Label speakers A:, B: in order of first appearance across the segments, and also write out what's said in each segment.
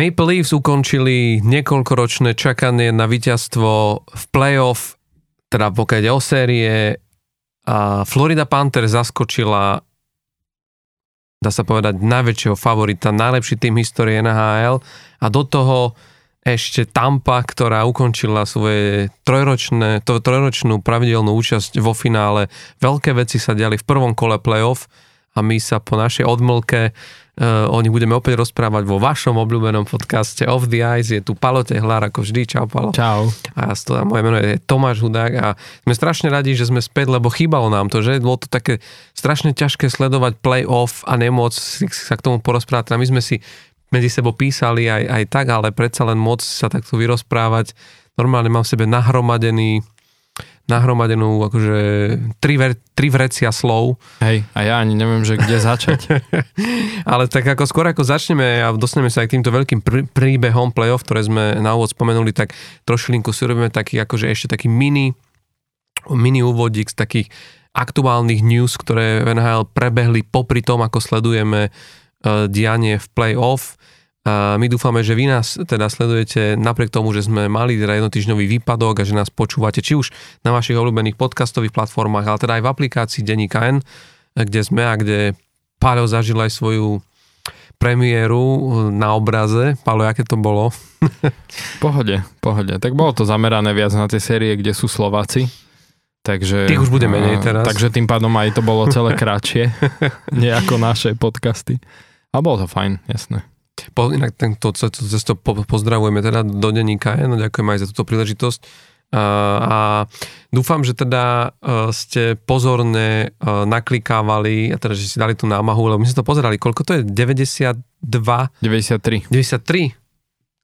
A: Maple Leafs ukončili niekoľkoročné čakanie na víťazstvo v playoff, teda pokiaľ o série. A Florida Panther zaskočila dá sa povedať, najväčšieho favorita, najlepší tým histórie NHL a do toho ešte Tampa, ktorá ukončila svoje trojročné, to, trojročnú pravidelnú účasť vo finále. Veľké veci sa diali v prvom kole playoff a my sa po našej odmlke o nich budeme opäť rozprávať vo vašom obľúbenom podcaste Off the Ice. Je tu Palo Tehlár ako vždy. Čau, Palo.
B: Čau.
A: A ja moje meno je Tomáš Hudák a sme strašne radi, že sme späť, lebo chýbalo nám to, že bolo to také strašne ťažké sledovať play-off a nemôcť sa k tomu porozprávať. A my sme si medzi sebou písali aj, aj tak, ale predsa len môcť sa takto vyrozprávať. Normálne mám v sebe nahromadený nahromadenú akože tri, ver, tri vrecia slov.
B: Hej, a ja ani neviem, že kde začať.
A: Ale tak ako skôr ako začneme a dostaneme sa aj k týmto veľkým pr- príbehom playoff, ktoré sme na úvod spomenuli, tak trošilinku si robíme taký akože ešte taký mini, mini úvodík z takých aktuálnych news, ktoré v NHL prebehli popri tom, ako sledujeme uh, dianie v playoff. A my dúfame, že vy nás teda sledujete napriek tomu, že sme mali teda jednotýždňový výpadok a že nás počúvate či už na vašich obľúbených podcastových platformách, ale teda aj v aplikácii Denníka N, kde sme a kde Páľo zažil aj svoju premiéru na obraze. Pálo, aké to bolo?
B: pohode, pohode. Tak bolo to zamerané viac na tie série, kde sú Slováci. Takže,
A: Tých už bude menej teraz.
B: Takže tým pádom aj to bolo celé kratšie, nie ako naše podcasty. A bolo to fajn, jasné.
A: Po, inak tento cesto po, pozdravujeme teda do denníka, no ďakujem aj za túto príležitosť. A, a dúfam, že teda uh, ste pozorne uh, naklikávali, a teda, že si dali tú námahu, lebo my sme to pozerali, koľko to je? 92?
B: 93.
A: 93?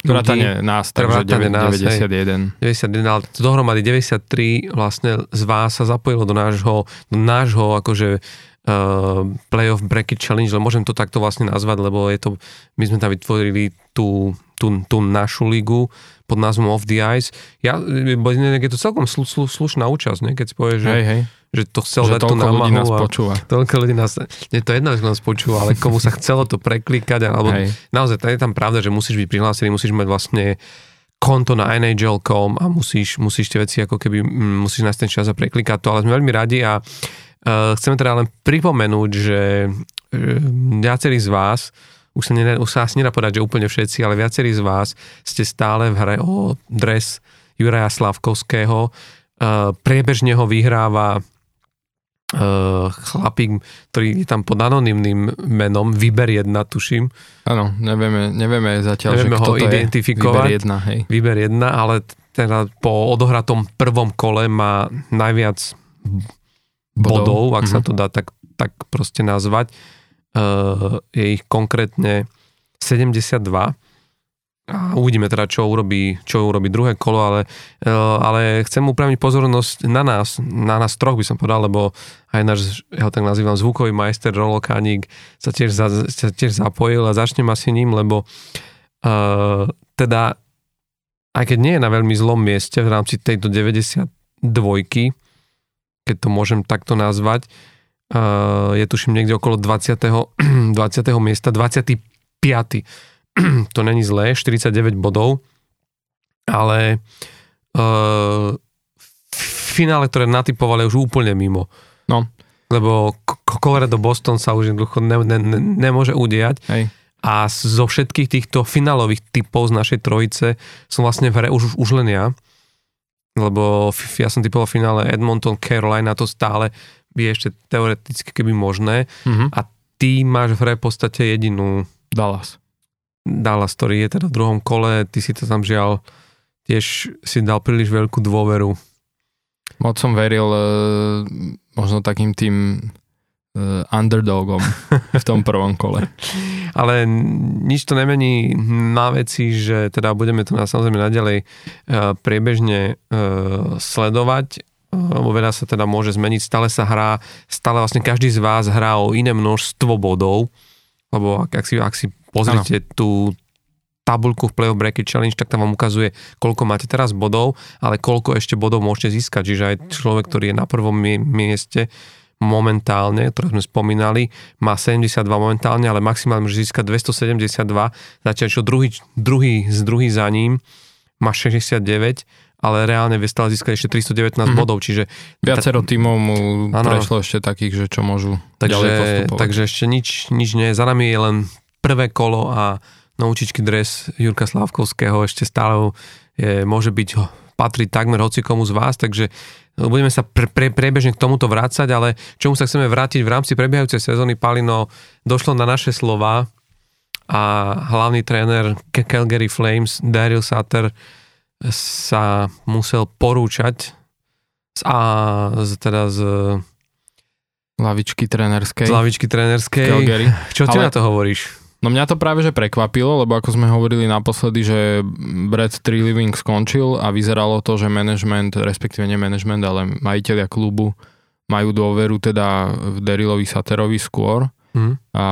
B: Vrátane nás, takže 9, nás, 91.
A: Hej, 91, ale dohromady 93 vlastne z vás sa zapojilo do nášho, do nášho akože playoff bracket challenge, ale môžem to takto vlastne nazvať, lebo je to, my sme tam vytvorili tú, tú, tú našu ligu pod názvom Off the Ice. Ja, je to celkom slu, slu, slušná účasť, ne? keď si povieš, že,
B: hej, hej.
A: že to chcel
B: že
A: dať tú námahu.
B: ľudí nás počúva.
A: Toľko ľudí nás, nie to jedno, že nás počúva, ale komu sa chcelo to preklikať, alebo hej. naozaj, je tam pravda, že musíš byť prihlásený, musíš mať vlastne konto na NHL.com a musíš, musíš tie veci ako keby, musíš nájsť ten čas a preklikať to, ale sme veľmi radi a chceme teda len pripomenúť, že viacerí z vás, už sa, ne, už sa asi nedá povedať, že úplne všetci, ale viacerí z vás ste stále v hre o dres Juraja Slavkovského. Uh, priebežne ho vyhráva chlapík, ktorý je tam pod anonymným menom, Vyber 1, tuším.
B: Áno, nevieme, nevieme zatiaľ,
A: nevieme
B: že
A: ho identifikovať.
B: Vyber 1, hej.
A: Vyber 1, ale teda po odohratom prvom kole má najviac bodov, bodov ak mm-hmm. sa mhm. to dá tak, tak proste nazvať. Uh, je ich konkrétne 72 a uvidíme teda, čo urobí, čo urobí druhé kolo, ale, uh, ale chcem upraviť pozornosť na nás, na nás troch by som povedal, lebo aj náš, ja ho tak nazývam, zvukový majster Rolo Kaník sa tiež, za, sa tiež zapojil a začnem asi ním, lebo uh, teda aj keď nie je na veľmi zlom mieste v rámci tejto 92 keď to môžem takto nazvať. Je tuším niekde okolo 20. 20. miesta, 25. to není zlé, 49 bodov, ale uh, finále, ktoré natypovali už úplne mimo.
B: No.
A: Lebo Colorado Boston sa už jednoducho ne, ne, ne, nemôže udiať.
B: Hej.
A: A zo všetkých týchto finálových typov z našej trojice som vlastne v hre už, už len ja lebo ja som typoval v finále Edmonton, Carolina, to stále by ešte teoreticky keby možné mm-hmm. a ty máš v hre v podstate jedinú
B: Dallas.
A: Dallas, ktorý je teda v druhom kole, ty si to tam žiaľ tiež si dal príliš veľkú dôveru.
B: Moc som veril e, možno takým tým underdogom v tom prvom kole.
A: Ale nič to nemení na veci, že teda budeme to na, samozrejme naďalej uh, priebežne uh, sledovať, lebo veľa sa teda môže zmeniť, stále sa hrá, stále vlastne každý z vás hrá o iné množstvo bodov, lebo ak, ak, si, ak si pozrite ano. tú tabulku v Playoff Bracket Challenge, tak tam vám ukazuje, koľko máte teraz bodov, ale koľko ešte bodov môžete získať. Čiže aj človek, ktorý je na prvom mieste, momentálne, ktoré sme spomínali, má 72 momentálne, ale maximálne môže získať 272, zatiaľ čo druhý, druhý, z druhý za ním má 69 ale reálne vie stále získať ešte 319 mm-hmm. bodov, čiže...
B: Viacero ta... tímov mu ano, prešlo ešte takých, že čo môžu takže, ďalej postupovať.
A: Takže ešte nič, nič nie. Za nami je len prvé kolo a naučičky dres Jurka Slávkovského ešte stále je, môže byť, patrí takmer hoci komu z vás, takže budeme sa pre, pre, priebežne k tomuto vrácať, ale čomu sa chceme vrátiť v rámci prebiehajúcej sezóny, Palino, došlo na naše slova a hlavný tréner Calgary Flames, Daryl Sutter, sa musel porúčať z, a, z, teda z
B: lavičky trénerskej.
A: Z lavičky trénerskej.
B: Calgary.
A: Čo ty Ale... na to hovoríš?
B: No mňa to práve že prekvapilo, lebo ako sme hovorili naposledy, že Brad Trilliving skončil a vyzeralo to, že management, respektíve nie management, ale majiteľia klubu majú dôveru teda v Derilovi Saterovi skôr.
A: Mm. A...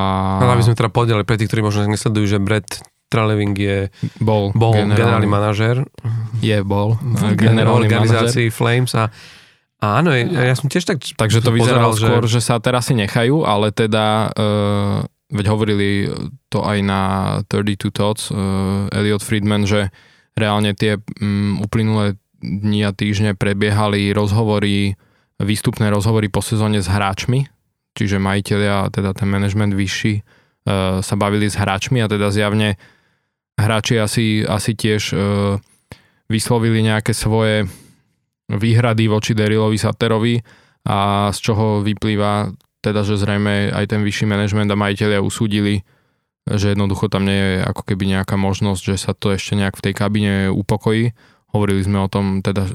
A: Ale aby sme teda povedali pre tých, ktorí možno nesledujú, že Brad Treleving je
B: bol,
A: bol generálny, generálny manažer.
B: Je bol.
A: Generálny organizácii manažer. Flames a, a áno, ja, ja som tiež tak
B: Takže to vyzeralo že... skôr, že sa teraz si nechajú, ale teda uh, veď hovorili to aj na 32 Thoughts uh, Elliot Friedman, že reálne tie um, uplynulé dni a týždne prebiehali rozhovory, výstupné rozhovory po sezóne s hráčmi, čiže majiteľia, teda ten management vyšší, uh, sa bavili s hráčmi a teda zjavne hráči asi, asi tiež e, vyslovili nejaké svoje výhrady voči Derilovi Saterovi a z čoho vyplýva teda, že zrejme aj ten vyšší manažment a majiteľia usúdili, že jednoducho tam nie je ako keby nejaká možnosť, že sa to ešte nejak v tej kabine upokojí. Hovorili sme o tom teda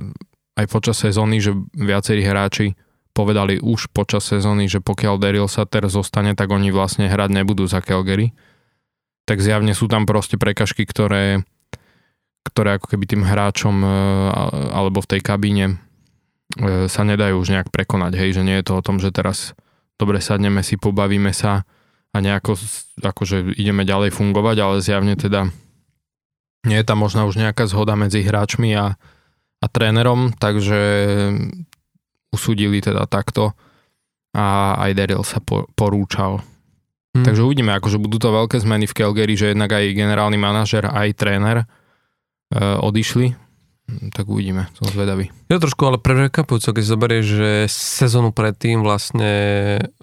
B: aj počas sezóny, že viacerí hráči povedali už počas sezóny, že pokiaľ Daryl Sater zostane, tak oni vlastne hrať nebudú za Calgary tak zjavne sú tam proste prekažky, ktoré, ktoré ako keby tým hráčom e, alebo v tej kabíne e, sa nedajú už nejak prekonať, hej, že nie je to o tom, že teraz dobre sadneme si, pobavíme sa a nejako akože ideme ďalej fungovať, ale zjavne teda nie je tam možno už nejaká zhoda medzi hráčmi a, a trénerom, takže usúdili teda takto a aj Daryl sa po, porúčal Hmm. Takže uvidíme, akože budú to veľké zmeny v Calgary, že jednak aj generálny manažer, aj tréner uh, odišli. Hm, tak uvidíme, som zvedavý.
A: Je trošku ale prekvapujúco, keď zoberieš, že sezónu predtým vlastne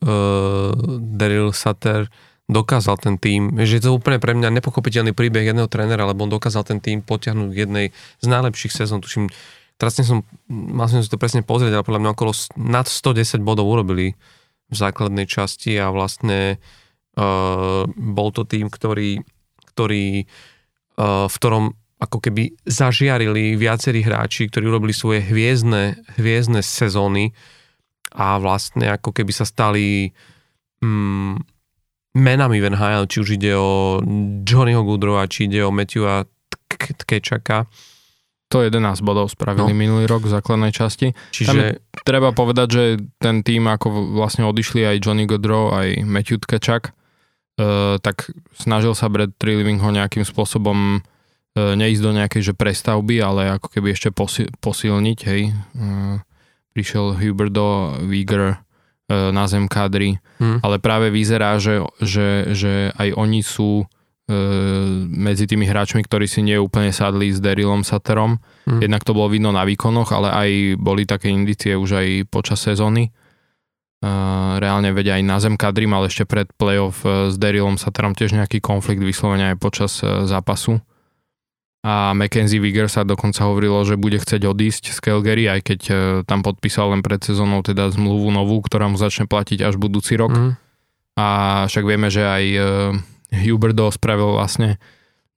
A: uh, Daryl Sutter dokázal ten tým, že je to úplne pre mňa nepochopiteľný príbeh jedného trénera, lebo on dokázal ten tým potiahnuť jednej z najlepších sezón. Tuším, teraz som, mal som si to presne pozrieť, ale podľa mňa okolo nad 110 bodov urobili v základnej časti a vlastne Uh, bol to tým, ktorý, ktorý uh, v ktorom ako keby zažiarili viacerí hráči, ktorí urobili svoje hviezdne, hviezdne sezóny a vlastne ako keby sa stali mm, menami v NHL, či už ide o Johnnyho Goodrowa, či ide o Matthewa Tkečaka.
B: To 11 bodov spravili no. minulý rok v základnej časti.
A: Čiže... Tam
B: treba povedať, že ten tým, ako vlastne odišli aj Johnny Godrow, aj Matthew Tkečak, uh, tak snažil sa Brad Trilliving ho nejakým spôsobom neísť do nejakej že prestavby, ale ako keby ešte posil, posilniť, hej. Uh, prišiel Huberdo, Wieger uh, na zem kadry, hmm. ale práve vyzerá, že, že, že aj oni sú medzi tými hráčmi, ktorí si nie úplne sadli s Darylom Saterom. Hmm. Jednak to bolo vidno na výkonoch, ale aj boli také indície už aj počas sezóny reálne vedia aj na zem kadri, mal ešte pred playoff e, s Darylom Saterom tiež nejaký konflikt vyslovene aj počas e, zápasu. A Mackenzie Wigger sa dokonca hovorilo, že bude chcieť odísť z Calgary, aj keď e, tam podpísal len pred sezónou teda zmluvu novú, ktorá mu začne platiť až budúci rok. Mm. A však vieme, že aj Huberdo spravil vlastne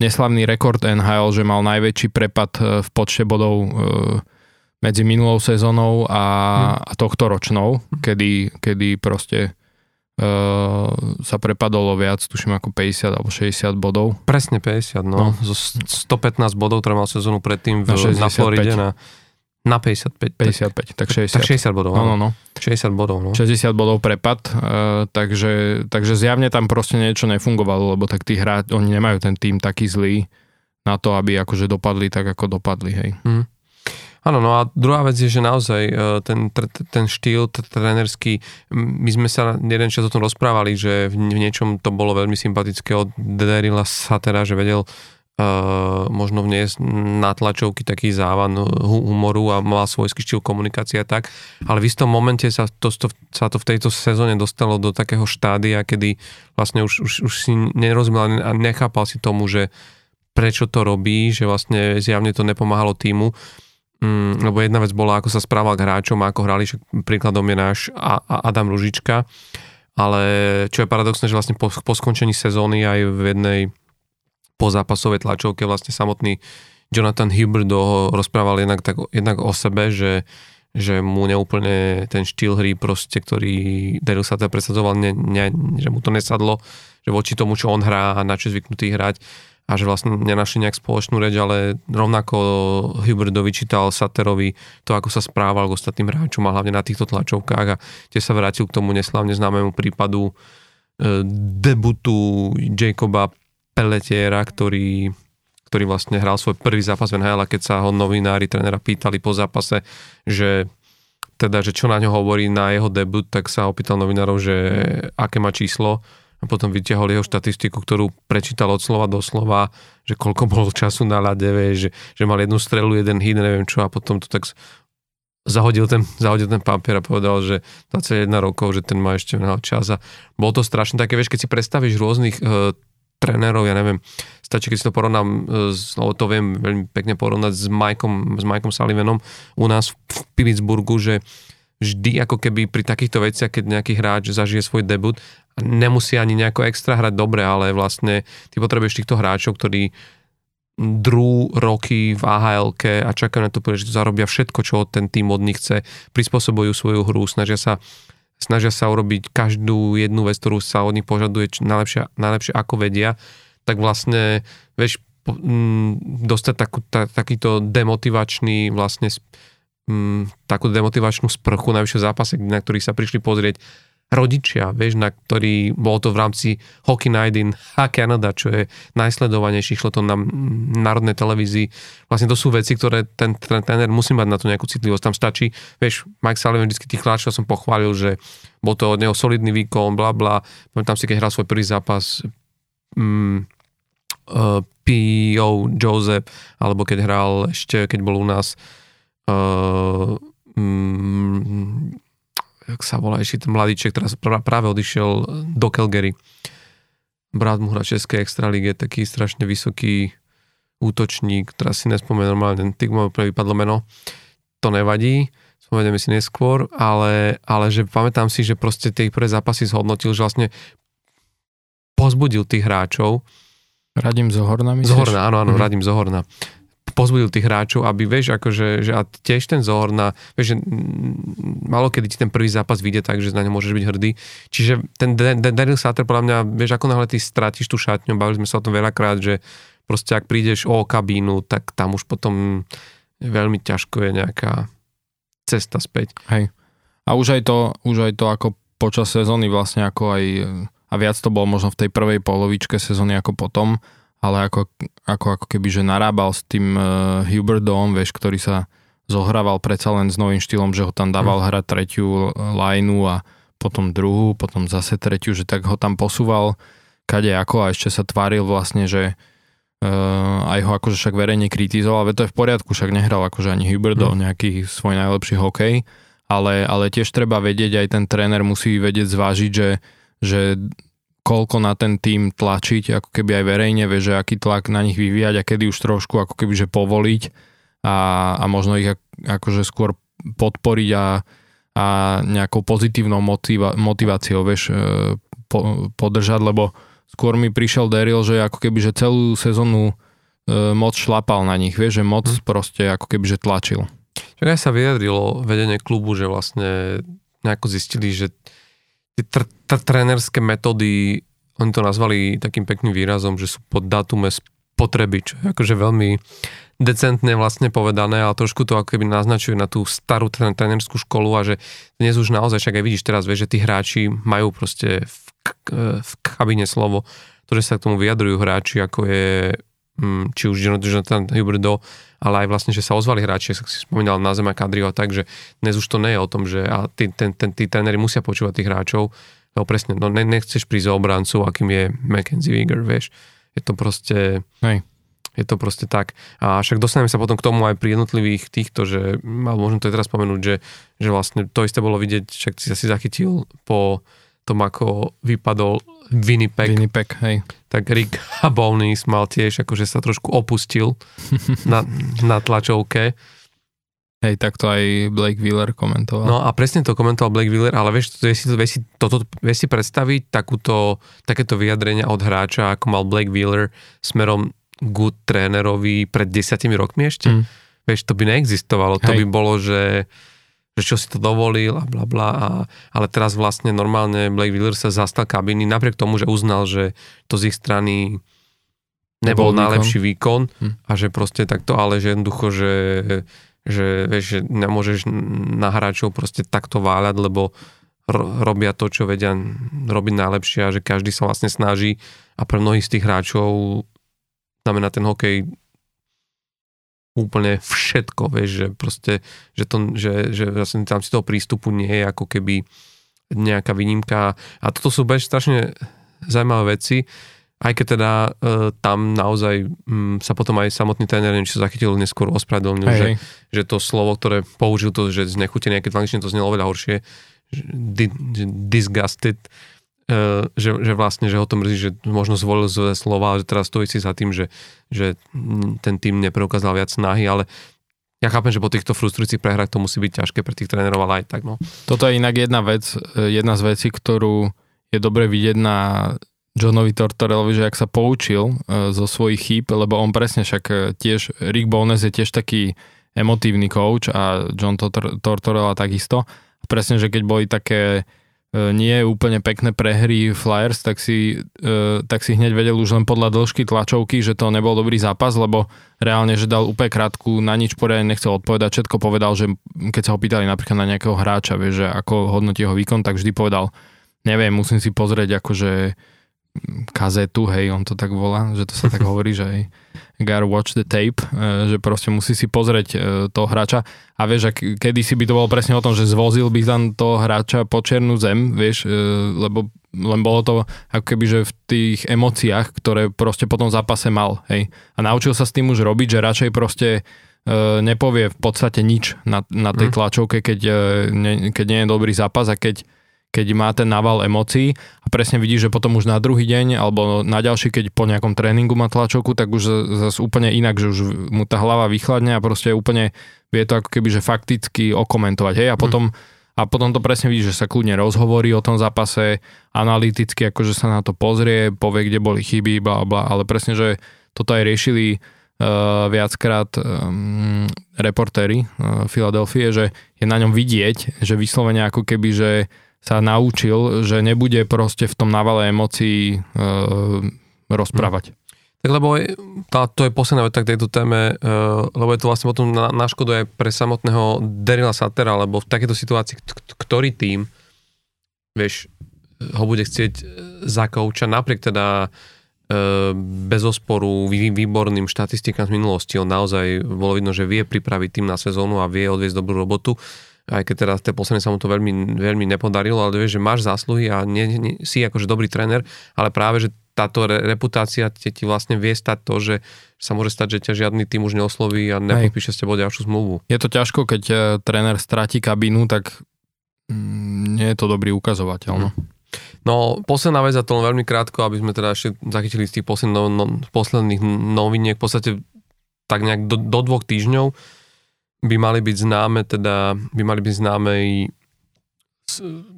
B: neslavný rekord NHL, že mal najväčší prepad v počte bodov medzi minulou sezónou a, hmm. a tohto ročnou, kedy, kedy proste sa prepadolo viac, tuším ako 50 alebo 60 bodov.
A: Presne 50, no. no. Zo 115 bodov, ktoré mal sezónu predtým v, na, na Floride na, na 55.
B: 55, tak 60.
A: Tak 60 bodov.
B: No, no, no.
A: 60 bodov, no.
B: 60 bodov prepad, uh, takže, takže zjavne tam proste niečo nefungovalo, lebo tak tí hráči, oni nemajú ten tým taký zlý na to, aby akože dopadli tak, ako dopadli, hej. Hmm.
A: Áno, no a druhá vec je, že naozaj e, ten, ten štýl trénerský, my sme sa jeden čas o tom rozprávali, že v niečom to bolo veľmi sympatické od Derila Satera, že vedel uh, možno vniesť na tlačovky taký závan humoru a mal svojský štýl komunikácie a tak, ale v istom momente sa to, to, sa to v tejto sezóne dostalo do takého štádia, kedy vlastne už, už, už si nerozumel a nechápal si tomu, že prečo to robí, že vlastne zjavne to nepomáhalo týmu Mm, lebo jedna vec bola, ako sa správal k hráčom, ako hrali, príkladom je náš Adam Ružička, ale čo je paradoxné, že vlastne po, po skončení sezóny aj v jednej pozápasovej tlačovke vlastne samotný Jonathan Huber do, rozprával jednak, tak, jednak o sebe, že, že mu neúplne ten štýl hry proste, ktorý Daryl sa teda presadzoval, ne, ne, že mu to nesadlo, že voči tomu, čo on hrá a na čo zvyknutý hrať, a že vlastne nenašli nejak spoločnú reč, ale rovnako Huberto vyčítal Saterovi to, ako sa správal k ostatným hráčom a hlavne na týchto tlačovkách a tiež sa vrátil k tomu neslavne známemu prípadu e, debutu Jacoba Pelletiera, ktorý, ktorý vlastne hral svoj prvý zápas v NHL a keď sa ho novinári trénera pýtali po zápase, že teda, že čo na ňo hovorí na jeho debut, tak sa opýtal novinárov, že aké má číslo a potom vyťahol jeho štatistiku, ktorú prečítal od slova do slova, že koľko bolo času na ľade, že, že mal jednu strelu, jeden hit, neviem čo a potom to tak zahodil ten, zahodil ten papier a povedal, že 21 rokov, že ten má ešte veľa čas a bolo to strašne také, vieš, keď si predstavíš rôznych e, trénerov, ja neviem, stačí, keď si to porovnám, e, lebo to viem veľmi pekne porovnať s Mikeom, s Mikeom Sullivanom u nás v Pittsburghu, že vždy ako keby pri takýchto veciach, keď nejaký hráč zažije svoj debut, nemusí ani nejako extra hrať dobre, ale vlastne ty potrebuješ týchto hráčov, ktorí drú roky v ahl a čakajú na to, že zarobia všetko, čo ten tým od nich chce, prispôsobujú svoju hru, snažia sa, snažia sa urobiť každú jednu vec, ktorú sa od nich požaduje najlepšie, najlepšie ako vedia, tak vlastne, vieš, dostať takú, ta, takýto demotivačný vlastne m, takú demotivačnú sprchu na vyššie zápase, na ktorých sa prišli pozrieť rodičia, vieš, na ktorý, bolo to v rámci Hockey Night in Canada, čo je najsledovanejší, šlo to na národnej televízii. Vlastne to sú veci, ktoré ten, ten tréner musí mať na to nejakú citlivosť. Tam stačí, vieš, Mike Sullivan vždy tých kláčov som pochválil, že bol to od neho solidný výkon, bla bla. Tam si, keď hral svoj prvý zápas, mm, uh, P.O. Joseph, alebo keď hral ešte, keď bol u nás mm, jak sa volá ešte ten mladíček, ktorý práve odišiel do Calgary. Brat mu hra Českej extralíge, taký strašne vysoký útočník, teraz si nespomenul normálne, tým mu vypadlo meno. To nevadí, spomenieme si neskôr, ale, ale že pamätám si, že proste tie prvé zápasy zhodnotil, že vlastne pozbudil tých hráčov.
B: Radim Zohorna, myslíš?
A: Zohorna, áno, áno, mm-hmm. Radim Zohorna pozbudil tých hráčov, aby vieš, akože, že a tiež ten zohor na, vieš, že malo kedy ti ten prvý zápas vyjde tak, že na ňo môžeš byť hrdý. Čiže ten Daryl Sutter, podľa mňa, vieš, ako náhle ty stratíš tú šatňu, bavili sme sa o tom veľakrát, že proste ak prídeš o kabínu, tak tam už potom veľmi ťažko je nejaká cesta späť.
B: Hej. A už aj to, už aj to ako počas sezóny vlastne ako aj, a viac to bolo možno v tej prvej polovičke sezóny ako potom, ale ako, ako, ako keby, že narábal s tým uh, Hubertom, vieš, ktorý sa zohrával predsa len s novým štýlom, že ho tam dával mm. hrať tretiu lineu a potom druhú, potom zase tretiu, že tak ho tam posúval kade ako a ešte sa tváril vlastne, že uh, aj ho akože však verejne kritizoval, ale to je v poriadku, však nehral akože ani Huberto mm. nejaký svoj najlepší hokej, ale, ale tiež treba vedieť, aj ten tréner musí vedieť zvážiť, že, že koľko na ten tým tlačiť, ako keby aj verejne, vie, že aký tlak na nich vyvíjať a kedy už trošku ako keby, že povoliť a, a možno ich akože skôr podporiť a, a nejakou pozitívnou motiva, motiváciou, vieš, e, po, podržať, lebo skôr mi prišiel Daryl, že ako keby, že celú sezónu e, moc šlapal na nich, vieš, že moc hmm. proste ako keby, že tlačil.
A: Čo aj sa vyjadrilo vedenie klubu, že vlastne nejako zistili, že tie tr- tr- trénerské metódy, oni to nazvali takým pekným výrazom, že sú pod datume spotreby, čo je akože veľmi decentne vlastne povedané, ale trošku to ako keby naznačuje na tú starú trénerskú školu a že dnes už naozaj, však aj vidíš teraz, vieš, že tí hráči majú proste v, v kabíne slovo, to, sa k tomu vyjadrujú hráči, ako je mm, či už Jonathan Huberdo, ale aj vlastne, že sa ozvali hráči, ak si spomínal na Zema Kadrio a tak, že dnes už to nie je o tom, že a tí, ten, ten, tí tréneri musia počúvať tých hráčov, lebo presne, no ne, nechceš prísť za obrancu, akým je Mackenzie Wieger, vieš. Je to proste...
B: Hej.
A: Je to proste tak. A však dostaneme sa potom k tomu aj pri jednotlivých týchto, že, alebo môžem to aj teraz spomenúť, že, že vlastne to isté bolo vidieť, však si asi zachytil po tom, ako vypadol Winnipeg.
B: Winnipeg, hej.
A: Tak Rick Bowness mal tiež akože sa trošku opustil na, na tlačovke.
B: Hej, tak to aj Blake Wheeler komentoval.
A: No a presne to komentoval Blake Wheeler, ale vieš, vieš, si, vieš, si, toto, vieš si predstaviť takúto, takéto vyjadrenia od hráča, ako mal Blake Wheeler smerom good trénerovi pred desiatimi rokmi ešte? Mm. Vieš, to by neexistovalo. Hej. To by bolo, že, že čo si to dovolil a bla bla. A, ale teraz vlastne normálne Blake Wheeler sa zastal kabiny, napriek tomu, že uznal, že to z ich strany nebol, nebol najlepší výkon, hm. a že proste takto, ale že jednoducho, že že, vieš, že nemôžeš na hráčov proste takto váľať, lebo ro- robia to, čo vedia robiť najlepšie a že každý sa vlastne snaží a pre mnohých z tých hráčov znamená ten hokej úplne všetko, vieš, že proste, že, to, že, že vlastne tam si toho prístupu nie je ako keby nejaká výnimka. A toto sú bež strašne zaujímavé veci, aj keď teda e, tam naozaj m, sa potom aj samotný tréner, neviem, či sa zachytil neskôr ospravedlnil, že, že to slovo, ktoré použil, to, že znechutené, keď v angličtine to znelo oveľa horšie, di, disgusted, že, že vlastne, že ho to mrzí, že možno zvolil zlé slova, že teraz stojí si za tým, že, že ten tým nepreukázal viac snahy, ale ja chápem, že po týchto frustrujúcich prehrách to musí byť ťažké pre tých trénerov, ale aj tak. No.
B: Toto je inak jedna vec, e, jedna z vecí, ktorú je dobre vidieť na Johnovi Tortorelovi, že ak sa poučil uh, zo svojich chýb, lebo on presne však tiež, Rick Bones je tiež taký emotívny coach a John Tor- Tortorella takisto. Presne, že keď boli také uh, nie úplne pekné prehry Flyers, tak si, uh, tak si hneď vedel už len podľa dĺžky tlačovky, že to nebol dobrý zápas, lebo reálne, že dal úplne krátku, na nič poriadne nechcel odpovedať, všetko povedal, že keď sa ho pýtali napríklad na nejakého hráča, vieš, že ako hodnotí jeho výkon, tak vždy povedal, neviem, musím si pozrieť akože kazetu, hej, on to tak volá, že to sa tak hovorí, že hej, gotta watch the tape, e, že proste musí si pozrieť e, toho hráča a vieš, ak kedy si by to bolo presne o tom, že zvozil by tam toho hráča po černú zem, vieš, e, lebo len bolo to ako keby, že v tých emóciách, ktoré proste po tom zápase mal, hej, a naučil sa s tým už robiť, že radšej proste nepovie v podstate nič na, na tej mhm. tlačovke, keď, ne, keď nie je dobrý zápas a keď keď má ten naval emócií a presne vidí, že potom už na druhý deň alebo na ďalší, keď po nejakom tréningu má tlačovku, tak už zase úplne inak, že už mu tá hlava vychladne a proste úplne vie to ako keby, že fakticky okomentovať, hej, a hm. potom, a potom to presne vidí, že sa kľudne rozhovorí o tom zápase, analyticky akože sa na to pozrie, povie, kde boli chyby, bla, bla, ale presne, že toto aj riešili uh, viackrát um, reportéri uh, Filadelfie, že je na ňom vidieť, že vyslovene ako keby, že sa naučil, že nebude proste v tom návale emócií e, rozprávať. Hmm.
A: Tak lebo tá, to je posledná veta k tejto téme, uh, lebo je to vlastne potom na, na škodu aj pre samotného Daryla Satera, lebo v takejto situácii, ktorý tým, vieš, ho bude chcieť e, zakouča napriek teda uh, bez osporu výborným štatistikám z minulosti. On naozaj bolo vidno, že vie pripraviť tým na sezónu a vie odviesť dobrú robotu aj keď teraz tie posledné sa mu to veľmi, veľmi nepodarilo, ale vieš, že máš zásluhy a nie, nie, si akože dobrý tréner, ale práve, že táto re, reputácia ti, ti vlastne vie stať to, že sa môže stať, že ťa žiadny tým už neosloví a nepodpíše s tebou ďalšiu zmluvu.
B: Je to ťažko, keď uh, tréner stratí kabínu, tak mm, nie je to dobrý ukazovateľ. No. Mm.
A: No, posledná vec, a to len veľmi krátko, aby sme teda ešte zachytili z tých posledných, no, no, posledných noviniek, v podstate tak nejak do, do dvoch týždňov by mali byť známe, teda by mali byť známe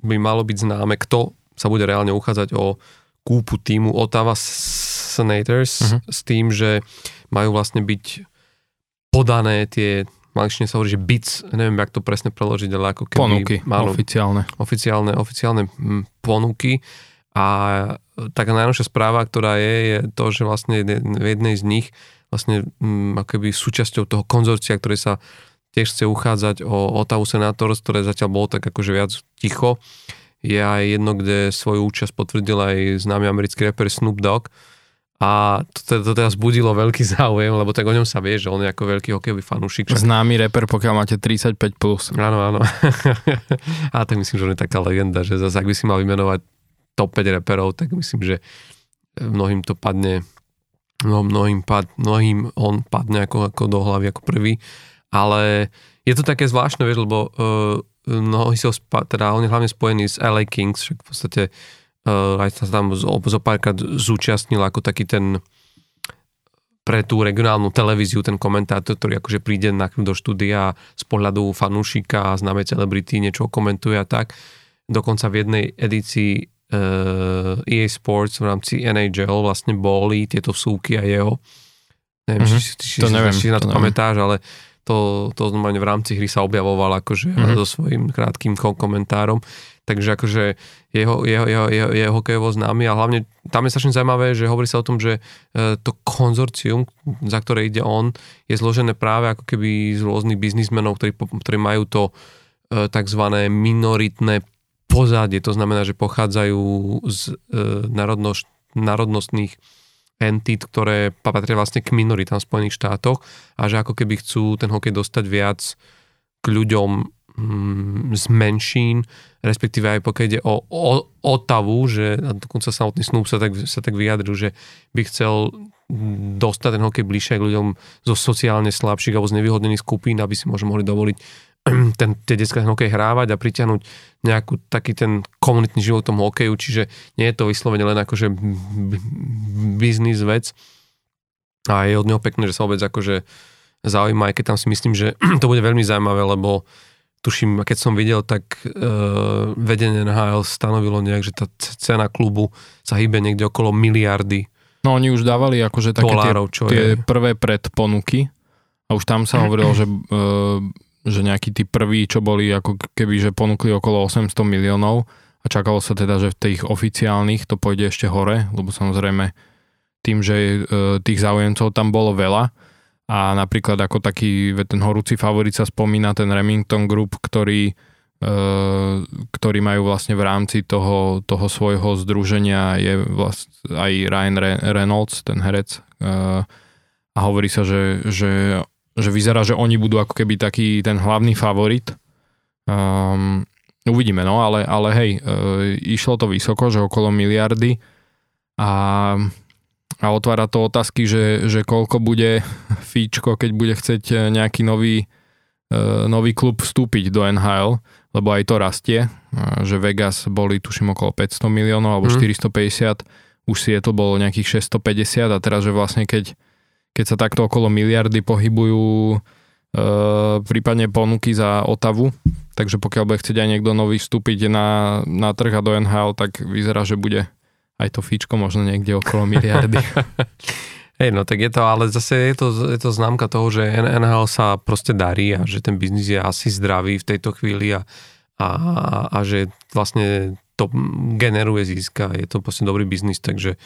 A: by malo byť známe, kto sa bude reálne uchádzať o kúpu týmu Ottawa Senators uh-huh. s tým, že majú vlastne byť podané tie malične sa hovorí, že bits, neviem, jak to presne preložiť, ale ako keby...
B: Ponuky, malo, oficiálne.
A: Oficiálne, oficiálne ponuky. A taká najnovšia správa, ktorá je, je to, že vlastne v jednej z nich vlastne m, akoby súčasťou toho konzorcia, ktoré sa tiež chce uchádzať o Ottawa Senators, ktoré zatiaľ bolo tak akože viac ticho. Je aj jedno, kde svoju účasť potvrdil aj známy americký rapper Snoop Dogg. a to, to teraz budilo veľký záujem, lebo tak o ňom sa vie, že on je ako veľký hokejový fanúšik.
B: Známy reper, pokiaľ máte 35+. Plus.
A: Áno, áno. a tak myslím, že on je taká legenda, že zase ak by si mal vymenovať top 5 reperov, tak myslím, že mnohým to padne no, mnohým, pad, mnohým on padne ako, ako do hlavy ako prvý, ale je to také zvláštne, vieš, lebo uh, mnohí sú, spa, teda on je hlavne spojený s LA Kings, však v podstate uh, aj sa tam zo, zo párkrát zúčastnil ako taký ten pre tú regionálnu televíziu ten komentátor, ktorý akože príde na do štúdia z pohľadu fanúšika a známe celebrity, niečo komentuje a tak. Dokonca v jednej edícii uh, EA Sports v rámci NHL vlastne boli tieto vsúky a jeho. Neviem, mm-hmm. či, či, to neviem, či na to, to pamätáš, ale to, to normálne v rámci hry sa objavoval akože mm-hmm. so svojím krátkým komentárom. Takže akože jeho, jeho, jeho, jeho, jeho hokejovo známy a hlavne tam je strašne zaujímavé, že hovorí sa o tom, že e, to konzorcium, za ktoré ide on, je zložené práve ako keby z rôznych biznismenov, ktorí, ktorí majú to e, tzv. minoritné pozadie, to znamená, že pochádzajú z e, národnoš, národnostných entít, ktoré patria vlastne k minoritám v Spojených štátoch a že ako keby chcú ten hokej dostať viac k ľuďom mm, z menšín, respektíve aj pokiaľ ide o, o Otavu, že dokonca samotný Snoop sa tak, sa tak vyjadril, že by chcel dostať ten hokej bližšie k ľuďom zo sociálne slabších alebo z nevyhodnených skupín, aby si možno mohli dovoliť ten, tie detská hokej hrávať a pritiahnuť nejakú taký ten komunitný život tomu hokeju, čiže nie je to vyslovene len akože biznis vec. A je od neho pekné, že sa vôbec akože zaujíma, aj keď tam si myslím, že to bude veľmi zaujímavé, lebo tuším, keď som videl, tak uh, vedenie NHL stanovilo nejak, že tá cena klubu sa hýbe niekde okolo miliardy
B: No oni už dávali akože také dolárov, tie, tie prvé predponuky a už tam sa hovorilo, že uh, že nejakí tí prví, čo boli ako keby, že ponúkli okolo 800 miliónov a čakalo sa teda, že v tých oficiálnych to pôjde ešte hore, lebo samozrejme tým, že e, tých záujemcov tam bolo veľa a napríklad ako taký ten horúci favorit sa spomína ten Remington Group, ktorý, e, ktorý majú vlastne v rámci toho, toho svojho združenia je vlast, aj Ryan Reynolds, ten herec e, a hovorí sa, že, že že vyzerá, že oni budú ako keby taký ten hlavný favorit. Um, uvidíme, no, ale, ale hej, e, išlo to vysoko, že okolo miliardy a, a otvára to otázky, že, že koľko bude fíčko, keď bude chceť nejaký nový, e, nový klub vstúpiť do NHL, lebo aj to rastie, e, že Vegas boli tuším okolo 500 miliónov alebo mm. 450, už Seattle bolo nejakých 650 a teraz, že vlastne keď keď sa takto okolo miliardy pohybujú e, prípadne ponuky za Otavu, takže pokiaľ bude chcieť aj niekto nový vstúpiť na, na trh a do NHL, tak vyzerá, že bude aj to fíčko možno niekde okolo miliardy.
A: Hej, no tak je to, ale zase je to, je to známka toho, že NHL sa proste darí a že ten biznis je asi zdravý v tejto chvíli a, a, a že vlastne to generuje získa, je to proste dobrý biznis, takže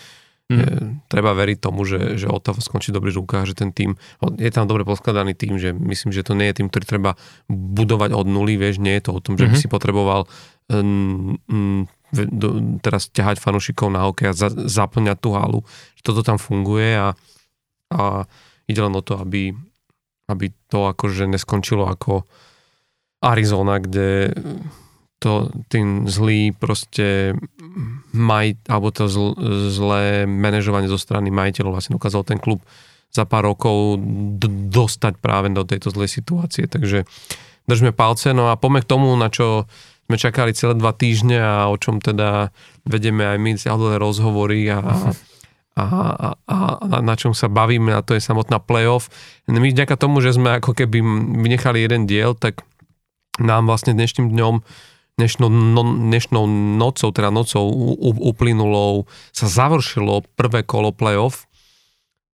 A: Mm. Treba veriť tomu, že, že Otava skončí v dobrých rukách, že ten tým, je tam dobre poskladaný tým, že myslím, že to nie je tým, ktorý treba budovať od nuly, vieš, nie je to o tom, že mm-hmm. by mhm. si potreboval um, um, do, teraz ťahať fanúšikov na hokej a za, zaplňať tú halu, že toto tam funguje a, a ide len o to, aby, aby to akože neskončilo ako Arizona, kde to tým zlý proste maj, alebo to zl, zlé manažovanie zo strany majiteľov vlastne dokázal ten klub za pár rokov d- dostať práve do tejto zlej situácie. Takže držme palce. No a poďme k tomu, na čo sme čakali celé dva týždne a o čom teda vedeme aj my celé rozhovory a, a, a, a na čom sa bavíme a to je samotná playoff. My vďaka tomu, že sme ako keby vynechali jeden diel, tak nám vlastne dnešným dňom dnešnou, no, dnešnou nocou, teda nocou uplynulou sa završilo prvé kolo playoff,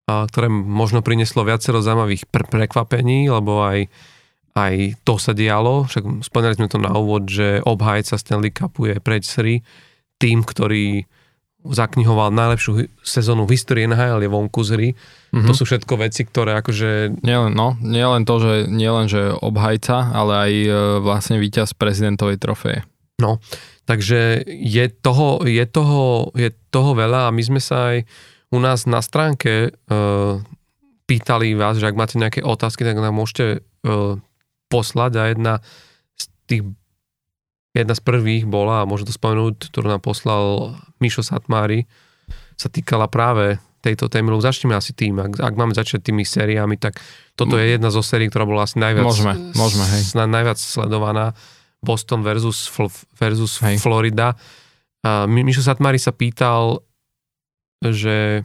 A: a, ktoré možno prinieslo viacero zaujímavých pr- prekvapení, lebo aj, aj to sa dialo. Však spomínali sme to na úvod, že obhajca Stanley Cupu je Preď tým, ktorý zaknihoval najlepšiu sezónu v histórii NHL je vonku z hry. Mm-hmm. To sú všetko veci, ktoré akože...
B: Nielen, no, nielen to, že nielen, že obhajca, ale aj e, vlastne víťaz prezidentovej trofeje.
A: No, takže je toho, je, toho, je toho veľa a my sme sa aj u nás na stránke uh, pýtali vás, že ak máte nejaké otázky, tak nám môžete uh, poslať a jedna z tých jedna z prvých bola, a môžem to spomenúť, ktorú nám poslal Mišo Satmári, sa týkala práve tejto témy, lebo začneme asi tým, ak, ak máme začať tými sériami, tak toto je jedna zo sérií, ktorá bola asi najviac,
B: môžeme, môžeme, hej.
A: najviac sledovaná. Boston versus, versus Florida. A Mišo Satmári sa pýtal, že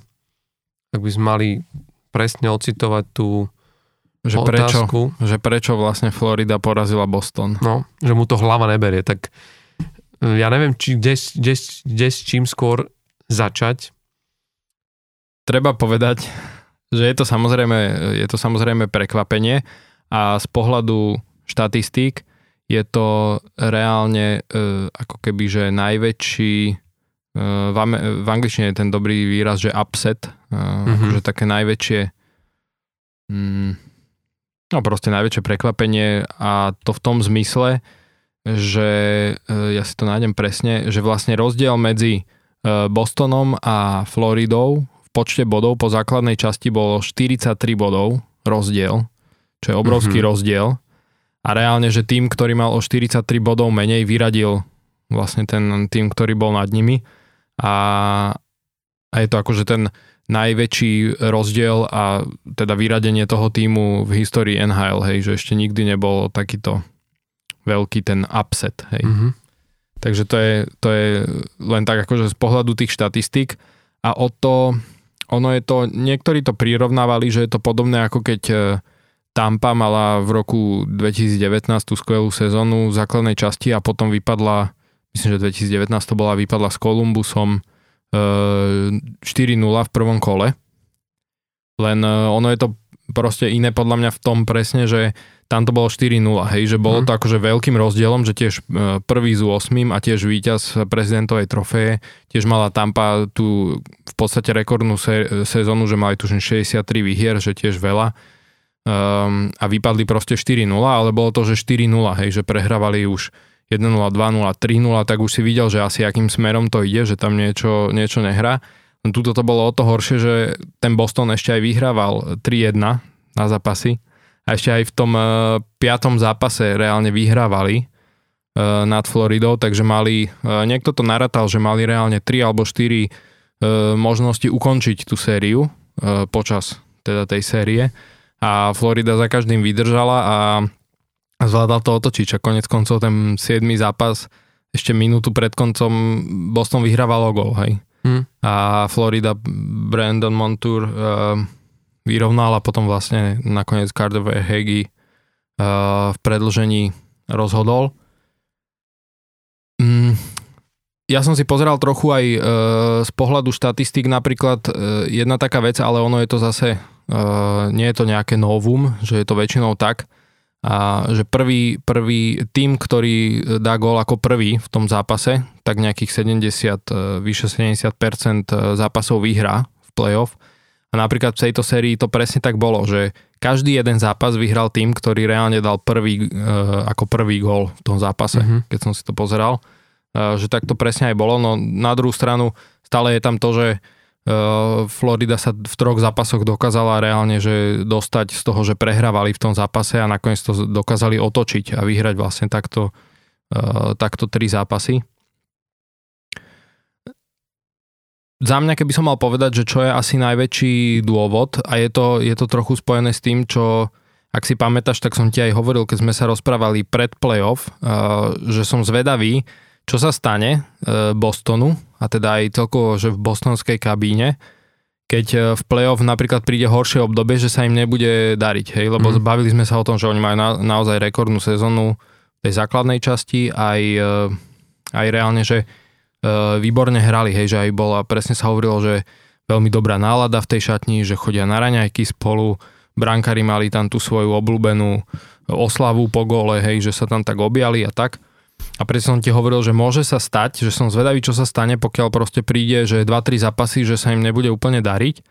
A: ak by sme mali presne ocitovať tú
B: že prečo, že prečo vlastne Florida porazila Boston.
A: No, že mu to hlava neberie, tak ja neviem, či, kde, kde, kde s čím skôr začať.
B: Treba povedať, že je to samozrejme, je to samozrejme prekvapenie a z pohľadu štatistík je to reálne e, ako keby, že najväčší e, v, v angličtine je ten dobrý výraz, že upset, e, mm-hmm. akože také najväčšie mm, no proste najväčšie prekvapenie a to v tom zmysle, že e, ja si to nájdem presne, že vlastne rozdiel medzi e, Bostonom a Floridou v počte bodov po základnej časti bolo 43 bodov rozdiel, čo je obrovský mm-hmm. rozdiel a reálne, že tým, ktorý mal o 43 bodov menej, vyradil vlastne ten tým, ktorý bol nad nimi a, a je to akože ten najväčší rozdiel a teda vyradenie toho týmu v histórii NHL, hej, že ešte nikdy nebol takýto veľký ten upset, hej. Mm-hmm. Takže to je, to je len tak akože z pohľadu tých štatistík a o to, ono je to, niektorí to prirovnávali, že je to podobné ako keď e, Tampa mala v roku 2019 tú skvelú sezónu v základnej časti a potom vypadla, myslím, že 2019 to bola, vypadla s Kolumbusom 4-0 v prvom kole. Len e, ono je to proste iné podľa mňa v tom presne, že tam to bolo 4-0, hej, že bolo mm. to akože veľkým rozdielom, že tiež e, prvý z 8 a tiež víťaz prezidentovej trofeje, tiež mala Tampa tú v podstate rekordnú se- sezónu, že mali tuším 63 výhier, že tiež veľa um, a vypadli proste 4-0, ale bolo to, že 4-0, hej, že prehrávali už 1-0, 2-0, 3-0, tak už si videl, že asi akým smerom to ide, že tam niečo, niečo nehrá. Tuto to bolo o to horšie, že ten Boston ešte aj vyhrával 3-1 na zápasy a ešte aj v tom uh, piatom zápase reálne vyhrávali uh, nad Floridou, takže mali, uh, niekto to naratal, že mali reálne 3 alebo 4 uh, možnosti ukončiť tú sériu počas teda tej série a Florida za každým vydržala a zvládal to otočiť. A konec koncov ten 7. zápas ešte minútu pred koncom Boston vyhrával o gol, hej. Hmm. A Florida Brandon Montour uh, vyrovnal a potom vlastne nakoniec Carter Hegi uh, v predlžení rozhodol. Mm, ja som si pozeral trochu aj uh, z pohľadu štatistík napríklad uh, jedna taká vec, ale ono je to zase Uh, nie je to nejaké novum, že je to väčšinou tak, a že prvý, prvý tým, ktorý dá gól ako prvý v tom zápase, tak nejakých 70, e, vyše 70% e, zápasov vyhrá v playoff. A napríklad v tejto sérii to presne tak bolo, že každý jeden zápas vyhral tým, ktorý reálne dal prvý, ako prvý gól v tom zápase, mm-hmm. keď som si to pozeral. Že tak to presne aj bolo, no na druhú stranu stále je tam to, že Florida sa v troch zápasoch dokázala reálne že dostať z toho, že prehrávali v tom zápase a nakoniec to dokázali otočiť a vyhrať vlastne takto, eh, takto tri zápasy. Za mňa, keby som mal povedať, že čo je asi najväčší dôvod a je to, je to trochu spojené s tým, čo ak si pamätáš, tak som ti aj hovoril, keď sme sa rozprávali pred playoff, eh, že som zvedavý, čo sa stane Bostonu a teda aj celkovo, že v bostonskej kabíne, keď e, v play-off napríklad príde horšie obdobie, že sa im nebude dariť, hej, lebo mm. bavili sme sa o tom, že oni majú na, naozaj rekordnú sezónu v tej základnej časti, aj, e, aj reálne, že e, výborne hrali, hej, že aj bola, presne sa hovorilo, že veľmi dobrá nálada v tej šatni, že chodia na raňajky spolu, brankári mali tam tú svoju obľúbenú oslavu po gole, hej, že sa tam tak objali a tak. A preto som ti hovoril, že môže sa stať, že som zvedavý, čo sa stane, pokiaľ proste príde, že 2-3 zápasy, že sa im nebude úplne dariť, e,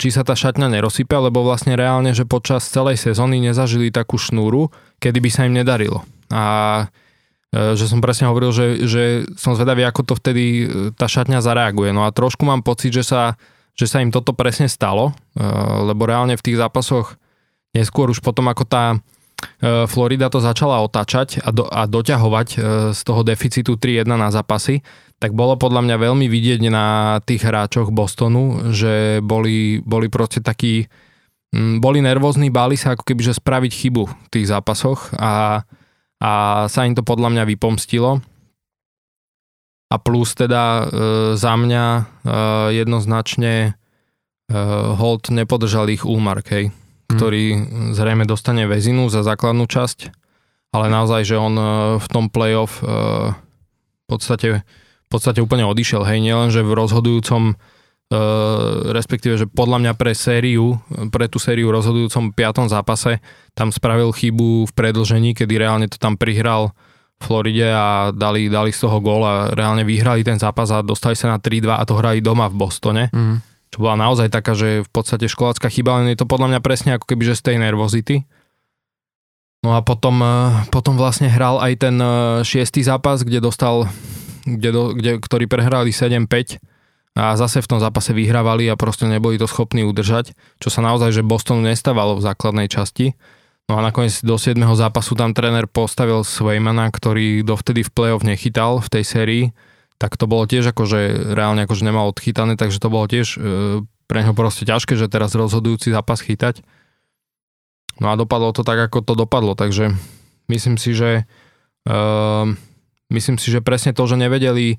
B: či sa tá šatňa nerosype, lebo vlastne reálne, že počas celej sezóny nezažili takú šnúru, kedy by sa im nedarilo. A e, že som presne hovoril, že, že som zvedavý, ako to vtedy e, tá šatňa zareaguje. No a trošku mám pocit, že sa že sa im toto presne stalo, lebo reálne v tých zápasoch neskôr už potom ako tá Florida to začala otáčať a, do, a doťahovať z toho deficitu 3-1 na zápasy, tak bolo podľa mňa veľmi vidieť na tých hráčoch Bostonu, že boli, boli proste takí, boli nervózni, báli sa ako keby, že spraviť chybu v tých zápasoch a, a sa im to podľa mňa vypomstilo. A plus teda e, za mňa e, jednoznačne e, Holt nepodržal ich Ulmark, hej, ktorý zrejme dostane väzinu za základnú časť, ale naozaj, že on e, v tom playoff e, v podstate, v podstate úplne odišiel, hej, nielen, že v rozhodujúcom e, respektíve, že podľa mňa pre sériu, pre tú sériu rozhodujúcom piatom zápase tam spravil chybu v predlžení, kedy reálne to tam prihral Floride a dali, dali z toho gól a reálne vyhrali ten zápas a dostali sa na 3-2 a to hrali doma v Bostone. Mm. Čo bola naozaj taká, že v podstate školácka chyba, len je to podľa mňa presne ako keby, že z tej nervozity. No a potom, eh, potom vlastne hral aj ten eh, šiestý zápas, kde dostal, kde, do, kde, ktorý prehrali 7-5 a zase v tom zápase vyhrávali a proste neboli to schopní udržať, čo sa naozaj, že Bostonu nestávalo v základnej časti. No a nakoniec do 7. zápasu tam tréner postavil Swaymana, ktorý dovtedy v play-off nechytal v tej sérii, tak to bolo tiež akože reálne akože nemal odchytané, takže to bolo tiež e, pre neho proste ťažké, že teraz rozhodujúci zápas chytať. No a dopadlo to tak, ako to dopadlo, takže myslím si, že e, myslím si, že presne to, že nevedeli, e,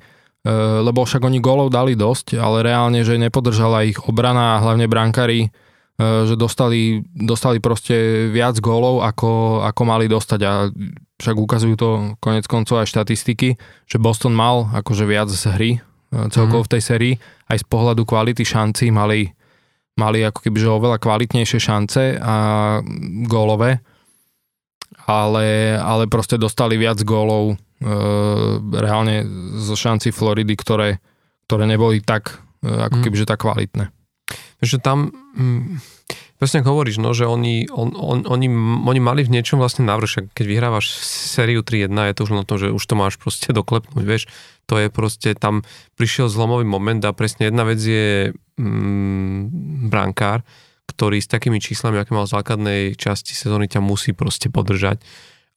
B: lebo však oni golov dali dosť, ale reálne, že nepodržala ich obrana a hlavne brankári že dostali, dostali proste viac gólov, ako, ako mali dostať a však ukazujú to konec koncov aj štatistiky, že Boston mal akože viac z hry e, celkovo mm. v tej sérii, aj z pohľadu kvality šanci mali, mali ako keby že oveľa kvalitnejšie šance a gólové, ale, ale proste dostali viac gólov e, reálne zo šanci Floridy, ktoré, ktoré neboli tak, e, ako mm. keby že tak kvalitné
A: že tam, hm, presne hovoríš, no, že oni, on, on, oni, oni mali v niečom vlastne navrh, keď vyhrávaš sériu 3-1, je to už na to, že už to máš proste doklepnúť, vieš, to je proste, tam prišiel zlomový moment a presne jedna vec je mm, brankár, ktorý s takými číslami, aké mal v základnej časti sezóny, ťa musí proste podržať.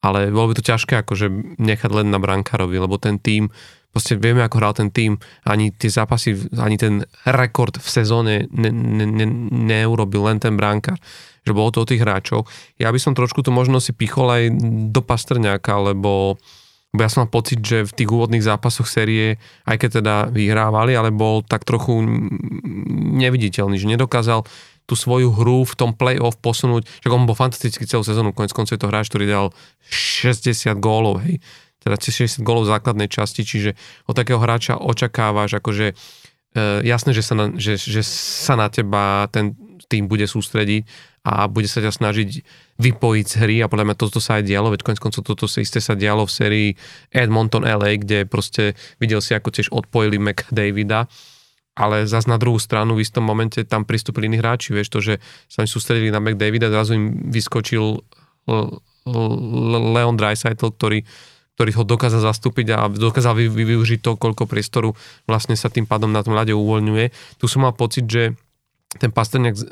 A: Ale bolo by to ťažké akože nechať len na brankárovi, lebo ten tým proste vieme, ako hral ten tým, ani tie zápasy, ani ten rekord v sezóne ne, ne, ne, neurobil len ten bránkar že bolo to o tých hráčov. Ja by som trošku to možno si pichol aj do Pastrňáka, lebo, lebo ja som mal pocit, že v tých úvodných zápasoch série, aj keď teda vyhrávali, ale bol tak trochu neviditeľný, že nedokázal tú svoju hru v tom play-off posunúť, že on bol fantastický celú sezónu, konec koncov je to hráč, ktorý dal 60 gólov, hej teda 60 golov v základnej časti, čiže od takého hráča očakávaš, akože e, jasné, že sa, na, že, že sa na teba ten tým bude sústrediť a bude sa ťa snažiť vypojiť z hry a podľa mňa toto sa aj dialo, veď konec koncov toto sa isté sa dialo v sérii Edmonton LA, kde proste videl si, ako tiež odpojili McDavida, ale zase na druhú stranu v istom momente tam pristúpili iní hráči, vieš to, že sa im sústredili na McDavida, zrazu im vyskočil Leon Dreisaitl, ktorý ktorý ho dokázal zastúpiť a dokázal vy, vy, využiť to, koľko priestoru vlastne sa tým pádom na tom ľade uvoľňuje. Tu som mal pocit, že ten Pasterňák e,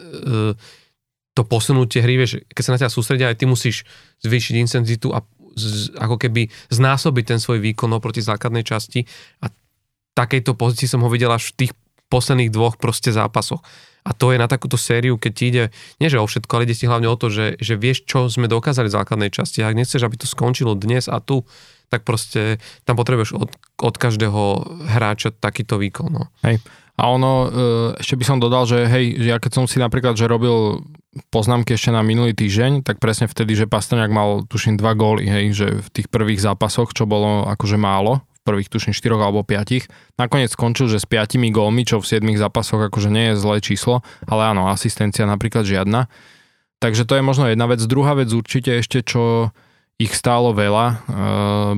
A: to posunutie hry, vieš, keď sa na ťa sústredia, aj ty musíš zvýšiť intenzitu a z, ako keby znásobiť ten svoj výkon oproti základnej časti a takejto pozícii som ho videl až v tých posledných dvoch proste zápasoch. A to je na takúto sériu, keď ti ide, nie že o všetko, ale ide ti hlavne o to, že, že vieš, čo sme dokázali v základnej časti. Ak nechceš, aby to skončilo dnes a tu, tak proste tam potrebuješ od, od každého hráča takýto výkon. No.
B: Hej. A ono, e, ešte by som dodal, že hej, ja keď som si napríklad, že robil poznámky ešte na minulý týždeň, tak presne vtedy, že Pastrňák mal tuším dva góly, hej, že v tých prvých zápasoch, čo bolo akože málo, prvých tuším 4 alebo 5. Nakoniec skončil, že s 5 gólmi, čo v 7 zápasoch akože nie je zlé číslo, ale áno, asistencia napríklad žiadna. Takže to je možno jedna vec. Druhá vec určite ešte, čo ich stálo veľa, e,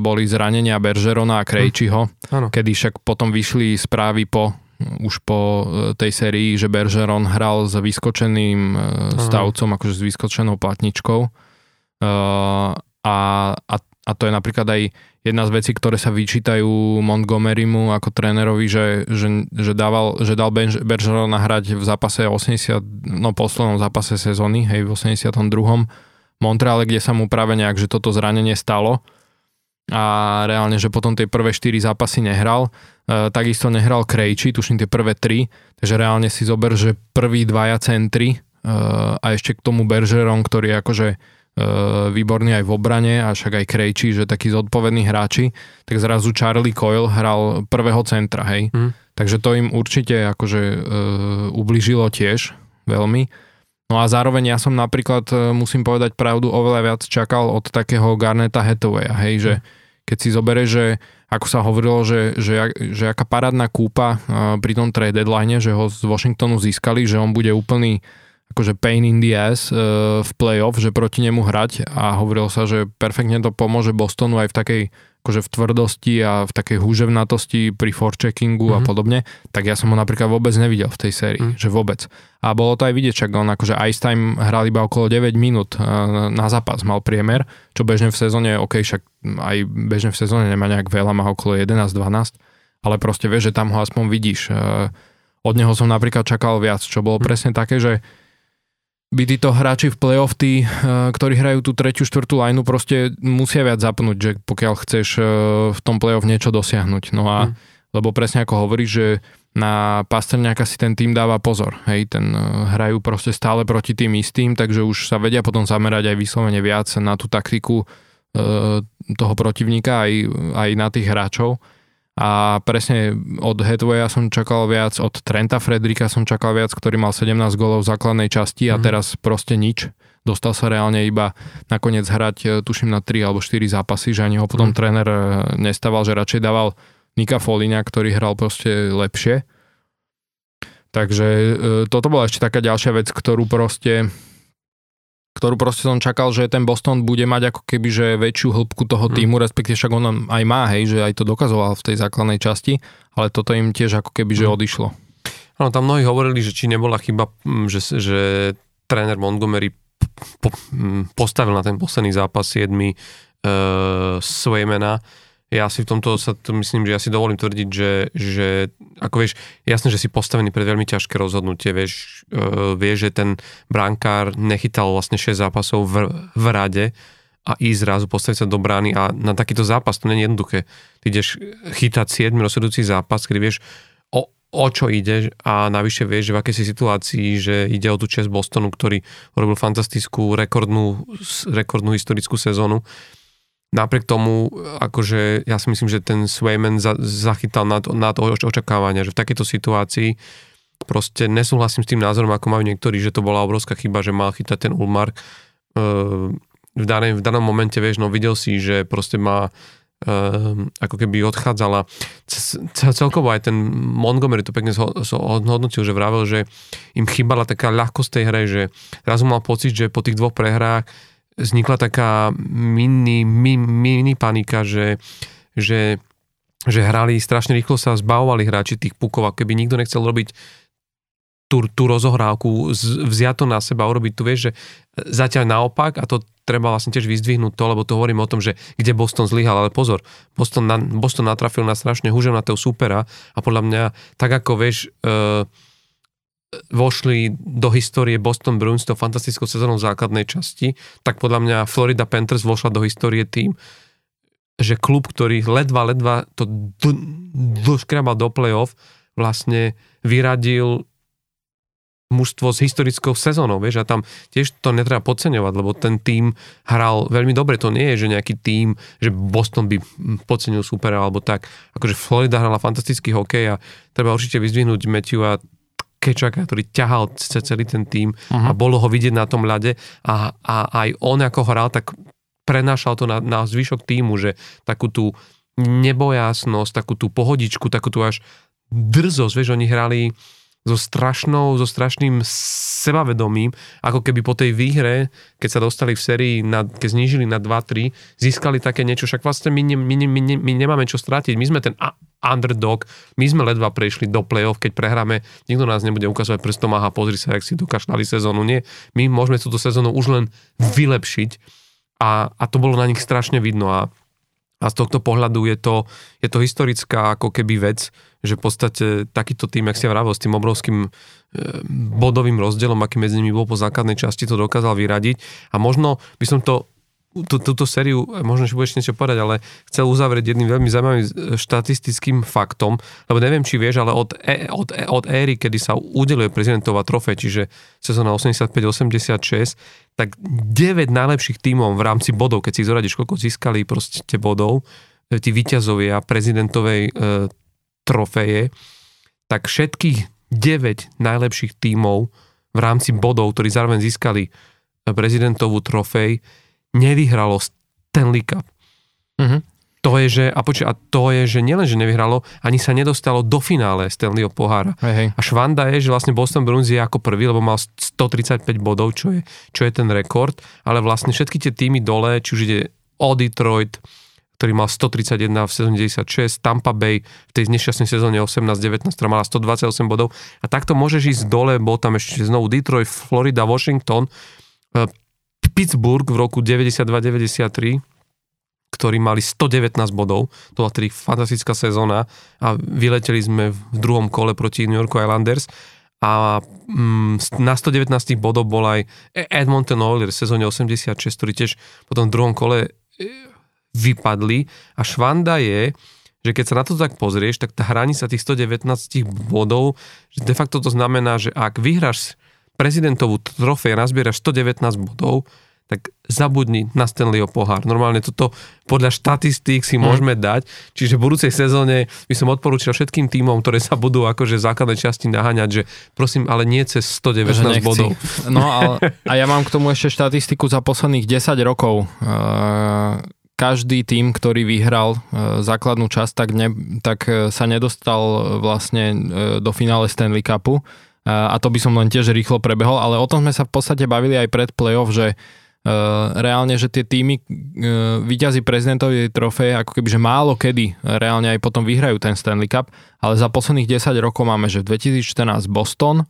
B: boli zranenia Beržerona a Krejčiho, hm. kedy však potom vyšli správy po už po e, tej sérii, že Bergeron hral s vyskočeným e, stavcom, akože s vyskočenou platničkou. E, a, a a to je napríklad aj jedna z vecí, ktoré sa vyčítajú Montgomerymu ako trénerovi, že, že, že, dával, že dal Bergerona nahrať v zápase 80, no poslednom zápase sezóny, hej, v 82. Montreale, kde sa mu práve nejak, že toto zranenie stalo a reálne, že potom tie prvé 4 zápasy nehral. E, takisto nehral Krejči, tuším tie prvé 3, takže reálne si zober, že prvý dvaja centri e, a ešte k tomu Bergeron, ktorý je akože Eh, výborný aj v obrane a však aj Krejči, že takí zodpovední hráči, tak zrazu Charlie Coyle hral prvého centra, hej. Mm. Takže to im určite akože e, ubližilo tiež veľmi. No a zároveň ja som napríklad, eh, musím povedať pravdu, oveľa viac čakal od takého Garneta Hathawaya, hej, že mm. keď si zobere, že ako sa hovorilo, že, že, že aká parádna kúpa pri tom trade deadline, že ho z Washingtonu získali, že on bude úplný akože pain in the ass uh, v playoff, že proti nemu hrať a hovorilo sa, že perfektne to pomôže Bostonu aj v takej akože v tvrdosti a v takej húževnatosti pri forecheckingu mm-hmm. a mhm. podobne, tak ja som ho napríklad vôbec nevidel v tej sérii, mm. že vôbec. A bolo to aj vidieť, čak on akože ice time hral iba okolo 9 minút uh, na zápas, mal priemer, čo bežne v sezóne, ok, však aj bežne v sezóne nemá nejak veľa, má okolo 11-12, ale proste vieš, že tam ho aspoň vidíš. Uh, od neho som napríklad čakal viac, čo bolo mm. presne také, že by títo hráči v play-off, tí, eh, ktorí hrajú tú tretiu, štvrtú lineu, proste musia viac zapnúť, že pokiaľ chceš eh, v tom play-off niečo dosiahnuť. No a, mm. lebo presne ako hovoríš, že na Pastrňáka si ten tým dáva pozor. Hej, ten eh, hrajú proste stále proti tým istým, takže už sa vedia potom zamerať aj vyslovene viac na tú taktiku toho protivníka, aj, aj na tých hráčov a presne od Headwaya som čakal viac, od Trenta Fredrika som čakal viac, ktorý mal 17 golov v základnej časti a mm. teraz proste nič. Dostal sa reálne iba nakoniec hrať, e, tuším, na 3 alebo 4 zápasy, že ani ho potom mm. tréner e, nestával, že radšej dával Nika Folina, ktorý hral proste lepšie. Takže e, toto bola ešte taká ďalšia vec, ktorú proste ktorú proste som čakal, že ten Boston bude mať ako keby že väčšiu hĺbku toho mhm. týmu, mm. respektíve však on aj má, hej, že aj to dokazoval v tej základnej časti, ale toto im tiež ako keby že mm. odišlo.
A: Áno, tam mnohí hovorili, že či nebola chyba, že, že tréner Montgomery po, postavil na ten posledný zápas 7 uh, Swaymana, ja si v tomto sa to myslím, že ja si dovolím tvrdiť, že, že ako vieš, jasné, že si postavený pred veľmi ťažké rozhodnutie, vieš, uh, vieš, že ten brankár nechytal vlastne 6 zápasov v, v rade a ísť zrazu postaviť sa do brány a na takýto zápas to nie je jednoduché. Ty ideš chytať 7 rozhodujúci zápas, kedy vieš o, o čo ide a navyše vieš, že v akej si situácii, že ide o tú čest Bostonu, ktorý robil fantastickú rekordnú, rekordnú historickú sezónu napriek tomu, akože ja si myslím, že ten Swayman za, zachytal na to, na to očakávania, že v takejto situácii proste nesúhlasím s tým názorom, ako majú niektorí, že to bola obrovská chyba, že mal chytať ten Ulmar. v, danej, v danom momente, vieš, no videl si, že proste má ako keby odchádzala. Celkovo aj ten Montgomery to pekne hodnotil, že vravel, že im chýbala taká ľahkosť tej hre, že raz mal pocit, že po tých dvoch prehrách vznikla taká mini, mini, mini panika, že, že, že hrali, strašne rýchlo sa zbavovali hráči tých pukov, a keby nikto nechcel robiť tú, tú rozohrávku, vziať to na seba, urobiť tu, vieš, že zatiaľ naopak, a to treba vlastne tiež vyzdvihnúť to, lebo to hovorím o tom, že kde Boston zlyhal, ale pozor, Boston, na, Boston natrafil na strašne húževnatého supera a podľa mňa, tak ako vieš, uh, vošli do histórie Boston Bruins to fantastickou sezónou základnej časti, tak podľa mňa Florida Panthers vošla do histórie tým, že klub, ktorý ledva, ledva to doškrabal do play-off, vlastne vyradil mužstvo s historickou sezónou, vieš, a tam tiež to netreba podceňovať, lebo ten tým hral veľmi dobre, to nie je, že nejaký tým, že Boston by podcenil super alebo tak, akože Florida hrala fantastický hokej a treba určite vyzdvihnúť Matthewa Kečaka, ktorý ťahal celý ten tým uh-huh. a bolo ho vidieť na tom ľade a, a aj on ako hral, tak prenášal to na, na zvyšok týmu, že takú tú nebojasnosť, takú tú pohodičku, takú tú až drzosť, vieš, oni hrali so strašnou, so strašným sebavedomím, ako keby po tej výhre, keď sa dostali v sérii, na, keď znížili na 2-3, získali také niečo, však vlastne my, ne, my, ne, my, ne, my nemáme čo strátiť, my sme ten underdog, my sme ledva prešli do play-off, keď prehráme, nikto nás nebude ukazovať prstom, aha, pozri sa, jak si dokašľali sezónu, nie, my môžeme túto sezónu už len vylepšiť. A, a to bolo na nich strašne vidno. A, a z tohto pohľadu je to, je to historická ako keby vec, že v podstate takýto tým, jak si vravil, s tým obrovským e, bodovým rozdielom, aký medzi nimi bol po základnej časti, to dokázal vyradiť. A možno by som to tú, túto sériu, možno, že budeš niečo povedať, ale chcel uzavrieť jedným veľmi zaujímavým e, štatistickým faktom, lebo neviem, či vieš, ale od, e, od, e, od éry, kedy sa udeluje prezidentová trofej, čiže sezóna 85-86, tak 9 najlepších tímov v rámci bodov, keď si zoradíš, koľko získali proste bodov, e, tí výťazovia prezidentovej e, trofeje, tak všetkých 9 najlepších tímov v rámci bodov, ktorí zároveň získali prezidentovú trofej, nevyhralo Stanley Cup. Uh-huh. To je, že, a, počuť, a to je, že nielen, že nevyhralo, ani sa nedostalo do finále Stanleyho pohára.
B: Hej, hej.
A: A švanda je, že vlastne Boston Bruins je ako prvý, lebo mal 135 bodov, čo je, čo je ten rekord, ale vlastne všetky tie týmy dole, či už ide o Detroit, ktorý mal 131 v sezóne 96, Tampa Bay v tej nešťastnej sezóne 18-19, ktorá mala 128 bodov. A takto môžeš ísť dole, bol tam ešte znovu Detroit, Florida, Washington, e, Pittsburgh v roku 92-93, ktorí mali 119 bodov, to bola tedy fantastická sezóna a vyleteli sme v druhom kole proti New York Islanders. A mm, na 119 bodov bol aj Edmonton Oilers v sezóne 86, ktorí tiež potom v druhom kole e, vypadli. A švanda je, že keď sa na to tak pozrieš, tak tá hranica tých 119 bodov, že de facto to znamená, že ak vyhráš prezidentovú trofej a nazbieraš 119 bodov, tak zabudni na Stanleyho pohár. Normálne toto podľa štatistík si mm. môžeme dať, čiže v budúcej sezóne by som odporúčal všetkým týmom, ktoré sa budú akože základnej časti naháňať, že prosím, ale nie cez 119 bodov.
B: No a, a ja mám k tomu ešte štatistiku za posledných 10 rokov. Uh, každý tým, ktorý vyhral uh, základnú časť, tak, ne, tak uh, sa nedostal vlastne do finále Stanley Cupu. A to by som len tiež rýchlo prebehol, ale o tom sme sa v podstate bavili aj pred playoff, že reálne, že tie týmy uh, vyťazí prezidentovi trofeje, ako keby, že málo kedy reálne aj potom vyhrajú ten Stanley Cup, ale za posledných 10 rokov máme, že v 2014 Boston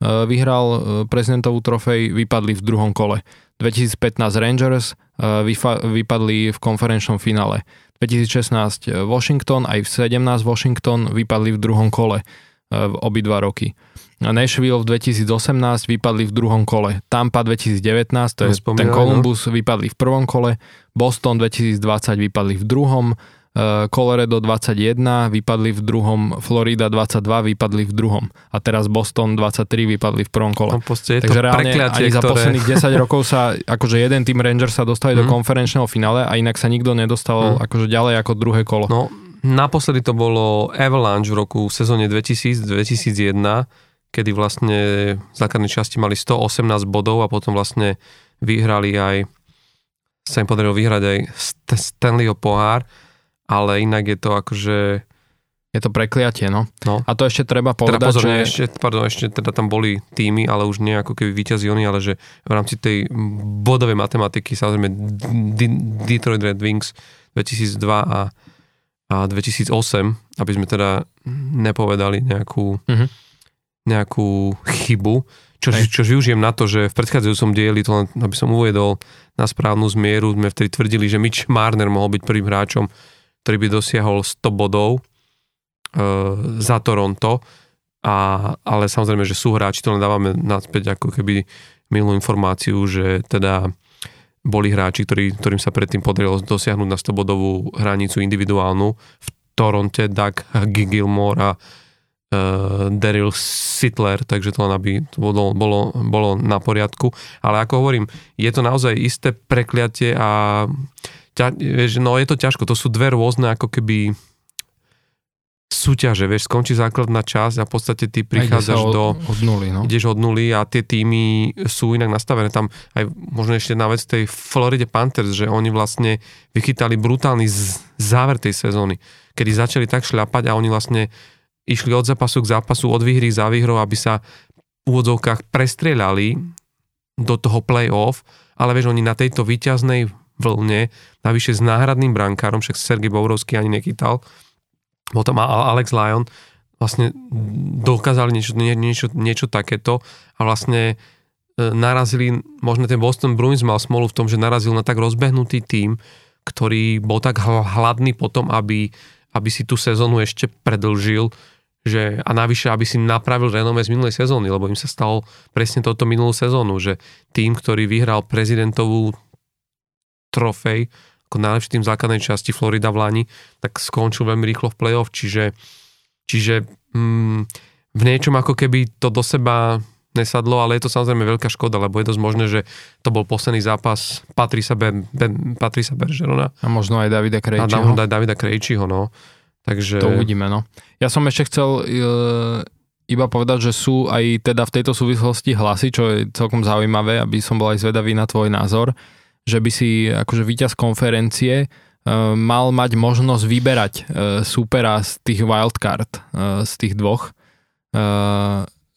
B: vyhral prezidentovú trofej, vypadli v druhom kole. 2015 Rangers vypadli v konferenčnom finále. 2016 Washington, aj v 17 Washington vypadli v druhom kole v obidva roky. Nashville v 2018 vypadli v druhom kole. Tampa 2019, to je no, ten Columbus, no. vypadli v prvom kole. Boston 2020 vypadli v druhom. Eh, Colorado 21 vypadli v druhom, Florida 22 vypadli v druhom a teraz Boston 23 vypadli v prvom kole.
A: No, je Takže to reálne ani
B: ktoré... za posledných 10 rokov sa, akože jeden tým Rangers sa dostali mm. do mhm. konferenčného finále a inak sa nikto nedostal mm. akože ďalej ako druhé kolo.
A: No, naposledy to bolo Avalanche v roku v sezóne 2000-2001 kedy vlastne v základnej časti mali 118 bodov a potom vlastne vyhrali aj, sa im podarilo vyhrať aj Stanleyho pohár, ale inak je to akože...
B: Je to prekliatie, no. no. A to ešte treba teda povedať, teda pozor, že...
A: Ešte, pardon, ešte teda tam boli týmy, ale už nie ako keby víťazí oni, ale že v rámci tej bodovej matematiky samozrejme Detroit Red Wings 2002 a, a 2008, aby sme teda nepovedali nejakú... Uh-huh nejakú chybu, čo, čo využijem na to, že v predchádzajúcom dieli, to len aby som uvedol na správnu zmieru, sme vtedy tvrdili, že Mitch Marner mohol byť prvým hráčom, ktorý by dosiahol 100 bodov e, za Toronto, a, ale samozrejme, že sú hráči, to len dávame naspäť ako keby milú informáciu, že teda boli hráči, ktorý, ktorým sa predtým podarilo dosiahnuť na 100 bodovú hranicu individuálnu v Toronte, Doug Gilmore a uh, Daryl Sittler, takže to len aby to bolo, bolo, bolo na poriadku. Ale ako hovorím, je to naozaj isté prekliatie a ťa, vieš, no je to ťažko, to sú dve rôzne ako keby súťaže, vieš, skončí základná časť a v podstate ty prichádzaš
B: od,
A: do...
B: Od nuly, no.
A: Ideš od nuly a tie týmy sú inak nastavené. Tam aj možno ešte jedna vec tej Floride Panthers, že oni vlastne vychytali brutálny z, záver tej sezóny, kedy začali tak šľapať a oni vlastne išli od zápasu k zápasu, od výhry za výhrou, aby sa v úvodzovkách prestrieľali do toho play-off, ale vieš, oni na tejto výťaznej vlne, navyše s náhradným brankárom, však Sergej Bourovský ani nechytal, bol tam Alex Lyon, vlastne dokázali niečo, nie, niečo, niečo takéto. A vlastne narazili, možno ten Boston Bruins mal smolu v tom, že narazil na tak rozbehnutý tým, ktorý bol tak hladný potom, aby, aby si tú sezónu ešte predlžil, že, a navyše, aby si napravil renome z minulej sezóny, lebo im sa stalo presne toto minulú sezónu, že tým, ktorý vyhral prezidentovú trofej, ako najlepší tým základnej časti Florida v Lani, tak skončil veľmi rýchlo v playoff, čiže, čiže mm, v niečom ako keby to do seba nesadlo, ale je to samozrejme veľká škoda, lebo je dosť možné, že to bol posledný zápas Patrisa, ben, ben, Patrisa Bergerona.
B: A možno aj Davida Krejčího.
A: A možno aj Davida Krejčího, no. Takže...
B: To uvidíme, no. Ja som ešte chcel e, iba povedať, že sú aj teda v tejto súvislosti hlasy, čo je celkom zaujímavé, aby som bol aj zvedavý na tvoj názor, že by si akože víťaz konferencie e, mal mať možnosť vyberať e, supera z tých wildcard, e, z tých dvoch.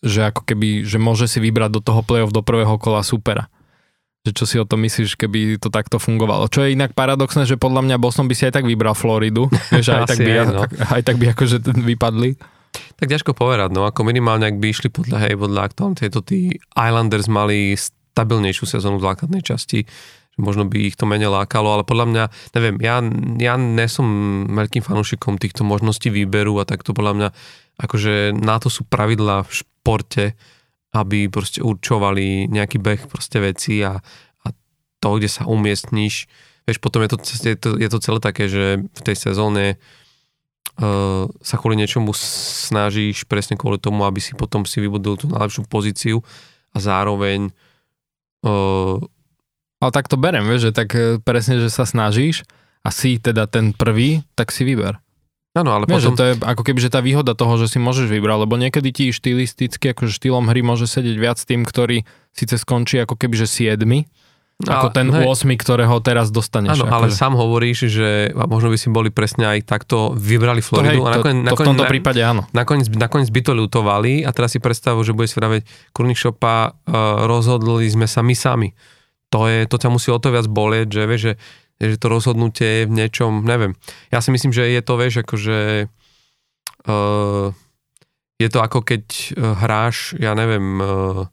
B: Že ako keby, že môže si vybrať do toho play-off do prvého kola supera. Že čo si o tom myslíš, keby to takto fungovalo. Čo je inak paradoxné, že podľa mňa Boston by si aj tak vybral Floridu, že aj, tak by, aj, no. aj tak by akože vypadli.
A: Tak ťažko povedať, no ako minimálne, ak by išli podľa, hej, podľa aktuálne tieto tí Islanders mali stabilnejšiu sezónu v základnej časti, že možno by ich to menej lákalo, ale podľa mňa, neviem, ja, ja nesom veľkým fanúšikom týchto možností výberu a takto podľa mňa akože na to sú pravidlá v športe, aby proste určovali nejaký beh proste veci a, a to, kde sa umiestníš, vieš, potom je to, je to, je to celé také, že v tej sezóne uh, sa kvôli niečomu snažíš presne kvôli tomu, aby si potom si vybudil tú najlepšiu pozíciu a zároveň uh,
B: ale tak to berem, vieš, že tak e, presne, že sa snažíš a si teda ten prvý, tak si vyber.
A: Áno, ale
B: Vieš,
A: potom...
B: že to je ako keby že tá výhoda toho, že si môžeš vybrať, lebo niekedy ti štilisticky, akože štýlom hry môže sedieť viac tým, ktorý síce skončí ako keby že 7, ako ale, ten hej. 8, ktorého teraz dostaneš.
A: Áno, ale že... sám hovoríš, že možno by si boli presne aj takto vybrali Floridu.
B: To, hej, a nakoniec, to, to nakoniec, v tomto prípade áno.
A: Nakoniec, nakoniec by to ľutovali a teraz si predstavu, že bude spraviť Kurník Šopa, uh, rozhodli sme sa my sami. To, je, to ťa musí o to viac bolieť, že vieš, že že to rozhodnutie je v niečom, neviem. Ja si myslím, že je to, vieš, akože uh, je to ako keď uh, hráš, ja neviem, uh,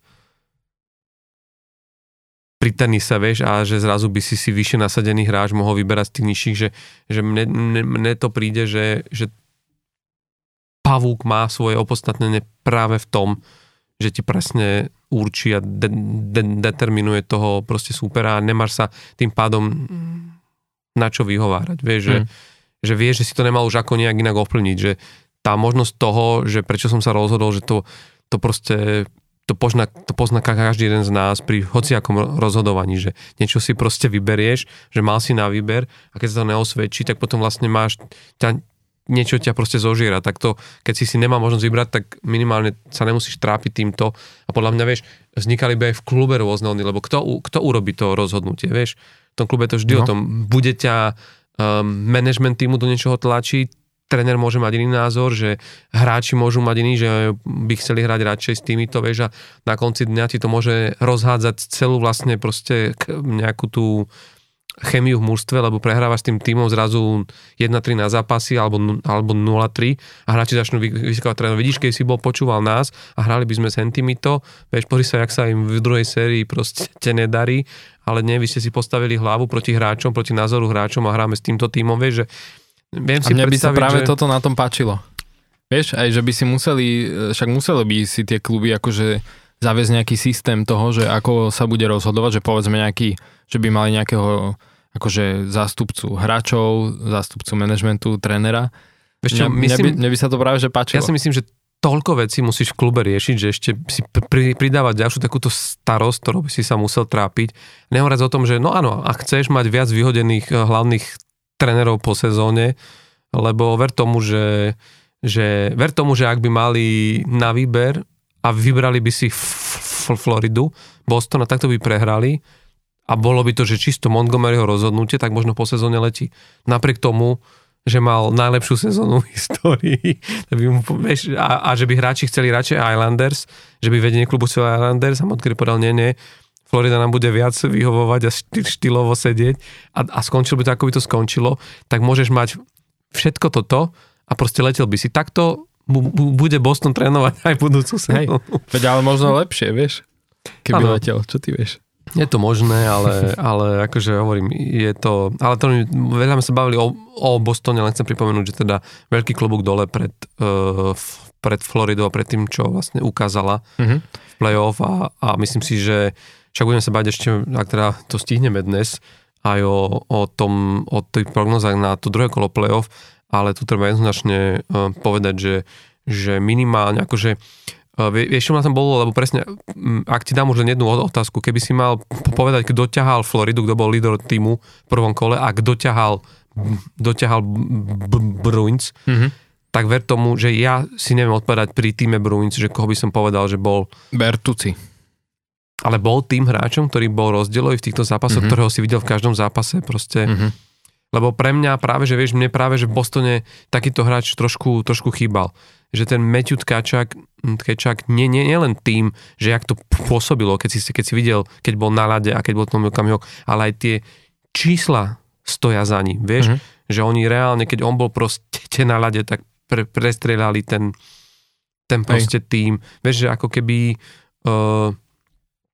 A: pri tenise, vieš, a že zrazu by si si vyššie nasadený hráč mohol vyberať z tých nižších, že, že mne, mne, mne to príde, že, že pavúk má svoje opodstatnenie práve v tom, že ti presne určí a de, de, determinuje toho proste súpera a nemáš sa tým pádom na čo vyhovárať. Vieš, mm. že, že vieš, že si to nemal už ako nejak inak ovplniť, že tá možnosť toho, že prečo som sa rozhodol, že to, to proste to pozná, to pozná každý jeden z nás pri hociakom rozhodovaní, že niečo si proste vyberieš, že mal si na výber a keď sa to neosvedčí, tak potom vlastne máš, ťa, niečo ťa proste zožiera. Tak to, keď si si nemá možnosť vybrať, tak minimálne sa nemusíš trápiť týmto. A podľa mňa, vieš, vznikali by aj v klube rôzne lebo kto, kto urobí to rozhodnutie, vieš? V tom klube to vždy no. o tom. Bude ťa um, management týmu do niečoho tlačiť, tréner môže mať iný názor, že hráči môžu mať iný, že by chceli hrať radšej s týmito, vieš, a na konci dňa ti to môže rozhádzať celú vlastne proste nejakú tú chemiu v mužstve, lebo prehrávaš s tým týmom zrazu 1-3 na zápasy alebo, alebo 0-3 a hráči začnú vyskávať tréner. Vidíš, keď si bol počúval nás a hrali by sme s Entimito, vieš, pozri sa, jak sa im v druhej sérii proste nedarí ale nie, vy ste si postavili hlavu proti hráčom, proti názoru hráčom a hráme s týmto týmom, vieš, že
B: viem si a mne by sa práve že... toto na tom páčilo. Vieš, aj že by si museli, však museli by si tie kluby akože zaviesť nejaký systém toho, že ako sa bude rozhodovať, že povedzme nejaký, že by mali nejakého akože zástupcu hráčov, zástupcu manažmentu, trénera. Vieš čo, myslím, mne, by, sa to práve že páčilo.
A: Ja si myslím, že toľko vecí musíš v klube riešiť, že ešte si pri, pridávať ďalšiu takúto starosť, ktorou by si sa musel trápiť. Nehovoriac o tom, že no áno, ak chceš mať viac vyhodených eh, hlavných trénerov po sezóne, lebo ver tomu, že, že, ver tomu, že ak by mali na výber a vybrali by si Floridu, Boston a takto by prehrali a bolo by to, že čisto Montgomeryho rozhodnutie, tak možno po sezóne letí. Napriek tomu, že mal najlepšiu sezónu v histórii a, a že by hráči chceli radšej Islanders, že by vedenie klubu chcel Islanders a Montgomery povedal, nie, nie, Florida nám bude viac vyhovovať a štýlovo sedieť a, a skončilo by to, ako by to skončilo, tak môžeš mať všetko toto a proste letel by si. Takto bu, bu, bude Boston trénovať aj budúcu sezónu.
B: Veď ale možno lepšie, vieš. keby ano. letel, čo ty vieš?
A: Je to možné, ale, ale akože hovorím, je to... Ale to veľa sme sa bavili o, o Bostone, len chcem pripomenúť, že teda veľký klobúk dole pred, uh, pred Floridou a pred tým, čo vlastne ukázala uh-huh. v playoff a, a myslím si, že však budeme sa bať ešte, ak teda to stihneme dnes, aj o, o tom, o tých prognozách na to druhé kolo playoff, ale tu treba jednoznačne uh, povedať, že, že minimálne akože uh, vieš, čo ma tam bolo, lebo presne, ak ti dám už len jednu otázku, keby si mal povedať, kto ťahal Floridu, kto bol líder týmu v prvom kole a kto ťahal, doťahal Bruins, mm-hmm. tak ver tomu, že ja si neviem odpovedať pri týme Bruins, že koho by som povedal, že bol...
B: Bertuci
A: ale bol tým hráčom, ktorý bol rozdielový v týchto zápasoch, mm-hmm. ktorého si videl v každom zápase proste. Mm-hmm. Lebo pre mňa práve, že vieš, mne práve, že v Bostone takýto hráč trošku, trošku chýbal. Že ten Matthew Tkačak, Tkačak nie, nie, nie len tým, že jak to pôsobilo, keď si, keď si videl, keď bol na lade a keď bol tom Kamihok, ale aj tie čísla stoja za ním, vieš, mm-hmm. že oni reálne, keď on bol proste na lade, tak pre, prestrelali ten, ten proste Hej. tým. Vieš, že ako keby uh,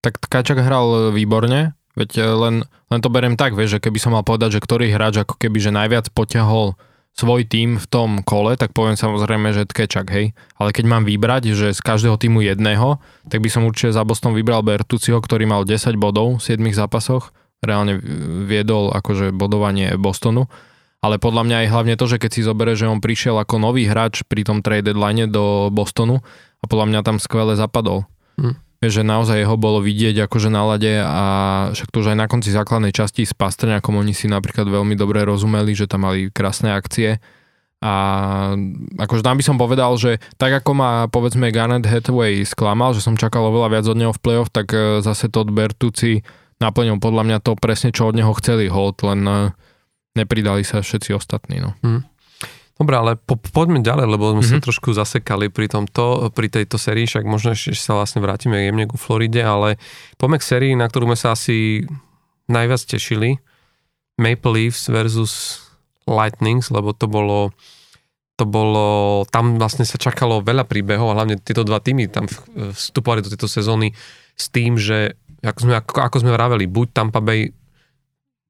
B: tak Kačak hral výborne, veď e, len, len to beriem tak, vieš, že keby som mal povedať, že ktorý hráč ako keby že najviac poťahol svoj tým v tom kole, tak poviem samozrejme, že Tkečak, hej. Ale keď mám vybrať, že z každého týmu jedného, tak by som určite za Boston vybral Bertuciho, ktorý mal 10 bodov v 7 zápasoch, reálne viedol akože bodovanie Bostonu. Ale podľa mňa aj hlavne to, že keď si zoberie, že on prišiel ako nový hráč pri tom trade deadline do Bostonu a podľa mňa tam skvele zapadol. Hm že naozaj jeho bolo vidieť akože na lade a však to už aj na konci základnej časti s Pastrňakom oni si napríklad veľmi dobre rozumeli, že tam mali krásne akcie a akože tam by som povedal, že tak ako ma povedzme Garnet Hathaway sklamal, že som čakal oveľa viac od neho v play-off, tak e, zase Todd Bertucci naplnil podľa mňa to presne, čo od neho chceli hold, len e, nepridali sa všetci ostatní. No. Hmm.
A: Dobre, ale po, poďme ďalej, lebo sme mm-hmm. sa mhm. trošku zasekali pri tomto, pri tejto sérii, však možno ešte sa vlastne vrátime jemne ku Floride, ale poďme k sérii, na ktorú sme sa asi najviac tešili. Maple Leafs versus Lightnings, lebo to bolo to bolo, tam vlastne sa čakalo veľa príbehov, a hlavne tieto dva týmy tam vstupovali do tejto sezóny s tým, že ako sme, ako, ako sme vraveli, buď Tampa Bay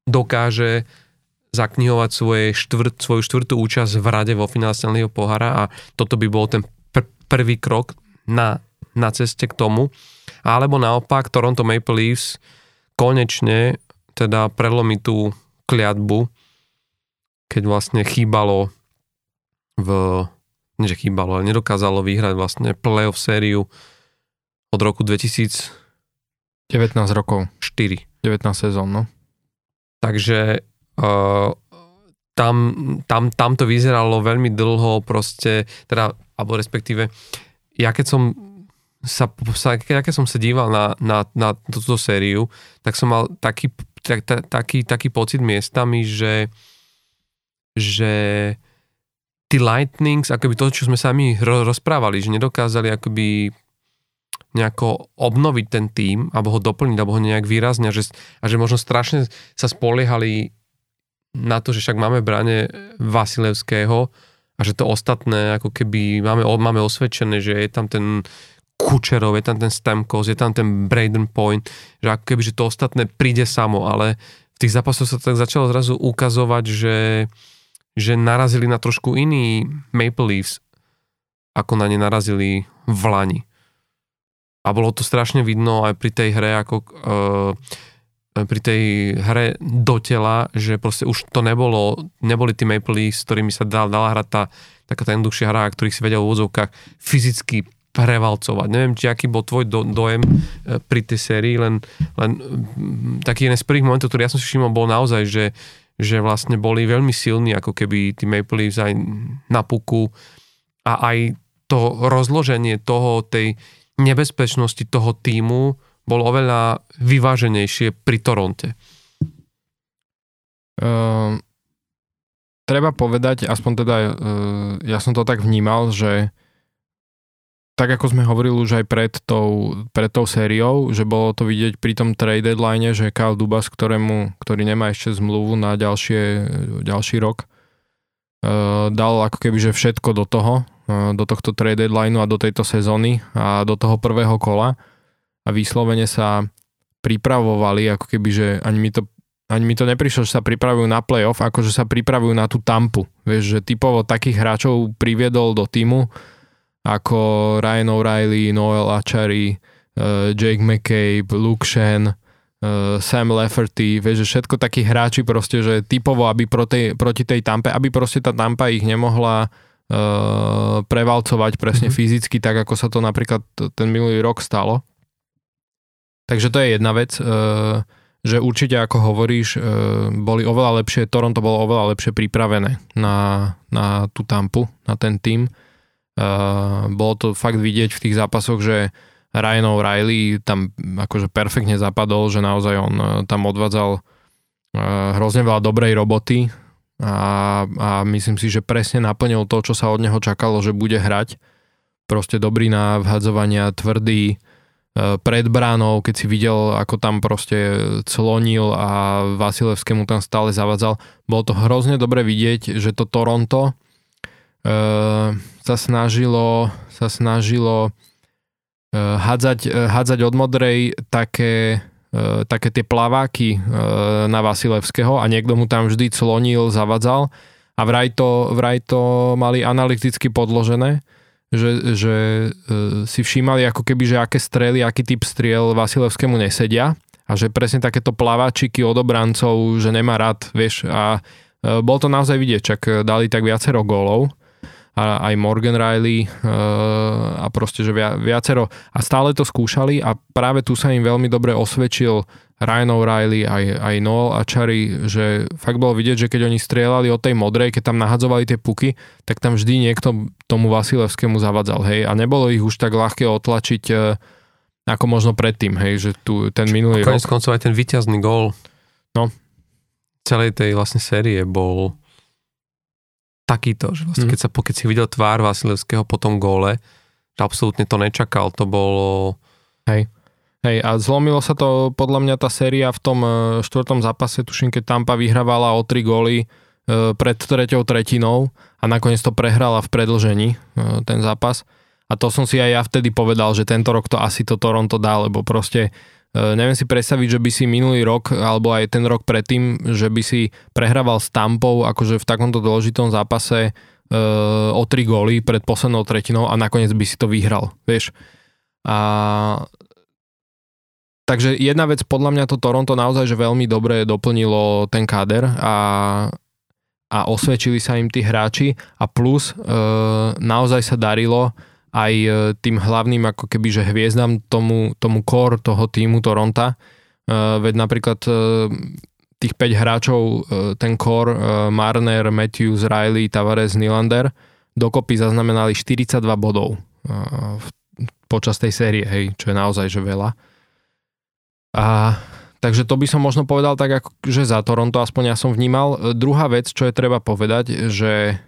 A: dokáže zaknihovať svoje štvrt, svoju štvrtú účasť v rade vo finále Stanleyho pohára a toto by bol ten pr- prvý krok na, na ceste k tomu. Alebo naopak Toronto Maple Leafs konečne teda prelomí tú kliatbu, keď vlastne chýbalo v, nie že chýbalo, ale nedokázalo vyhrať vlastne playoff sériu od roku 2000
B: 19 rokov.
A: 4.
B: 19 sezón, no.
A: Takže tam, tam, tam to vyzeralo veľmi dlho proste, teda, alebo respektíve, ja keď som sa, sa keď, keď som sa díval na, na, na túto sériu, tak som mal taký, tak, taký, taký pocit miestami, že že tí Lightnings, akoby to, čo sme sami rozprávali, že nedokázali akoby nejako obnoviť ten tým, alebo ho doplniť, alebo ho nejak výrazne, že, a že možno strašne sa spoliehali na to, že však máme brane Vasilevského a že to ostatné, ako keby máme, máme osvedčené, že je tam ten Kučerov, je tam ten Stamkos, je tam ten Braden Point, že ako keby, že to ostatné príde samo, ale v tých zápasoch sa tak začalo zrazu ukazovať, že, že narazili na trošku iný Maple Leafs, ako na ne narazili v Lani. A bolo to strašne vidno aj pri tej hre, ako uh, pri tej hre do tela, že proste už to nebolo, neboli tí Maple Leafs, s ktorými sa dala, dala hrať tá, taká tá jednoduchšia hra, ktorých si vedel v úvodzovkách fyzicky prevalcovať. Neviem, či aký bol tvoj do, dojem e, pri tej sérii, len, len taký jeden z prvých momentov, ktorý ja som si všimol, bol naozaj, že, že vlastne boli veľmi silní, ako keby tí Maple Leafs aj na puku a aj to rozloženie toho, tej nebezpečnosti toho týmu bol oveľa vyváženejšie pri Toronte.
B: Uh, treba povedať, aspoň teda uh, ja som to tak vnímal, že tak ako sme hovorili už aj pred tou, pred tou sériou, že bolo to vidieť pri tom trade deadline, že Kyle Dubas, ktorému, ktorý nemá ešte zmluvu na ďalšie, ďalší rok, uh, dal ako keby že všetko do toho, uh, do tohto trade deadline a do tejto sezóny a do toho prvého kola a vyslovene sa pripravovali, ako keby, že ani mi to ani mi to neprišlo, že sa pripravujú na playoff, ako že sa pripravujú na tú tampu. Vieš, že typovo takých hráčov priviedol do týmu ako Ryan O'Reilly, Noel Achary, uh, Jake McCabe, Luke Shen, uh, Sam Lafferty, vieš, že všetko takí hráči proste, že typovo, aby proti, proti tej tampe, aby proste tá tampa ich nemohla uh, prevalcovať presne mm-hmm. fyzicky, tak ako sa to napríklad ten minulý rok stalo. Takže to je jedna vec, uh, že určite ako hovoríš, uh, boli oveľa lepšie, Toronto bolo oveľa lepšie pripravené na, na tú tampu, na ten tým. Uh, bolo to fakt vidieť v tých zápasoch, že Ryan O'Reilly tam akože perfektne zapadol, že naozaj on tam odvádzal hrozne veľa dobrej roboty a, a myslím si, že presne naplnil to, čo sa od neho čakalo, že bude hrať. Proste dobrý na vhadzovania, tvrdý, e, pred bránou, keď si videl, ako tam proste clonil a Vasilevskému tam stále zavadzal. Bolo to hrozne dobre vidieť, že to Toronto e, sa snažilo, sa snažilo e, hádzať, e, hádzať od modrej také E, také tie plaváky e, na Vasilevského a niekto mu tam vždy clonil, zavadzal a vraj to, vraj to mali analyticky podložené, že, že e, si všímali ako keby, že aké strely, aký typ striel Vasilevskému nesedia a že presne takéto plaváčiky od obrancov, že nemá rád, vieš, a bol to naozaj vidieť, čak dali tak viacero gólov a aj Morgan Riley e, a proste, že viacero a stále to skúšali a práve tu sa im veľmi dobre osvedčil Ryan O'Reilly, aj, aj Noel a Chary, že fakt bolo vidieť, že keď oni strieľali od tej modrej, keď tam nahadzovali tie puky, tak tam vždy niekto tomu Vasilevskému zavadzal, hej, a nebolo ich už tak ľahké otlačiť e, ako možno predtým, hej, že tu ten minulý
A: rok... Konec koncov aj ten vyťazný gól
B: no.
A: celej tej vlastne série bol takýto, že vlastne mm. keď, sa, keď si videl tvár Vasilevského po tom góle, že absolútne to nečakal, to bolo...
B: Hej. Hej, a zlomilo sa to podľa mňa tá séria v tom e, štvrtom zápase, tuším, keď Tampa vyhrávala o tri góly e, pred treťou tretinou a nakoniec to prehrala v predlžení e, ten zápas. A to som si aj ja vtedy povedal, že tento rok to asi to Toronto dá, lebo proste neviem si predstaviť, že by si minulý rok alebo aj ten rok predtým, že by si prehrával s Tampou akože v takomto dôležitom zápase e, o tri góly pred poslednou tretinou a nakoniec by si to vyhral, vieš. A Takže jedna vec, podľa mňa to Toronto naozaj že veľmi dobre doplnilo ten káder a, a osvedčili sa im tí hráči a plus e, naozaj sa darilo aj e, tým hlavným ako keby, že hviezdam tomu, tomu core toho týmu Toronta. E, veď napríklad e, tých 5 hráčov, ten core Marner, Matthews, Riley, Tavares, Nylander dokopy zaznamenali 42 bodov počas tej série, hej, čo je naozaj že veľa. A Takže to by som možno povedal tak, ako, že za Toronto aspoň ja som vnímal. Druhá vec, čo je treba povedať, že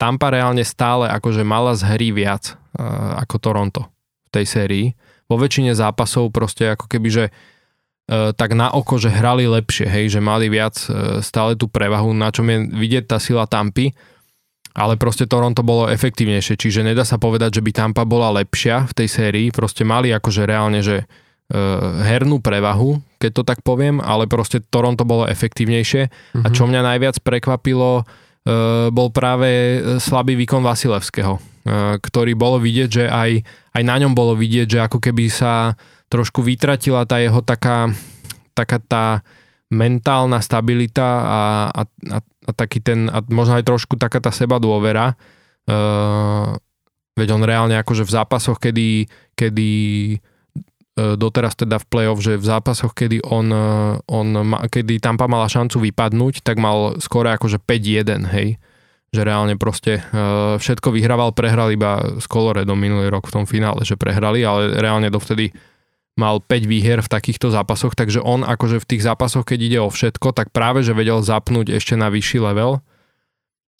B: Tampa reálne stále akože mala z hry viac uh, ako Toronto v tej sérii. Vo väčšine zápasov proste ako keby, že uh, tak na oko, že hrali lepšie, hej, že mali viac uh, stále tú prevahu, na čom je vidieť tá sila Tampy, ale proste Toronto bolo efektívnejšie, čiže nedá sa povedať, že by Tampa bola lepšia v tej sérii, proste mali akože reálne, že hernú prevahu, keď to tak poviem, ale proste Toronto bolo efektívnejšie. Mm-hmm. A mhm. čo mňa najviac prekvapilo, Eh, bol práve eh, slabý výkon Vasilevského, eh, ktorý bolo vidieť, že aj, aj na ňom bolo vidieť, že ako keby sa trošku vytratila tá jeho taká, taká tá mentálna stabilita a, a, a, a taký ten, a možno aj trošku taká tá seba dôvera. Uh, veď on reálne akože v zápasoch, kedy, kedy doteraz teda v play-off, že v zápasoch, kedy on, e, on kedy Tampa mala šancu vypadnúť, tak mal skoro akože 5-1, hej. Že reálne proste uh, všetko vyhrával, prehral iba s Coloredom minulý rok v tom finále, že prehrali, ale reálne dovtedy mal 5 výher v takýchto zápasoch, takže on akože v tých zápasoch, keď ide o všetko, tak práve, že vedel zapnúť ešte na vyšší level.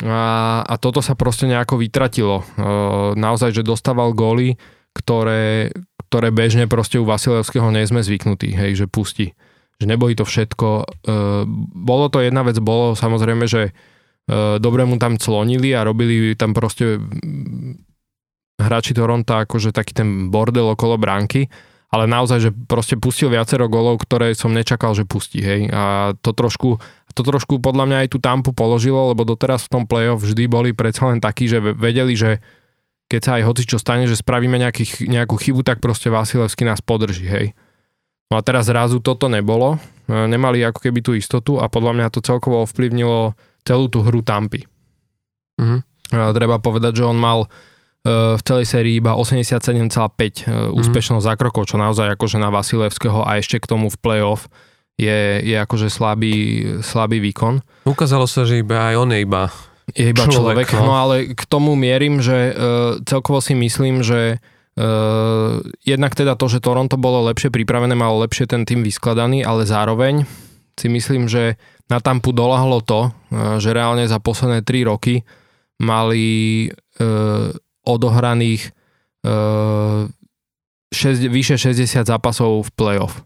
B: A, a toto sa proste nejako vytratilo. Uh, naozaj, že dostával góly, ktoré, ktoré bežne proste u Vasilevského nie sme zvyknutí, hej, že pustí. Že neboli to všetko. E, bolo to jedna vec, bolo samozrejme, že e, dobre mu tam clonili a robili tam proste hráči Toronto akože taký ten bordel okolo bránky, ale naozaj, že proste pustil viacero golov, ktoré som nečakal, že pustí, hej. A to trošku, to trošku podľa mňa aj tú tampu položilo, lebo doteraz v tom playoff vždy boli predsa len takí, že vedeli, že keď sa aj hoci čo stane, že spravíme nejaký, nejakú chybu, tak proste Vasilevský nás podrží, hej. No a teraz zrazu toto nebolo, e, nemali ako keby tú istotu a podľa mňa to celkovo ovplyvnilo celú tú hru Tampy. Mm-hmm. Treba povedať, že on mal e, v celej sérii iba 87,5 mm-hmm. úspešnosť zákrokov, čo naozaj akože na Vasilevského a ešte k tomu v playoff je, je akože slabý, slabý výkon.
A: Ukázalo sa, že iba aj on je iba
B: je iba človek. človek no. no ale k tomu mierim, že uh, celkovo si myslím, že Uh, jednak teda to, že Toronto bolo lepšie pripravené, malo lepšie ten tým vyskladaný, ale zároveň si myslím, že na Tampu dolahlo to, uh, že reálne za posledné 3 roky mali uh, odohraných uh, 6, vyše 60 zápasov v playoff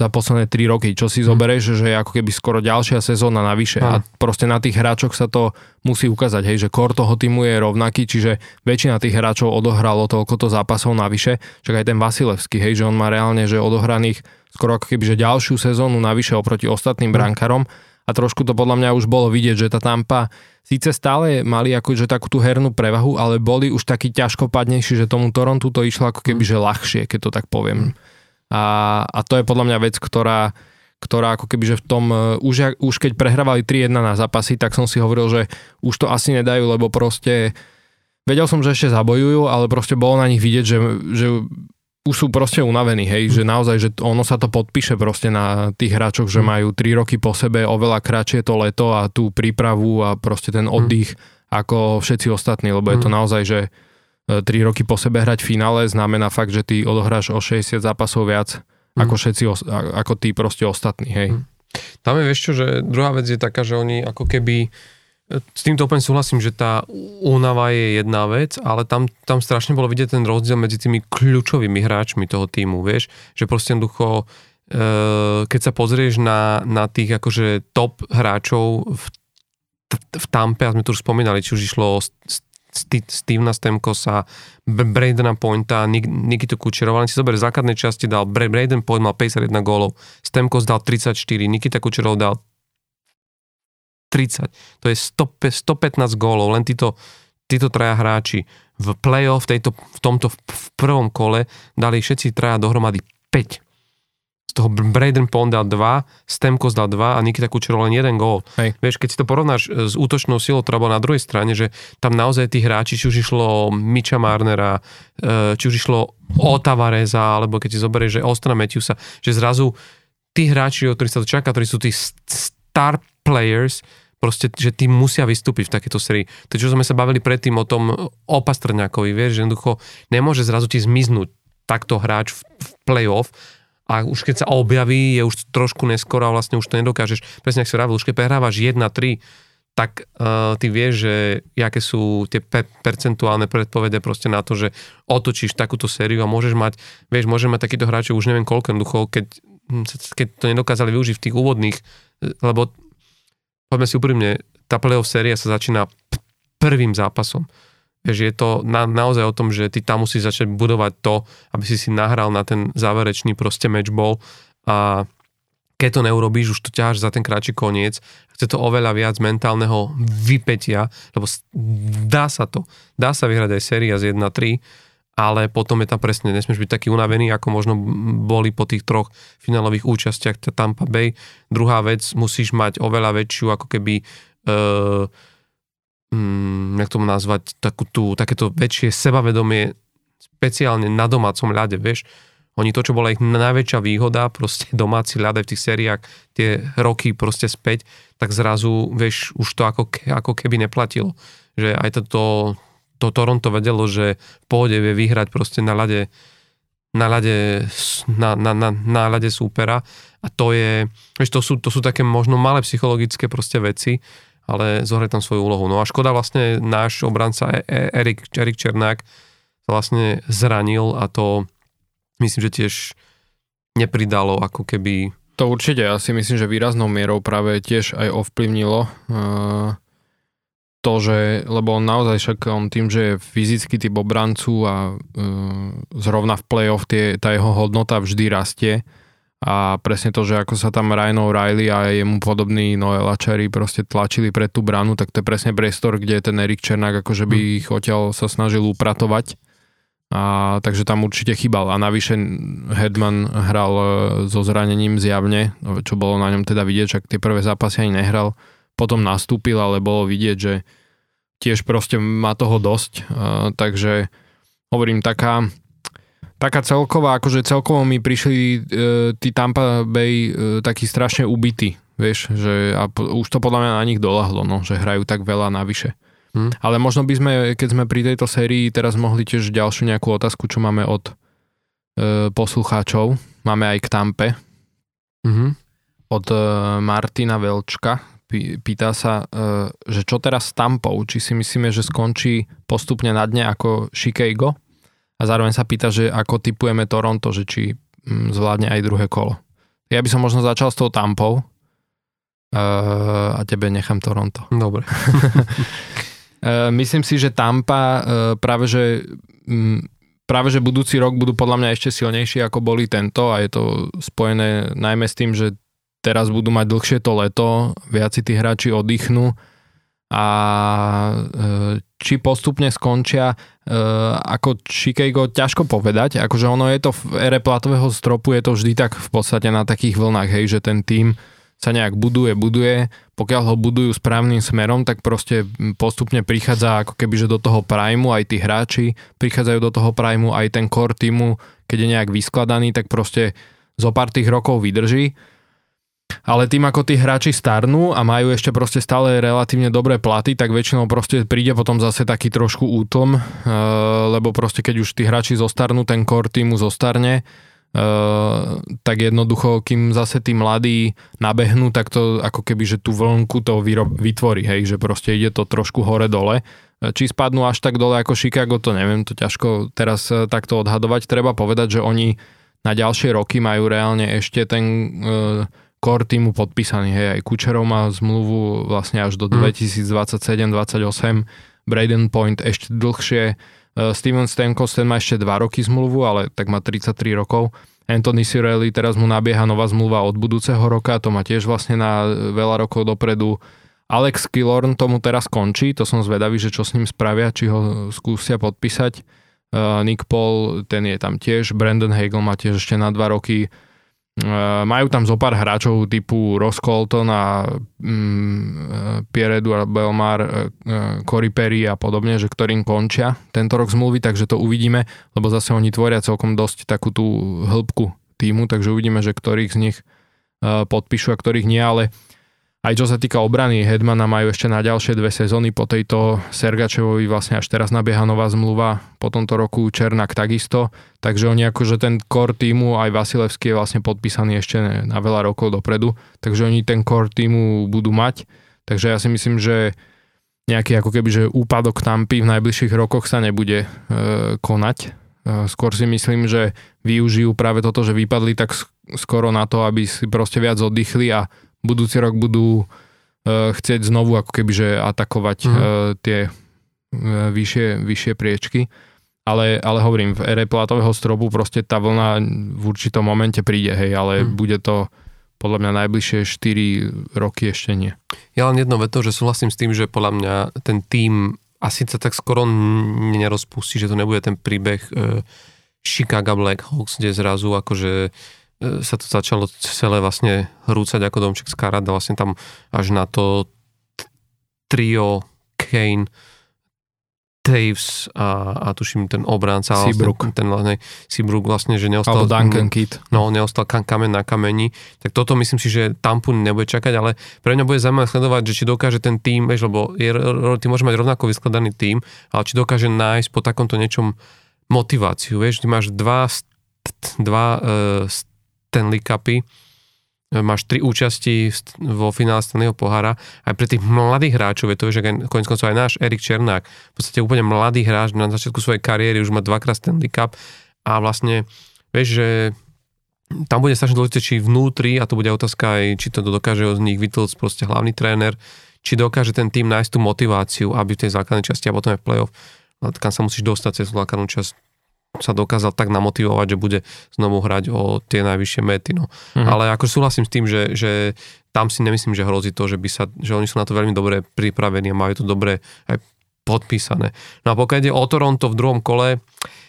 B: za posledné 3 roky, čo si hm. zoberieš, že je ako keby skoro ďalšia sezóna navyše a proste na tých hráčoch sa to musí ukázať, hej, že kor toho týmu je rovnaký, čiže väčšina tých hráčov odohralo toľko to zápasov navyše, čak aj ten Vasilevský, hej, že on má reálne, že odohraných skoro ako keby, že ďalšiu sezónu navyše oproti ostatným hm. brankárom a trošku to podľa mňa už bolo vidieť, že tá Tampa síce stále mali akože takú tú hernú prevahu, ale boli už taký ťažko padnejší, že tomu Torontu to išlo ako keby, hm. že ľahšie, keď to tak poviem. A, a to je podľa mňa vec, ktorá, ktorá ako keby, že v tom, e, už, už keď prehrávali 3-1 na zápasy, tak som si hovoril, že už to asi nedajú, lebo proste vedel som, že ešte zabojujú, ale proste bolo na nich vidieť, že, že už sú proste unavení, hej, že naozaj, že ono sa to podpíše proste na tých hráčoch, že mm. majú 3 roky po sebe, oveľa kratšie to leto a tú prípravu a proste ten mm. oddych ako všetci ostatní, lebo je to mm. naozaj, že 3 roky po sebe hrať finále znamená fakt, že ty odohráš o 60 zápasov viac mm. ako všetci, ako tí proste ostatní, hej. Mm.
A: Tam je čo, že druhá vec je taká, že oni ako keby s týmto úplne súhlasím, že tá únava je jedna vec, ale tam, tam strašne bolo vidieť ten rozdiel medzi tými kľúčovými hráčmi toho týmu, vieš, že proste jednoducho e, keď sa pozrieš na, na tých akože top hráčov v, v Tampe, a sme tu už spomínali, či už išlo Stevena Stemkosa, Bradena Pointa, Nikitu Kučerova, len si zober, v základnej časti dal, Braden Point mal 51 gólov, Stemkos dal 34, Nikita Kučerov dal 30. To je 100, 115 gólov, len títo, títo traja hráči v play-off tejto, v tomto v prvom kole dali všetci traja dohromady 5 z toho Braden Pond dal 2, Stemkos dal 2 a Nikita Kučerov len jeden gól. Vieš, keď si to porovnáš e, s útočnou silou, ktorá bola na druhej strane, že tam naozaj tí hráči, či už išlo Micha Marnera, e, či už išlo o Tavareza, alebo keď si zoberieš, že Ostana Matthewsa, že zrazu tí hráči, o ktorých sa to čaká, ktorí sú tí star players, proste, že tí musia vystúpiť v takéto sérii. To, čo sme sa bavili predtým o tom opastrňakovi, vieš, že jednoducho nemôže zrazu ti zmiznúť takto hráč v, v play-off a už keď sa objaví, je už trošku neskoro a vlastne už to nedokážeš. Presne ak si hovoril, už keď prehrávaš 1-3, tak uh, ty vieš, že aké sú tie pe- percentuálne predpovede proste na to, že otočíš takúto sériu a môžeš mať, vieš, môžeš mať takýto hráčov už neviem koľko jednoducho, keď, keď to nedokázali využiť v tých úvodných, lebo poďme si úprimne, tá playoff séria sa začína p- prvým zápasom. Vieš, je to na, naozaj o tom, že ty tam musíš začať budovať to, aby si si nahral na ten záverečný proste matchball. A keď to neurobíš, už to ťaháš za ten kratší koniec, chce to oveľa viac mentálneho vypetia, lebo dá sa to, dá sa vyhrať aj séria z 1-3, ale potom je tam presne, nesmieš byť taký unavený, ako možno boli po tých troch finálových účastiach Tampa Bay. Druhá vec, musíš mať oveľa väčšiu ako keby uh, mm, jak tomu nazvať, takú tú, takéto väčšie sebavedomie, speciálne na domácom ľade, vieš. Oni to, čo bola ich najväčšia výhoda, proste domáci ľade v tých sériách tie roky proste späť, tak zrazu, vieš, už to ako, ako keby neplatilo. Že aj to, to, to Toronto vedelo, že v pohode vie vyhrať proste na ľade na ľade, na, na, na, na ľade súpera a to je, vieš, to sú, to sú také možno malé psychologické proste veci, ale zohrať tam svoju úlohu. No a škoda vlastne náš obranca e- e- Erik, Erik Černák sa vlastne zranil a to myslím, že tiež nepridalo ako keby...
B: To určite, ja si myslím, že výraznou mierou práve tiež aj ovplyvnilo uh, to, že, lebo on naozaj však on tým, že je fyzicky typ obrancu a uh, zrovna v play-off tie, tá jeho hodnota vždy rastie a presne to, že ako sa tam Ryan O'Reilly a jemu podobný Noel Achary proste tlačili pred tú branu, tak to je presne priestor, kde ten Erik Černák akože by hm. ich odtiaľ sa snažil upratovať. A, takže tam určite chýbal. A navyše Hedman hral e, so zranením zjavne, čo bolo na ňom teda vidieť, čak tie prvé zápasy ani nehral potom nastúpil, ale bolo vidieť, že tiež proste má toho dosť. Uh, takže hovorím, taká, taká celková, akože celkovo mi prišli uh, tí Tampa Bay uh, takí strašne ubití, vieš, že a po, už to podľa mňa na nich dolahlo, no, že hrajú tak veľa navyše. Hmm. Ale možno by sme, keď sme pri tejto sérii teraz mohli tiež ďalšiu nejakú otázku, čo máme od e, poslucháčov. Máme aj k Tampe. Mm-hmm. Od e, Martina Velčka pýta sa, e, že čo teraz s Tampou, či si myslíme, že skončí postupne na dne ako Chicago a zároveň sa pýta, že ako typujeme Toronto, že či mm, zvládne aj druhé kolo. Ja by som možno začal s tou Tampou e, a tebe nechám Toronto.
A: Dobre.
B: E, myslím si, že Tampa práve, že mm, práve, že budúci rok budú podľa mňa ešte silnejší ako boli tento a je to spojené najmä s tým, že teraz budú mať dlhšie to leto, viac si tí hráči oddychnú a e, či postupne skončia e, ako Chicago, ťažko povedať, akože ono je to v ére platového stropu, je to vždy tak v podstate na takých vlnách, hej, že ten tým sa nejak buduje, buduje, pokiaľ ho budujú správnym smerom, tak proste postupne prichádza ako keby, že do toho primu aj tí hráči, prichádzajú do toho primu aj ten core týmu, keď je nejak vyskladaný, tak proste zo pár tých rokov vydrží ale tým ako tí hráči starnú a majú ešte proste stále relatívne dobré platy, tak väčšinou proste príde potom zase taký trošku útlm, eh, lebo proste keď už tí hráči zostarnú, ten core týmu zostarne, Uh, tak jednoducho, kým zase tí mladí nabehnú, tak to ako keby, že tú vlnku to vytvorí, hej, že proste ide to trošku hore-dole. Či spadnú až tak dole ako Chicago, to neviem, to ťažko teraz takto odhadovať. Treba povedať, že oni na ďalšie roky majú reálne ešte ten core týmu podpísaný, hej, aj Kučerov má zmluvu vlastne až do mm. 2027-28, Braden Point ešte dlhšie, uh, Steven Stamkos ten má ešte 2 roky zmluvu, ale tak má 33 rokov. Anthony Cirelli teraz mu nabieha nová zmluva od budúceho roka, to má tiež vlastne na veľa rokov dopredu. Alex Killorn tomu teraz končí, to som zvedavý, že čo s ním spravia, či ho skúsia podpísať. Uh, Nick Paul, ten je tam tiež, Brandon Hagel má tiež ešte na 2 roky. Eh, majú tam zo pár hráčov typu Ross Colton a mm, Pierre Edouard Belmar, uh, Cory Perry a podobne, že ktorým končia tento rok zmluvy, takže to uvidíme, lebo zase oni tvoria celkom dosť takú tú hĺbku týmu, takže uvidíme, že ktorých z nich uh, podpíšu a ktorých nie, ale aj čo sa týka obrany Hedmana majú ešte na ďalšie dve sezóny po tejto Sergačevovi vlastne až teraz nabieha nová zmluva, po tomto roku Černak takisto, takže oni akože ten core týmu aj Vasilevský je vlastne podpísaný ešte na veľa rokov dopredu, takže oni ten core týmu budú mať, takže ja si myslím, že nejaký ako keby, že úpadok Tampy v najbližších rokoch sa nebude e, konať. E, skôr si myslím, že využijú práve toto, že vypadli tak skoro na to, aby si proste viac oddychli a budúci rok budú uh, chcieť znovu ako keby, že atakovať mm. uh, tie uh, vyššie, vyššie priečky. Ale, ale hovorím, v ére platového stropu proste tá vlna v určitom momente príde, hej, ale mm. bude to podľa mňa najbližšie 4 roky ešte nie.
A: Ja len jedno veto, že súhlasím s tým, že podľa mňa ten tým asi sa tak skoro nerozpustí, že to nebude ten príbeh uh, Chicago Blackhawks, kde zrazu akože E, sa to začalo celé vlastne hrúcať ako domček z karát a vlastne tam až na to trio Kane, Taves a, a tuším ten obránca.
B: Seabrook.
A: Vlastne, ten vlastne, Seabrook vlastne, že neostal...
B: Alebo Duncan Kidd.
A: No, neostal kam, kamen na kameni. Tak toto myslím si, že Tampu nebude čakať, ale pre mňa bude zaujímavé sledovať, že či dokáže ten tým, vieš, lebo je, ty môže mať rovnako vyskladaný tým, ale či dokáže nájsť po takomto niečom motiváciu, vieš, ty máš dva, dva uh, Stanley Cupy, máš tri účasti vo finále Stanleyho pohára. Aj pre tých mladých hráčov je to, že konec koncov aj náš Erik Černák, v podstate úplne mladý hráč na začiatku svojej kariéry, už má dvakrát Stanley Cup. A vlastne, vieš, že tam bude strašne dôležité, či vnútri, a to bude otázka aj, či to dokáže z nich vytlcť proste hlavný tréner, či dokáže ten tým nájsť tú motiváciu, aby v tej základnej časti a potom aj v play-off, kam sa musíš dostať cez základnú časť, sa dokázal tak namotivovať, že bude znovu hrať o tie najvyššie mety. No. Mm-hmm. Ale ako súhlasím s tým, že, že tam si nemyslím, že hrozí to, že, by sa, že oni sú na to veľmi dobre pripravení a majú to dobre aj podpísané. No a pokiaľ ide o Toronto v druhom kole,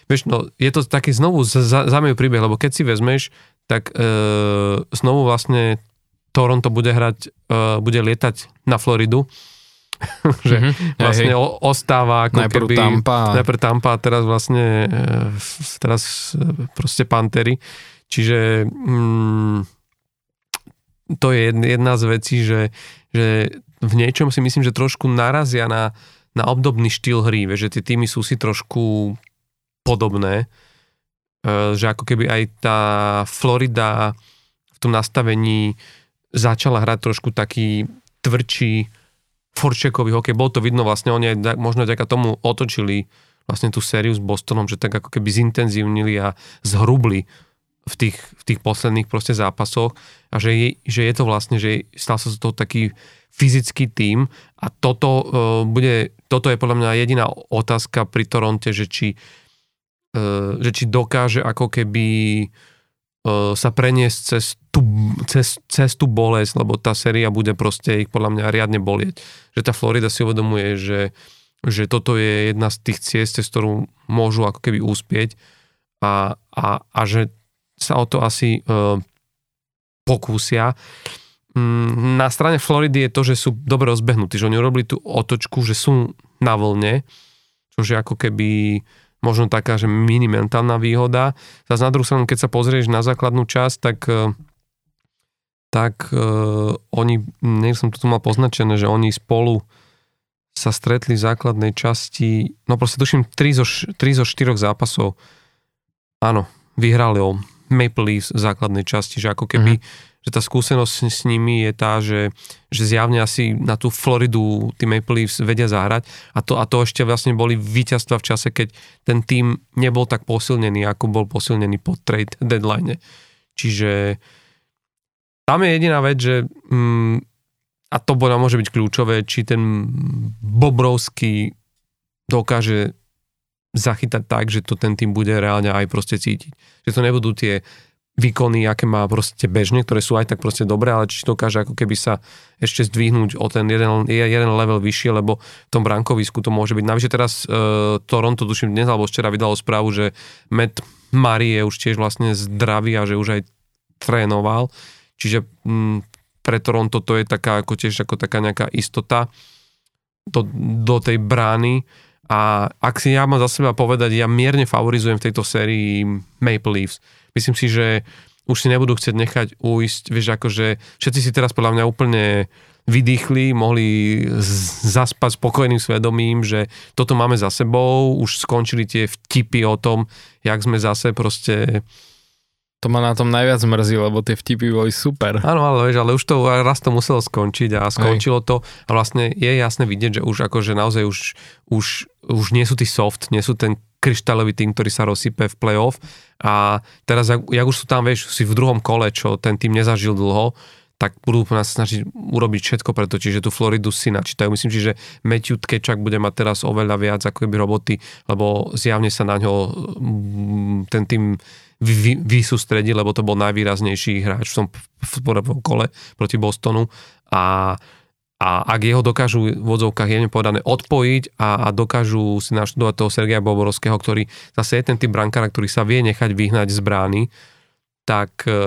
A: vieš, no, je to taký znovu zaujímavý príbeh, lebo keď si vezmeš, tak e, znovu vlastne Toronto bude hrať, e, bude lietať na Floridu že mm-hmm. vlastne hej, ostáva ako
B: najprv
A: keby...
B: Tampa.
A: Najprv Tampa a teraz vlastne e, teraz e, proste Pantery. Čiže mm, to je jedna z vecí, že, že v niečom si myslím, že trošku narazia na, na obdobný štýl hry, že tie týmy sú si trošku podobné, e, že ako keby aj tá Florida v tom nastavení začala hrať trošku taký tvrdší forčekový hokej. Bolo to vidno vlastne, oni aj možno vďaka tomu otočili vlastne tú sériu s Bostonom, že tak ako keby zintenzívnili a zhrubli v tých, v tých posledných proste zápasoch a že je, že je to vlastne, že stal sa to taký fyzický tím a toto uh, bude, toto je podľa mňa jediná otázka pri Toronte, že či, uh, že či dokáže ako keby uh, sa preniesť cez tú, cez, cez tú bolesť, lebo tá séria bude proste ich podľa mňa riadne bolieť. Že tá Florida si uvedomuje, že, že toto je jedna z tých ciest, cez ktorú môžu ako keby úspieť a, a, a že sa o to asi uh, pokúsia. Mm, na strane Floridy je to, že sú dobre rozbehnutí, že oni urobili tú otočku, že sú na vlne, čo je ako keby možno taká, že minimentálna výhoda. Zase na druhú stranu, keď sa pozrieš na základnú časť, tak uh, tak uh, oni, nech som to tu mal poznačené, že oni spolu sa stretli v základnej časti, no proste tuším 3 zo, 3 zo 4 zápasov. Áno, vyhrali o Maple Leafs v základnej časti, že ako keby, mm-hmm. že tá skúsenosť s nimi je tá, že, že zjavne asi na tú Floridu tí Maple Leafs vedia zahrať a to, a to ešte vlastne boli víťazstva v čase, keď ten tým nebol tak posilnený, ako bol posilnený po trade deadline. Čiže tam je jediná vec, že mm, a to bola môže byť kľúčové, či ten Bobrovský dokáže zachytať tak, že to ten tým bude reálne aj proste cítiť. Že to nebudú tie výkony, aké má proste bežne, ktoré sú aj tak proste dobré, ale či dokáže ako keby sa ešte zdvihnúť o ten jeden, jeden level vyššie, lebo v tom brankovisku to môže byť. Navyše teraz uh, Toronto, tuším dnes alebo včera vydalo správu, že Matt Murray je už tiež vlastne zdravý a že už aj trénoval. Čiže m, mm, pre Toronto to je taká ako tiež ako taká nejaká istota do, do tej brány a ak si ja mám za seba povedať, ja mierne favorizujem v tejto sérii Maple Leafs. Myslím si, že už si nebudú chcieť nechať uísť, vieš, akože všetci si teraz podľa mňa úplne vydýchli, mohli zaspať spokojným svedomím, že toto máme za sebou, už skončili tie vtipy o tom, jak sme zase proste
B: to ma na tom najviac mrzí, lebo tie vtipy boli super.
A: Áno, ale vieš, ale už to raz to muselo skončiť a skončilo Hej. to a vlastne je jasné vidieť, že už akože naozaj už, už, už nie sú tí soft, nie sú ten kryštálový tým, ktorý sa rozsype v playoff a teraz, jak, jak už sú tam, vieš, si v druhom kole, čo ten tým nezažil dlho, tak budú nás snažiť urobiť všetko preto, čiže tú Floridu si načítajú. Myslím si, že Matthew Tkečak bude mať teraz oveľa viac ako keby roboty, lebo zjavne sa na ňo mm, ten tým vy, vysústrediť, lebo to bol najvýraznejší hráč v tom v prvom kole proti Bostonu a a ak jeho dokážu v vodzovkách jemne povedané odpojiť a, a dokážu si naštudovať toho Sergeja Boborovského, ktorý zase je ten typ brankára, ktorý sa vie nechať vyhnať z brány, tak e,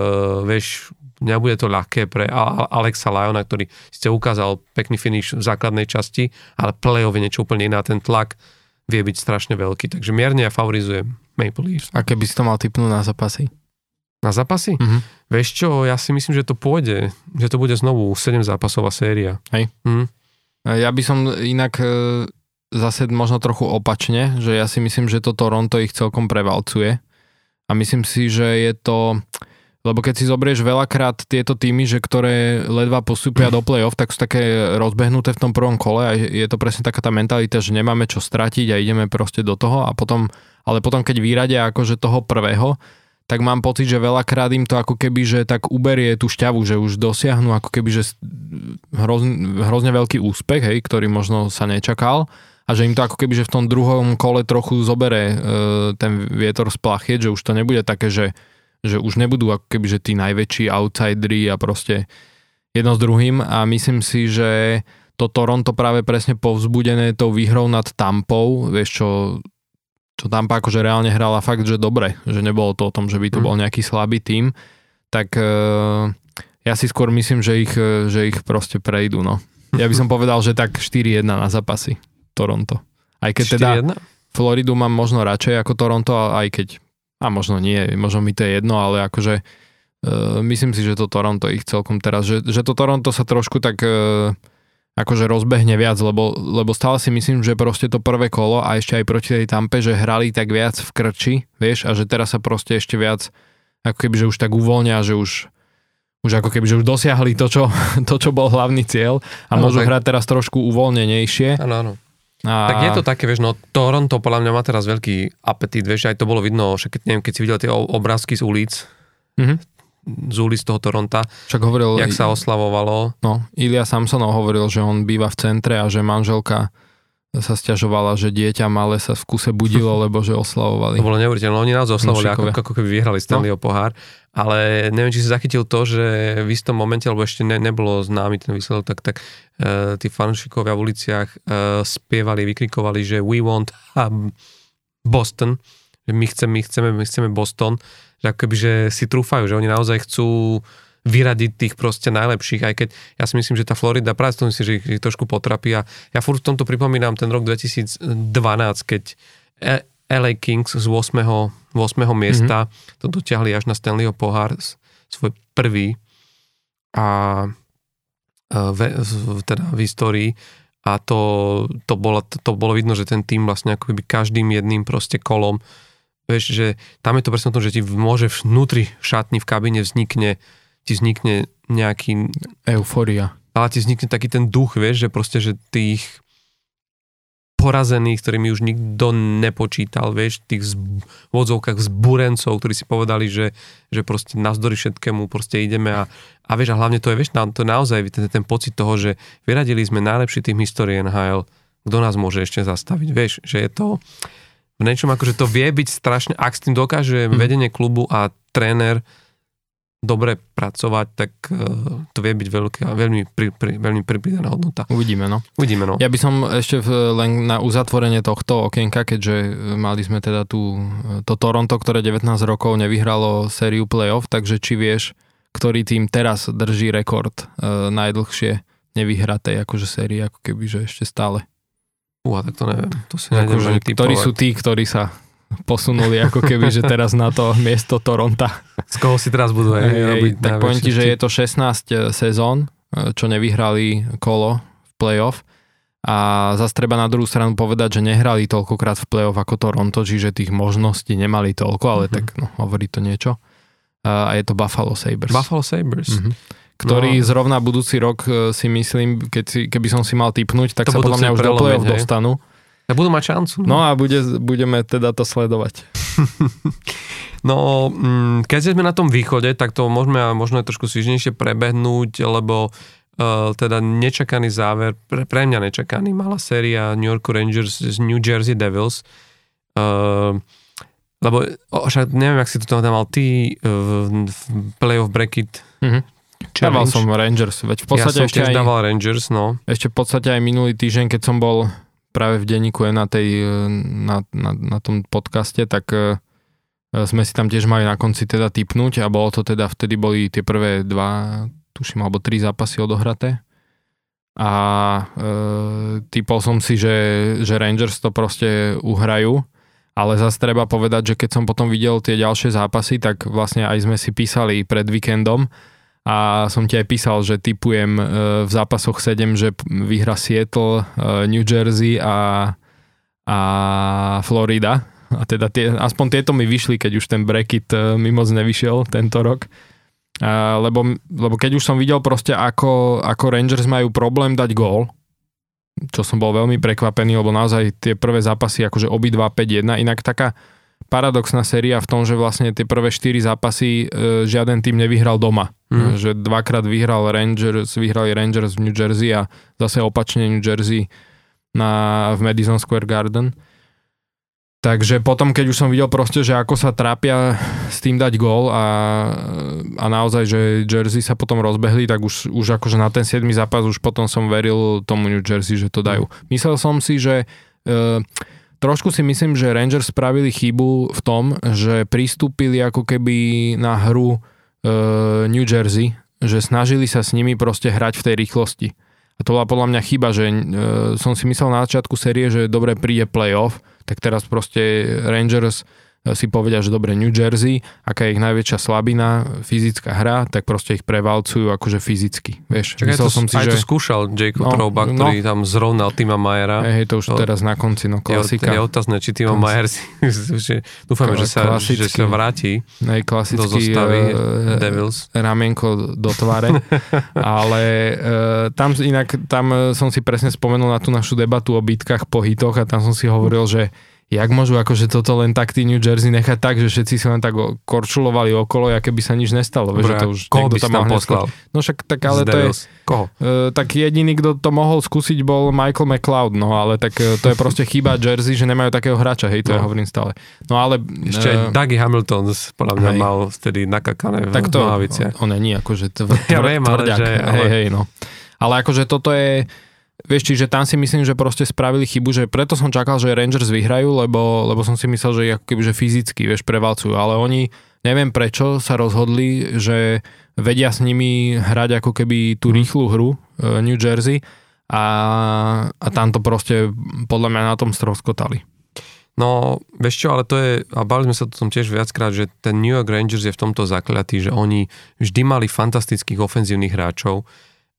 A: vieš, nebude to ľahké pre Alexa Lyona, ktorý ste ukázal pekný finish v základnej časti, ale play-off je niečo úplne iné ten tlak vie byť strašne veľký. Takže mierne ja favorizujem Maple Leafs.
B: A keby si to mal typnúť na zápasy?
A: Na zápasy? Mm-hmm. Vieš čo, ja si myslím, že to pôjde, že to bude znovu 7 zápasová séria.
B: Hej. Mm. Ja by som inak e, zase možno trochu opačne, že ja si myslím, že to Toronto ich celkom prevalcuje. A myslím si, že je to lebo keď si zobrieš veľakrát tieto týmy, že ktoré ledva postupia do play-off, tak sú také rozbehnuté v tom prvom kole a je to presne taká tá mentalita, že nemáme čo stratiť a ideme proste do toho a potom, ale potom keď vyradia akože toho prvého, tak mám pocit, že veľakrát im to ako keby, že tak uberie tú šťavu, že už dosiahnu ako keby, že hrozne, hrozne veľký úspech, hej, ktorý možno sa nečakal. A že im to ako keby, že v tom druhom kole trochu zobere e, ten vietor z plachiet, že už to nebude také, že, že už nebudú ako keby, že tí najväčší outsideri a proste jedno s druhým. A myslím si, že to Toronto práve presne povzbudené tou výhrou nad Tampou, vieš čo, čo Tampa akože reálne hrala fakt, že dobre, že nebolo to o tom, že by to mm. bol nejaký slabý tým, tak uh, ja si skôr myslím, že ich, e, že ich proste prejdú, no. Ja by som povedal, že tak 4-1 na zápasy Toronto. Aj keď teda Floridu mám možno radšej ako Toronto, aj keď, a možno nie, možno mi to je jedno, ale akože uh, myslím si, že to Toronto ich celkom teraz, že, že to Toronto sa trošku tak uh, akože rozbehne viac, lebo, lebo stále si myslím, že proste to prvé kolo a ešte aj proti tej Tampe, že hrali tak viac v krči, vieš, a že teraz sa proste ešte viac, ako keby, že už tak uvoľnia, že už už ako keby, že už dosiahli to, čo, to, čo bol hlavný cieľ a ano, môžu tak... hrať teraz trošku uvoľnenejšie.
A: Áno, áno. A... Tak je to také, vieš, no Toronto podľa mňa má teraz veľký apetit, vieš, aj to bolo vidno, však keď, neviem, keď si videl tie obrázky z ulic, mm-hmm z ulic toho Toronta,
B: Však hovoril,
A: jak sa oslavovalo.
B: No, Ilia Samsonov hovoril, že on býva v centre a že manželka sa stiažovala, že dieťa malé sa v kuse budilo, lebo že oslavovali.
A: To bolo neuveriteľné. Oni naozaj oslavovali, ako, ako keby vyhrali Stanleyho no. pohár. Ale neviem, či si zachytil to, že v istom momente, lebo ešte ne, nebolo známy ten výsledok, tak, tak uh, tí fanúšikovia v uliciach uh, spievali, vykrikovali, že we want Boston, že my chceme, my chceme, my chceme Boston že akoby, že si trúfajú, že oni naozaj chcú vyradiť tých proste najlepších, aj keď ja si myslím, že tá Florida, práve to myslím, že ich, ich trošku potrapí a ja furt v tomto pripomínam ten rok 2012, keď LA Kings z 8. 8. miesta mm-hmm. to dotiahli až na Stanleyho pohár, svoj prvý a v, teda v histórii a to, to, bolo, to bolo vidno, že ten tým vlastne ako keby každým jedným proste kolom Vieš, že tam je to presne o tom, že ti môže vnútri šatni v kabíne vznikne, ti vznikne nejaký...
B: Eufória.
A: Ale ti vznikne taký ten duch, vieš, že proste, že tých porazených, ktorými už nikto nepočítal, vieš, tých zb- v odzovkách zburencov, ktorí si povedali, že, že proste navzdory všetkému proste ideme a, a vieš, a hlavne to je, vieš, to je naozaj ten, ten pocit toho, že vyradili sme najlepší tým histórie NHL, kto nás môže ešte zastaviť, vieš, že je to, v niečom akože to vie byť strašne, ak s tým dokáže mm. vedenie klubu a tréner dobre pracovať, tak uh, to vie byť veľká, veľmi, pri, pri, veľmi pripridaná hodnota.
B: Uvidíme, no.
A: Uvidíme, no.
B: Ja by som ešte v, len na uzatvorenie tohto okienka, keďže e, mali sme teda tu e, to Toronto, ktoré 19 rokov nevyhralo sériu playoff, takže či vieš, ktorý tým teraz drží rekord uh, najdlhšie nevyhratej akože série, ako keby, že ešte stále.
A: Uha, tak to neviem. To si
B: ako, že, ktorí sú tí, ktorí sa posunuli ako keby, že teraz na to miesto Toronta.
A: Z koho si teraz budú aj robiť
B: Tak poviem ti, že je to 16 eh, sezón, eh, čo nevyhrali kolo v playoff a zase treba na druhú stranu povedať, že nehrali toľkokrát v playoff ako Toronto, čiže tých možností nemali toľko, ale mm-hmm. tak no, hovorí to niečo. A je to Buffalo Sabres.
A: Buffalo Sabres. Mm-hmm
B: ktorý no. zrovna budúci rok e, si myslím, keď si, keby som si mal typnúť, tak to sa podľa mňa už do play-off dostanú.
A: Tak budú mať šancu.
B: No, no a bude, budeme teda to sledovať.
A: no, mm, keď sme na tom východe, tak to môžeme možno trošku svižnejšie prebehnúť, lebo uh, teda nečakaný záver, pre, pre mňa nečakaný, mala séria New York Rangers z New Jersey Devils. Uh, lebo však neviem, ak si to tam mal ty v, v playoff bracket, mm-hmm.
B: Dával som Rangers, veď v podstate
A: ja som ešte aj, dával Rangers, no.
B: Ešte v podstate aj minulý týždeň, keď som bol práve v denníku na, tej, na, na, na tom podcaste, tak uh, sme si tam tiež mali na konci teda typnúť a bolo to teda, vtedy boli tie prvé dva, tuším, alebo tri zápasy odohraté a e, typol som si, že, že Rangers to proste uhrajú, ale zase treba povedať, že keď som potom videl tie ďalšie zápasy, tak vlastne aj sme si písali pred víkendom, a som ti aj písal, že typujem e, v zápasoch 7, že vyhra Seattle, e, New Jersey a, a Florida. A teda tie, aspoň tieto mi vyšli, keď už ten bracket e, mi moc nevyšiel tento rok. A, lebo, lebo keď už som videl proste, ako, ako Rangers majú problém dať gól, čo som bol veľmi prekvapený, lebo naozaj tie prvé zápasy akože obidva 5-1, inak taká paradoxná séria v tom, že vlastne tie prvé 4 zápasy e, žiaden tým nevyhral doma. Mm. Že dvakrát vyhral Rangers, vyhrali Rangers v New Jersey a zase opačne New Jersey na, v Madison Square Garden. Takže potom, keď už som videl proste, že ako sa trápia s tým dať gól a, a naozaj, že Jersey sa potom rozbehli, tak už, už akože na ten 7. zápas už potom som veril tomu New Jersey, že to dajú. Myslel som si, že e, trošku si myslím, že Rangers spravili chybu v tom, že pristúpili ako keby na hru e, New Jersey, že snažili sa s nimi proste hrať v tej rýchlosti. A to bola podľa mňa chyba, že e, som si myslel na začiatku série, že dobre príde playoff, tak teraz proste Rangers si povedia, že dobre New Jersey, aká je ich najväčšia slabina, fyzická hra, tak proste ich prevalcujú akože fyzicky. Vieš,
A: Čakaj, to, som si, aj že... to skúšal Jacob no, Trouba, no. ktorý tam zrovnal Tima Majera.
B: Hej, to už to, teraz na konci, no klasika.
A: Je, je otázne, či Tima Majer si, dúfame, že sa, že sa vráti
B: hej, do zostavy uh, Devils. Ramienko do tváre, ale uh, tam inak, tam som si presne spomenul na tú našu debatu o bitkách po hitoch a tam som si hovoril, že jak môžu akože toto len tak tí New Jersey nechať tak, že všetci si len tak korčulovali okolo, aké by sa nič nestalo. Dobre,
A: že to už koho by tam mal poslal?
B: No však tak ale to je...
A: Koho?
B: Uh, tak jediný, kto to mohol skúsiť bol Michael McLeod, no ale tak uh, to je proste chyba Jersey, že nemajú takého hráča, hej, to no. ja hovorím stále. No ale...
A: Ešte uh, Dougie Hamilton podľa mňa hej. mal vtedy nakakané tak to,
B: v On, on není akože tvr, tvr, ja viem, ale, že. Hej, hej, no. Ale akože toto je Vieš, čiže tam si myslím, že proste spravili chybu, že preto som čakal, že Rangers vyhrajú, lebo, lebo som si myslel, že ako keby, že fyzicky, vieš, prevalcujú, ale oni, neviem prečo, sa rozhodli, že vedia s nimi hrať ako keby tú mhm. rýchlu hru uh, New Jersey a, a tam to proste podľa mňa na tom stroskotali.
A: No, vieš čo, ale to je, a bavili sme sa o tom tiež viackrát, že ten New York Rangers je v tomto zakliatý, že oni vždy mali fantastických ofenzívnych hráčov,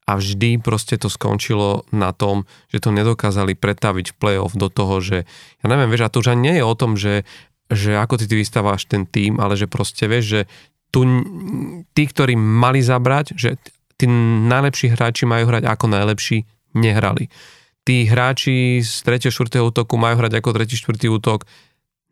A: a vždy proste to skončilo na tom, že to nedokázali pretaviť v playoff do toho, že ja neviem, vieš, a to už ani nie je o tom, že, že ako ty, ty vystávaš ten tým, ale že proste vieš, že tu tí, ktorí mali zabrať, že tí najlepší hráči majú hrať ako najlepší, nehrali. Tí hráči z 3. 4. útoku majú hrať ako 3. 4. útok,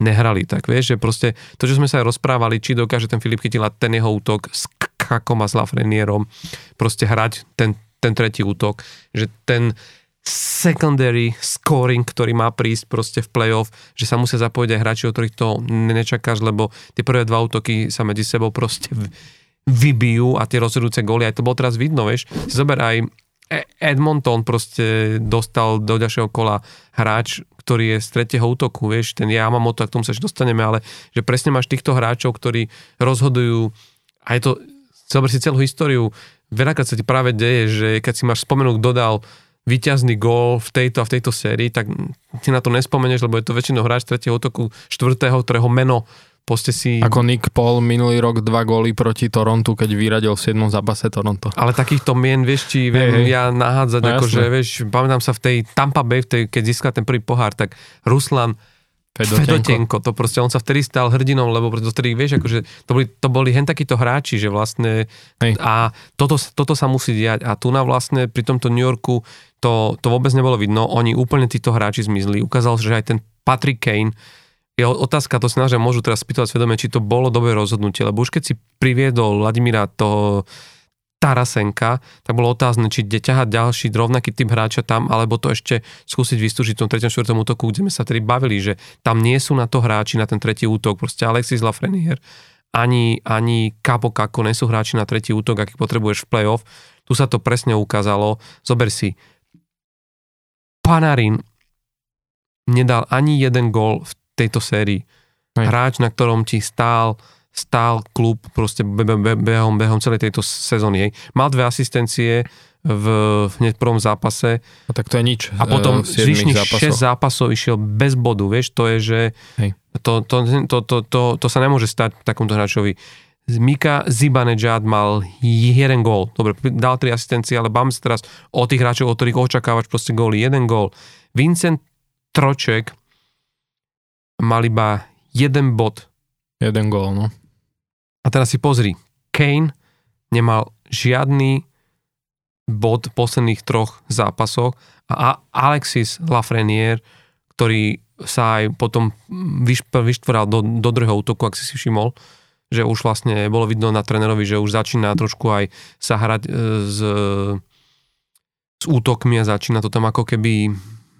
A: nehrali tak, vieš, že proste to, čo sme sa aj rozprávali, či dokáže ten Filip Chytila ten jeho útok s Kakom a s Lafrenierom proste hrať ten, ten tretí útok, že ten secondary scoring, ktorý má prísť proste v playoff, že sa musia zapojiť aj hráči, o ktorých to nečakáš, lebo tie prvé dva útoky sa medzi sebou proste vybijú a tie rozhodujúce góly, aj to bolo teraz vidno, vieš, si zober aj Edmonton proste dostal do ďalšieho kola hráč, ktorý je z tretieho útoku, vieš, ten Yamamoto, k tomu sa ešte dostaneme, ale že presne máš týchto hráčov, ktorí rozhodujú a je to zober si celú históriu, veľakrát sa ti práve deje, že keď si máš spomenúť, kto dal výťazný gól v tejto a v tejto sérii, tak si na to nespomeneš, lebo je to väčšinou hráč tretieho útoku, štvrtého, ktorého meno poste si...
B: Ako Nick Paul minulý rok dva góly proti Torontu, keď vyradil v 7. zápase Toronto.
A: Ale takýchto mien, vieš, či viem hey, ja nahádzať, no, akože, vieš, pamätám sa v tej Tampa Bay, v tej, keď získal ten prvý pohár, tak Ruslan Fedotenko. Fedotenko, to proste, on sa vtedy stal hrdinom, lebo vtedy, vieš, akože to boli, to boli hen takíto hráči, že vlastne Hej. a toto, toto sa musí diať a tu na vlastne pri tomto New Yorku to, to vôbec nebolo vidno, oni úplne títo hráči zmizli, ukázalo sa, že aj ten Patrick Kane, je otázka, to si naozaj môžu teraz spýtovať svedome, či to bolo dobré rozhodnutie, lebo už keď si priviedol Vladimíra toho Tarasenka, tak bolo otázne, či ide ťahať ďalší rovnaký typ hráča tam, alebo to ešte skúsiť vystúžiť v tom 3. 4. útoku, kde sme sa tedy bavili, že tam nie sú na to hráči na ten tretí útok, proste Alexis Lafreniere, ani, ani Capo Kako nie sú hráči na tretí útok, aký potrebuješ v playoff. Tu sa to presne ukázalo. Zober si, Panarin nedal ani jeden gól v tejto sérii. Hráč, na ktorom ti stál stál klub proste behom, behom celej tejto sezóny. Hej. Mal dve asistencie v hneď prvom zápase.
B: A tak to je nič.
A: A potom uh, zvyšných 6 zápasov išiel bez bodu, vieš, to je, že to, to, to, to, to, to sa nemôže stať takomto hráčovi. Mika Zibanejad mal jeden gól. Dobre, dal tri asistencie, ale bám teraz o tých hráčov, o ktorých očakávaš proste góly. Jeden gól. Vincent Troček mal iba jeden bod.
B: Jeden gól, no.
A: A teraz si pozri, Kane nemal žiadny bod v posledných troch zápasoch a Alexis Lafreniere, ktorý sa aj potom vyštvoral do, do druhého útoku, ak si si všimol, že už vlastne bolo vidno na trénerovi, že už začína trošku aj sa hrať s, s útokmi a začína to tam ako keby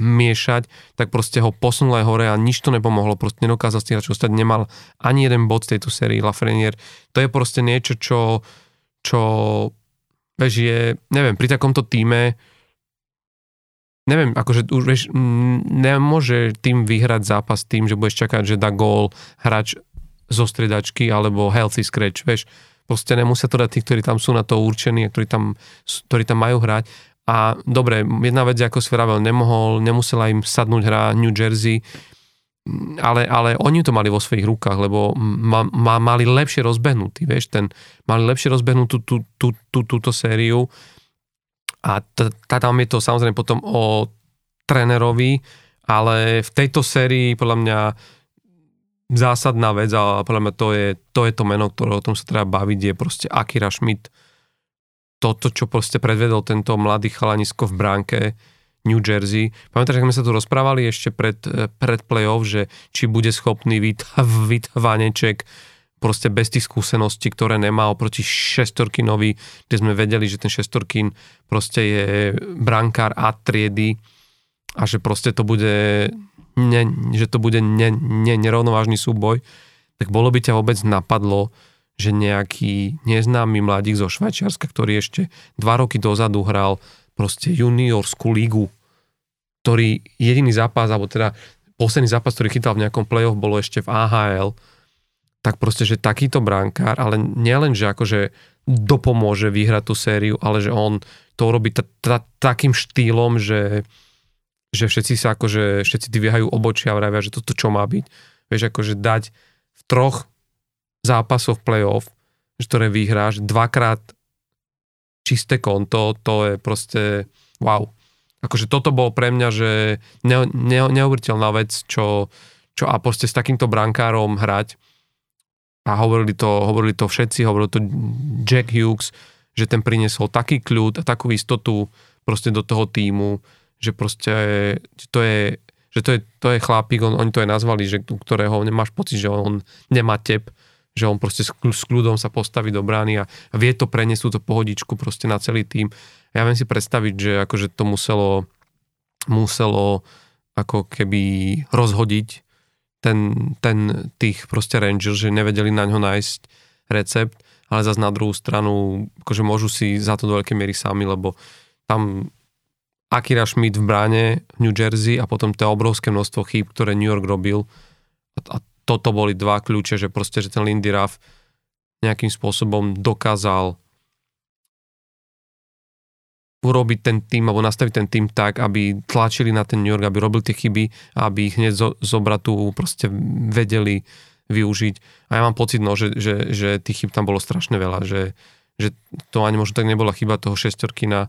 A: miešať, tak proste ho posunul aj hore a nič to nepomohlo, proste nedokázal si hráčov stať, nemal ani jeden bod z tejto sérii Lafreniere. To je proste niečo, čo, čo vieš, je, neviem, pri takomto týme neviem, akože už vieš, nemôže tým vyhrať zápas tým, že budeš čakať, že dá gól hráč zo stredačky alebo healthy scratch, vieš. Proste nemusia to dať tí, ktorí tam sú na to určení a ktorí tam, ktorí tam majú hrať a dobre, jedna vec, ako si vravel, nemohol, nemusela im sadnúť hra New Jersey, ale, ale oni to mali vo svojich rukách, lebo ma, ma, mali lepšie rozbehnutý, vieš, ten, mali lepšie rozbehnutú tú, tú, tú, túto sériu. A t- tam je to samozrejme potom o trénerovi, ale v tejto sérii podľa mňa zásadná vec a podľa mňa to je to, je to meno, ktoré o tom sa treba baviť, je proste Akira Schmidt, toto, čo proste predvedol tento mladý chalanisko v bránke New Jersey. Pamätáš, že sme sa tu rozprávali ešte pred, eh, pred playoff, že či bude schopný Vít, Vít Vaneček proste bez tých skúseností, ktoré nemá oproti šestorkinovi, kde sme vedeli, že ten šestorkin proste je brankár A triedy a že proste to bude, ne, že to bude ne, ne, nerovnovážny súboj, tak bolo by ťa vôbec napadlo, že nejaký neznámy mladík zo Švajčiarska, ktorý ešte dva roky dozadu hral proste juniorskú ligu, ktorý jediný zápas, alebo teda posledný zápas, ktorý chytal v nejakom playoff, bolo ešte v AHL, tak proste, že takýto brankár, ale nielen, že akože dopomôže vyhrať tú sériu, ale že on to robí t- t- takým štýlom, že, že všetci sa akože, všetci dvíhajú obočia a vravia, že toto čo má byť. Vieš, akože dať v troch zápasov playoff, ktoré vyhráš, dvakrát čisté konto, to je proste wow. Akože toto bolo pre mňa, že ne, ne, neuveriteľná vec, čo, čo a proste s takýmto brankárom hrať. A hovorili to, hovorili to všetci, hovoril to Jack Hughes, že ten priniesol taký kľud a takú istotu proste do toho týmu, že proste to je, že to je, to je chlapík, on, oni to aj nazvali, že ktorého nemáš pocit, že on nemá tep, že on proste s kľudom sa postaví do brány a vie to preniesť túto pohodičku proste na celý tým. Ja viem si predstaviť, že akože to muselo, muselo ako keby rozhodiť ten, ten tých proste Rangers, že nevedeli na ňo nájsť recept, ale zase na druhú stranu, akože môžu si za to do veľkej miery sami, lebo tam Akira Schmidt v bráne v New Jersey a potom to obrovské množstvo chýb, ktoré New York robil a, a toto boli dva kľúče, že proste, že ten Lindy Ruff nejakým spôsobom dokázal urobiť ten tým, alebo nastaviť ten tým tak, aby tlačili na ten New York, aby robili tie chyby, aby ich hneď zo, zobratu proste vedeli využiť. A ja mám pocit, no, že, že, že tých chyb tam bolo strašne veľa, že, že to ani možno tak nebola chyba toho šestorkina,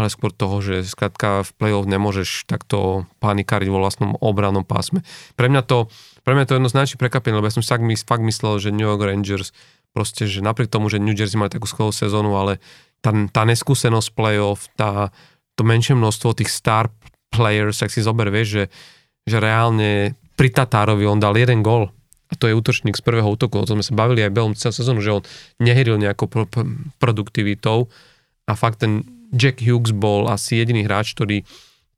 A: ale skôr toho, že skrátka v play-off nemôžeš takto panikáriť vo vlastnom obranom pásme. Pre mňa to, pre mňa to jednoznačne prekvapenie, lebo ja som fakt, fakt myslel, že New York Rangers proste, že napriek tomu, že New Jersey mali takú skvelú sezónu, ale tá, tá neskúsenosť play-off, tá, to menšie množstvo tých star players, ak si zober, vieš, že, že reálne pri Tatárovi on dal jeden gol a to je útočník z prvého útoku, o tom sme sa bavili aj behom celú sezónu, že on nehyril nejakou pro, produktivitou. A fakt ten Jack Hughes bol asi jediný hráč, ktorý,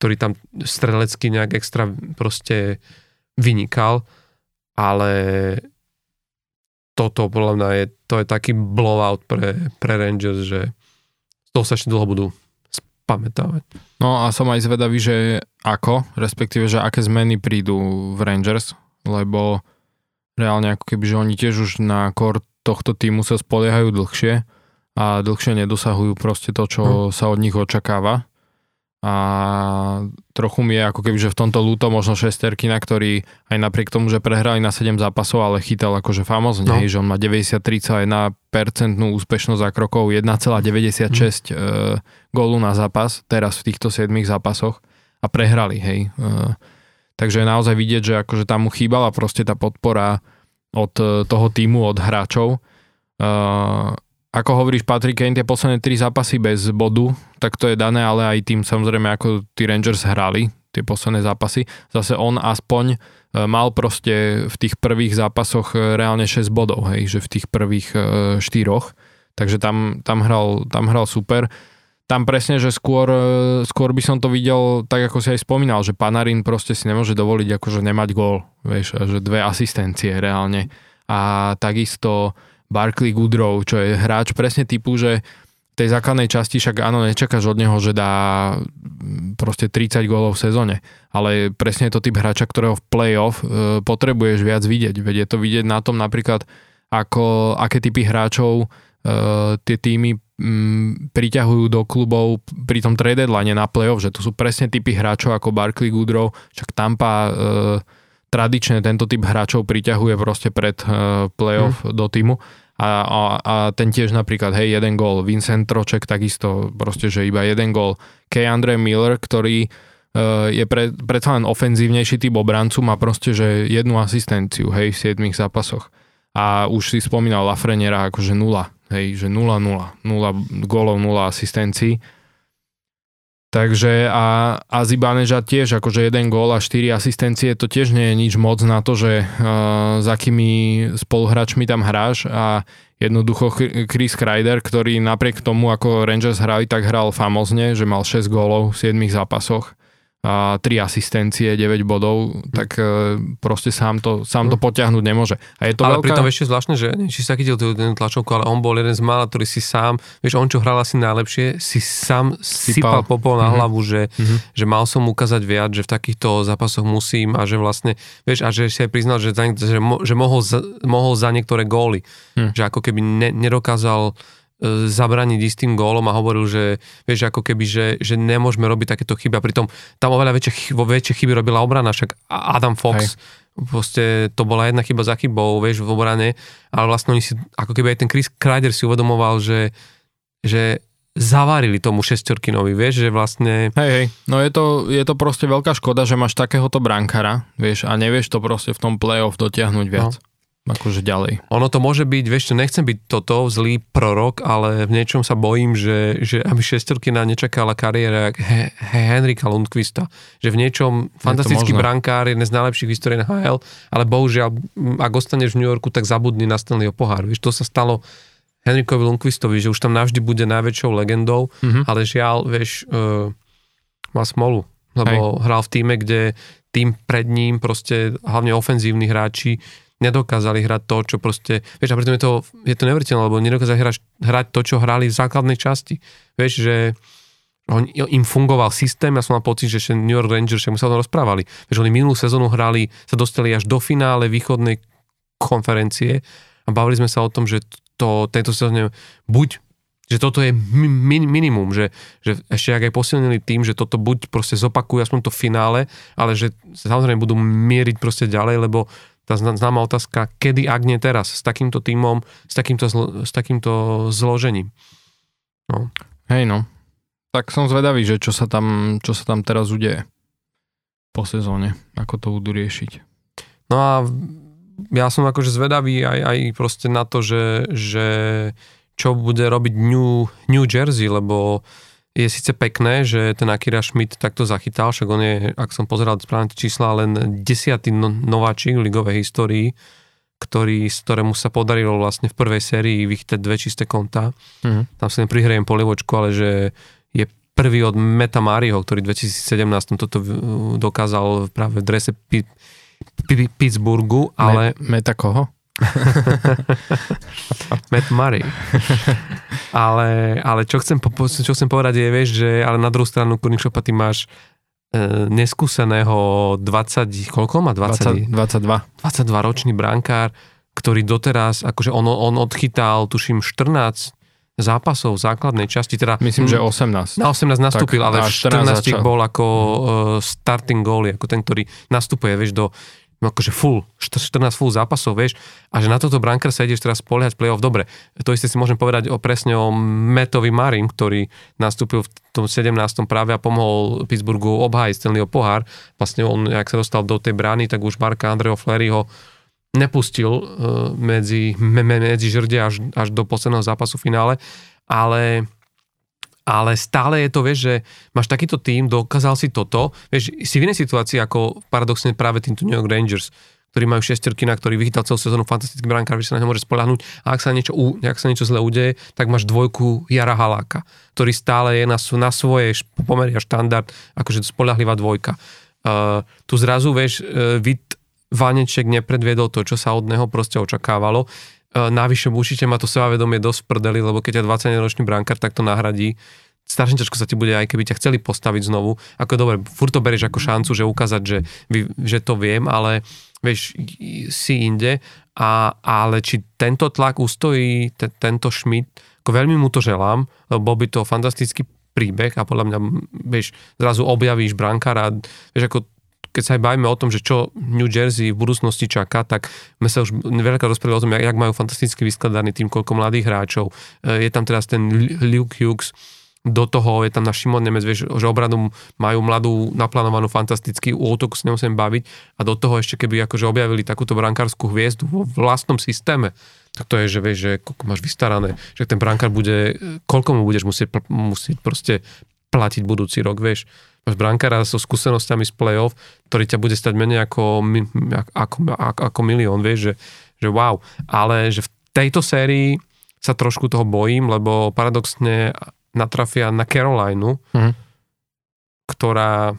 A: ktorý tam strelecky nejak extra proste vynikal, ale toto podľa mňa je, to je taký blowout pre, pre Rangers, že toho sa ešte dlho budú spamätávať.
B: No a som aj zvedavý, že ako, respektíve, že aké zmeny prídu v Rangers, lebo reálne ako keby, že oni tiež už na kor tohto týmu sa spoliehajú dlhšie a dlhšie nedosahujú proste to, čo hmm. sa od nich očakáva. A trochu mi je ako keby, že v tomto lúto možno šesterkina, ktorý aj napriek tomu, že prehrali na 7 zápasov, ale chytal akože famozne, no. že on má 93,1% úspešnosť za krokov, 1,96 hmm. e, gólu na zápas, teraz v týchto 7 zápasoch a prehrali, hej. E, takže je naozaj vidieť, že akože tam mu chýbala proste tá podpora od e, toho týmu, od hráčov. E, ako hovoríš, Patrick Kane, tie posledné tri zápasy bez bodu, tak to je dané, ale aj tým samozrejme, ako tí Rangers hrali. tie posledné zápasy. Zase on aspoň mal proste v tých prvých zápasoch reálne 6 bodov, hej, že v tých prvých štyroch. Takže tam, tam, hral, tam hral super tam presne, že skôr, e, skôr by som to videl tak, ako si aj spomínal, že Panarin proste si nemôže dovoliť akože nemať gól, vieš, že dve asistencie reálne. A takisto Barkley Goodrow, čo je hráč presne typu, že v tej základnej časti však áno, nečakáš od neho, že dá proste 30 gólov v sezóne, ale presne je to typ hráča, ktorého v playoff e, potrebuješ viac vidieť. Veď je to vidieť na tom napríklad, ako, aké typy hráčov uh, tie týmy um, priťahujú do klubov pri tom trade deadline na playoff, že to sú presne typy hráčov ako Barkley Goodrow, však Tampa uh, tradične tento typ hráčov priťahuje proste pred uh, playoff mm. do týmu a, a, a ten tiež napríklad, hej, jeden gól, Vincent Troček takisto, proste, že iba jeden gól, Kay Andre Miller, ktorý uh, je pre, predsa len ofenzívnejší typ obrancu, má proste, že jednu asistenciu, hej, v 7 zápasoch. A už si spomínal Lafreniera akože nula Hej, že 0-0. 0 gólov, 0 asistencií. Takže a, a Zibaneža tiež, akože jeden gól a 4 asistencie, to tiež nie je nič moc na to, že uh, za akými spoluhráčmi tam hráš a jednoducho Chris Kreider, ktorý napriek tomu, ako Rangers hrali, tak hral famozne, že mal 6 gólov v 7 zápasoch a 3 asistencie, 9 bodov, tak e, proste sám to, sám to hm. potiahnuť nemôže. A je to
A: ale
B: veľká...
A: pritom ešte zvláštne, že či sa chytil tú tlačovku, ale on bol jeden z mála, ktorý si sám, vieš, on čo hral asi najlepšie, si sám sypal, sypal popol na mm-hmm. hlavu, že, mm-hmm. že mal som ukázať viac, že v takýchto zápasoch musím a že vlastne, vieš, a že si aj priznal, že, že, že mohol, za, mohol za niektoré góly. Mm. Že ako keby ne, nedokázal zabraniť istým gólom a hovoril, že vieš, ako keby, že, že nemôžeme robiť takéto chyby a pritom tam oveľa väčšie, vo väčšie chyby robila obrana, však Adam Fox, Hej. proste to bola jedna chyba za chybou, vieš, v obrane, ale vlastne oni si, ako keby aj ten Chris Kreider si uvedomoval, že, že zavarili tomu šestorkinovi, vieš, že vlastne...
B: Hej, hej, no je to, je to proste veľká škoda, že máš takéhoto brankara, vieš, a nevieš to proste v tom play-off dotiahnuť viac. No akože ďalej.
A: Ono to môže byť, vieš nechcem byť toto zlý prorok, ale v niečom sa bojím, že, že aby šestorkina nečakala kariéra He, He, Henrika Lundqvista. Že v niečom fantastický brankár, jeden z najlepších v histórii NHL, ale bohužiaľ, ak ostaneš v New Yorku, tak zabudni na Stanleyho pohár. Vieš, to sa stalo Henrikovi Lundqvistovi, že už tam navždy bude najväčšou legendou, mm-hmm. ale žiaľ, vieš, uh, má smolu, lebo Hej. hral v týme, kde tým pred ním proste hlavne ofenzívni hráči nedokázali hrať to, čo proste, vieš, a preto je to, je to neveriteľné, lebo nedokázali hrať, hrať to, čo hrali v základnej časti. Vieš, že on, im fungoval systém, ja som mal pocit, že New York Rangers, však sa o tom rozprávali, vieš, oni minulú sezónu hrali, sa dostali až do finále východnej konferencie a bavili sme sa o tom, že to, tento sezóne buď že toto je min, minimum, že, že ešte ak aj posilnili tým, že toto buď proste zopakujú aspoň to finále, ale že samozrejme budú mieriť proste ďalej, lebo tá známa otázka, kedy, ak nie teraz, s takýmto týmom, s takýmto, zlo, s takýmto zložením.
B: No. Hej no. Tak som zvedavý, že čo sa tam, čo sa tam teraz udeje po sezóne, ako to budú riešiť.
A: No a ja som akože zvedavý aj, aj proste na to, že, že čo bude robiť New, New Jersey, lebo je síce pekné, že ten Akira Schmidt takto zachytal, však on je, ak som pozeral správne čísla, len desiatý no, nováčik v ligovej histórii, ktorý, z ktorému sa podarilo vlastne v prvej sérii vychytať dve čisté konta. Mm. Tam sa len prihrajem polivočku, ale že je prvý od Meta Mariho, ktorý v 2017 toto dokázal práve v drese Pittsburghu, ale...
B: Meta koho?
A: Matt Murray. ale, ale čo, chcem, čo chcem povedať je, vieš, že ale na druhú stranu Kurničopa, ty máš e, neskúseného 20, koľko má? 20,
B: 20, 22.
A: 22 ročný brankár, ktorý doteraz, akože on, on odchytal, tuším, 14 zápasov v základnej časti. Teda,
B: Myslím, že 18.
A: Na 18 nastúpil, tak, ale v 14 bol ako uh, starting goalie, ako ten, ktorý nastupuje, vieš, do akože full, 14 full zápasov, vieš, a že na toto brankar sa ideš teraz spoliehať play-off, dobre, to isté si môžem povedať o, presne o Metovi Marin, ktorý nastúpil v tom 17. práve a pomohol Pittsburghu obhájiť Stanleyho pohár, vlastne on, ak sa dostal do tej brány, tak už Marka Andreho Fleryho nepustil uh, medzi, me, medzi žrde až, až do posledného zápasu finále, ale ale stále je to, vieš, že máš takýto tým, dokázal si toto, vieš, si v inej situácii ako paradoxne práve týmto New York Rangers, ktorí majú šestorky, na ktorý vychytal celú sezónu fantastický brankár, že sa na ňo môže spolahnuť a ak sa niečo, ak sa niečo zle udeje, tak máš dvojku Jara Haláka, ktorý stále je na, na svoje pomery a štandard, akože spolahlivá dvojka. Uh, tu zrazu, vieš, uh, vid Vaneček nepredviedol to, čo sa od neho proste očakávalo. Uh, navyše určite má to sebavedomie dosť prdeli, lebo keď ťa 20-ročný brankár takto nahradí, strašne ťažko sa ti bude, aj keby ťa chceli postaviť znovu. Ako dobre, furt to berieš ako šancu, že ukázať, že, že to viem, ale vieš, si inde. A, ale či tento tlak ustojí, te, tento Schmidt, ako veľmi mu to želám, lebo by to fantastický príbeh a podľa mňa, vieš, zrazu objavíš brankára, vieš, ako keď sa aj bavíme o tom, že čo New Jersey v budúcnosti čaká, tak sme sa už veľká rozprávali o tom, jak, majú fantasticky vyskladaný tým, koľko mladých hráčov. E, je tam teraz ten Luke Hughes, do toho je tam na Šimon Nemec, vieš, že obradu majú mladú naplánovanú fantasticky, u útoku sa nemusím baviť a do toho ešte keby akože objavili takúto brankárskú hviezdu vo vlastnom systéme, tak to je, že vieš, že koľko máš vystarané, že ten brankár bude, koľko mu budeš musieť, musieť proste platiť budúci rok, vieš. Máš brankára so skúsenosťami z play-off, ktorý ťa bude stať menej ako, ako, ako, ako milión, vieš, že, že wow. Ale že v tejto sérii sa trošku toho bojím, lebo paradoxne natrafia na Carolinu, mm. ktorá,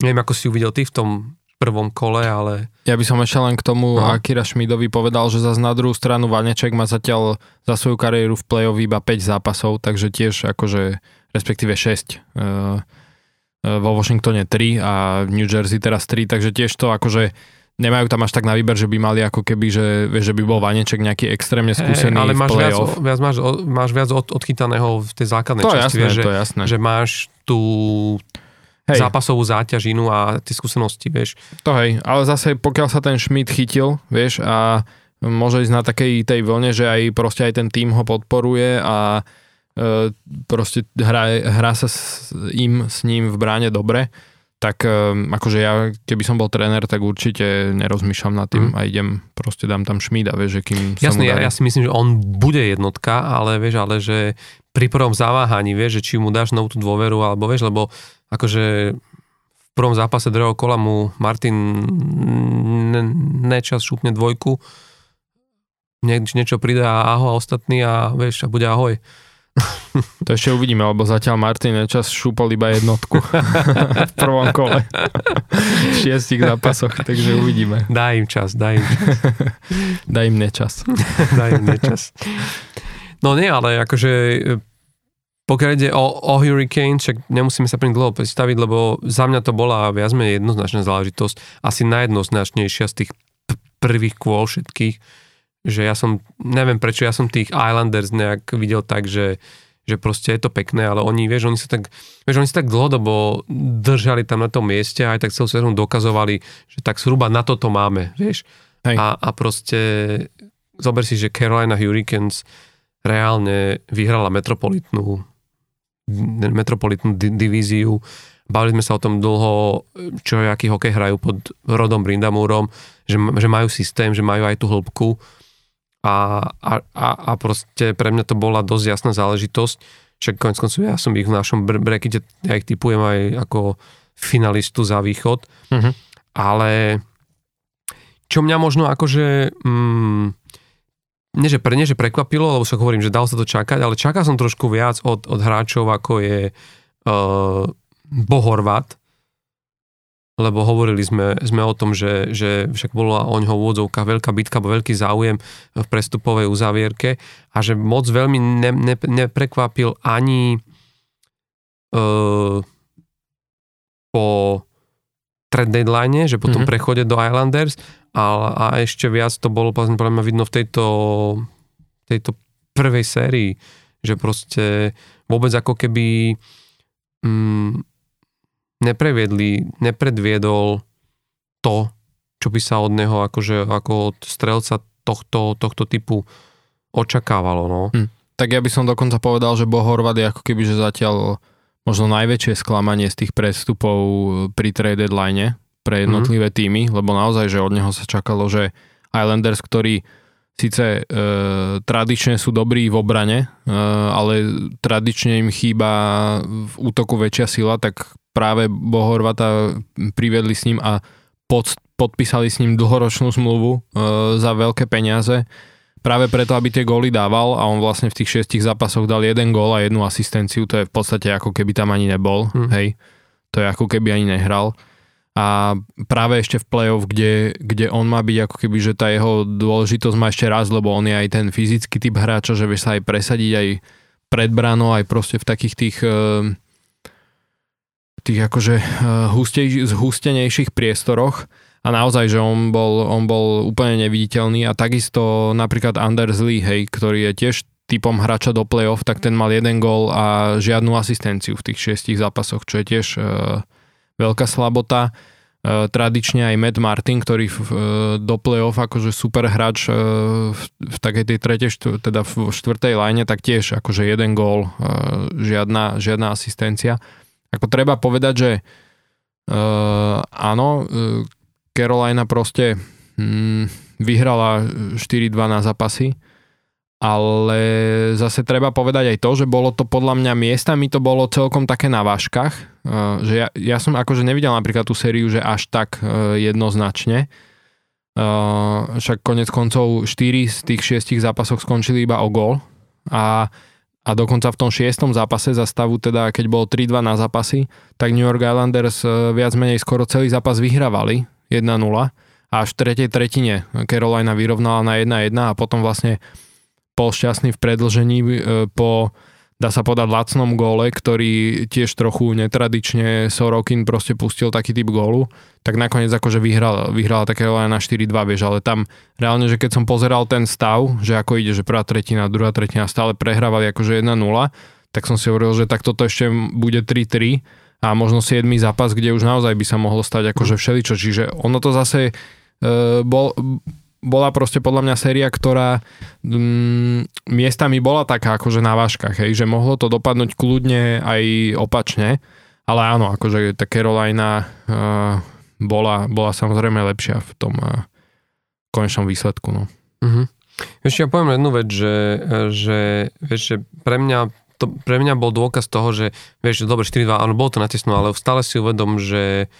A: neviem ako si uvidel ty v tom prvom kole, ale...
B: Ja by som ešte len k tomu no. Akira Šmidovi povedal, že zase na druhú stranu Vaneček má zatiaľ za svoju kariéru v play-off iba 5 zápasov, takže tiež akože respektíve 6. Uh, e, e, vo Washingtone 3 a New Jersey teraz 3, takže tiež to akože nemajú tam až tak na výber, že by mali ako keby, že, že by bol Vaneček nejaký extrémne skúsený hey, ale
A: máš
B: v
A: viac, viac, máš, máš viac od, odchytaného v tej základnej
B: to
A: časti.
B: Jasné,
A: vieš,
B: to že, jasné.
A: že máš tú hej. zápasovú záťažinu a tie skúsenosti, vieš.
B: To hej, ale zase pokiaľ sa ten Schmidt chytil, vieš, a môže ísť na takej tej vlne, že aj proste aj ten tým ho podporuje a e, proste hrá, hrá sa s, im, s ním v bráne dobre, tak ehm, akože ja, keby som bol tréner, tak určite nerozmýšľam nad tým mm. a idem, proste dám tam šmída, vieš, že kým
A: Jasne, ja, ja si myslím, že on bude jednotka, ale vieš, ale že pri prvom zaváhaní, vieš, že či mu dáš novú tú dôveru, alebo vieš, lebo akože v prvom zápase druhého kola mu Martin nečas šupne dvojku, nie, niečo pridá ahoj a ostatní a vieš, a bude ahoj.
B: To ešte uvidíme, lebo zatiaľ Martin Nečas šúpol iba jednotku v prvom kole. V šiestich zápasoch, takže uvidíme.
A: Daj im čas, daj im čas.
B: daj im nečas.
A: daj im nečas. No nie, ale akože pokiaľ ide o, o Hurricane, však nemusíme sa pri dlho predstaviť, lebo za mňa to bola viac menej jednoznačná záležitosť, asi najjednoznačnejšia z tých prvých kôl všetkých že ja som, neviem prečo, ja som tých Islanders nejak videl tak, že, že proste je to pekné, ale oni, vieš, oni sa tak, vieš, oni sa tak dlhodobo držali tam na tom mieste a aj tak celú sezónu dokazovali, že tak zhruba na toto máme, vieš. A, a proste zober si, že Carolina Hurricanes reálne vyhrala metropolitnú metropolitnú divíziu. Bavili sme sa o tom dlho, čo aký hokej hrajú pod Rodom Brindamúrom, že, že majú systém, že majú aj tú hĺbku a, a, a proste pre mňa to bola dosť jasná záležitosť. Však konec koncov ja som ich v našom brekite, ja ich typujem aj ako finalistu za východ. Uh-huh. Ale čo mňa možno akože... Mm, nie, že, pre, nie, že prekvapilo, lebo sa hovorím, že dalo sa to čakať, ale čakal som trošku viac od, od hráčov, ako je uh, Bohorvat, lebo hovorili sme, sme o tom, že, že však bola o ňoho úvodzovka veľká bitka, bo veľký záujem v prestupovej uzavierke a že moc veľmi ne, ne, neprekvapil ani uh, po trade deadline, že po tom mm-hmm. prechode do Islanders a, a ešte viac to bolo podľa mňa vidno v tejto, tejto prvej sérii, že proste vôbec ako keby um, nepreviedli, nepredviedol to, čo by sa od neho akože, ako od strelca tohto, tohto typu očakávalo. No. Hm.
B: Tak ja by som dokonca povedal, že Bohorvad je ako keby, že zatiaľ možno najväčšie sklamanie z tých prestupov pri trade deadline pre jednotlivé mm. týmy, lebo naozaj, že od neho sa čakalo, že Islanders, ktorí síce e, tradične sú dobrí v obrane, e, ale tradične im chýba v útoku väčšia sila, tak práve Bohorvata privedli s ním a pod, podpísali s ním dlhoročnú zmluvu e, za veľké peniaze práve preto, aby tie góly dával a on vlastne v tých šiestich zápasoch dal jeden gól a jednu asistenciu, to je v podstate ako keby tam ani nebol, hmm. hej, to je ako keby ani nehral a práve ešte v play-off, kde, kde on má byť ako keby, že tá jeho dôležitosť má ešte raz, lebo on je aj ten fyzický typ hráča, že vie sa aj presadiť aj pred branou, aj proste v takých tých eh, tých akože eh, hustej, zhustenejších priestoroch a naozaj, že on bol, on bol úplne neviditeľný a takisto napríklad Anders Lee, hej, ktorý je tiež typom hráča do play-off, tak ten mal jeden gól a žiadnu asistenciu v tých šiestich zápasoch, čo je tiež e, veľká slabota. E, tradične aj Matt Martin, ktorý v, e, do play-off akože super hráč e, v, v takej tej tretej, štv, teda v štvrtej line, tak tiež akože jeden gól, e, žiadna, žiadna asistencia. Ako treba povedať, že e, áno, e, Carolina proste hm, vyhrala 4-2 na zápasy, ale zase treba povedať aj to, že bolo to podľa mňa miestami to bolo celkom také na váškach, uh, že ja, ja som akože nevidel napríklad tú sériu, že až tak uh, jednoznačne. Uh, však konec koncov 4 z tých 6 zápasoch skončili iba o gól a, a dokonca v tom šiestom zápase za stavu, teda keď bolo 3-2 na zápasy, tak New York Islanders viac menej skoro celý zápas vyhrávali 1-0 a až v tretej tretine Carolina vyrovnala na 1-1 a potom vlastne bol šťastný v predlžení e, po dá sa povedať lacnom góle, ktorý tiež trochu netradične Sorokin proste pustil taký typ gólu, tak nakoniec akože vyhral, vyhrala také len na 4-2, vieš, ale tam reálne, že keď som pozeral ten stav, že ako ide, že prvá tretina, druhá tretina stále prehrávali akože 1-0, tak som si hovoril, že tak toto ešte bude 3-3 a možno 7. zápas, kde už naozaj by sa mohlo stať akože všeličo. Čiže ono to zase e, bol, bola proste podľa mňa séria, ktorá mm, miestami bola taká akože na váškach, hej, že mohlo to dopadnúť kľudne aj opačne, ale áno, akože tá Carolina e, bola, bola samozrejme lepšia v tom e, konečnom výsledku. No.
A: Mm-hmm. Ešte ja poviem jednu vec, že, že, vieš, že pre mňa to pre mňa bol dôkaz toho, že vieš, dobre, 4-2, áno, bolo to natesno, ale stále si uvedom, že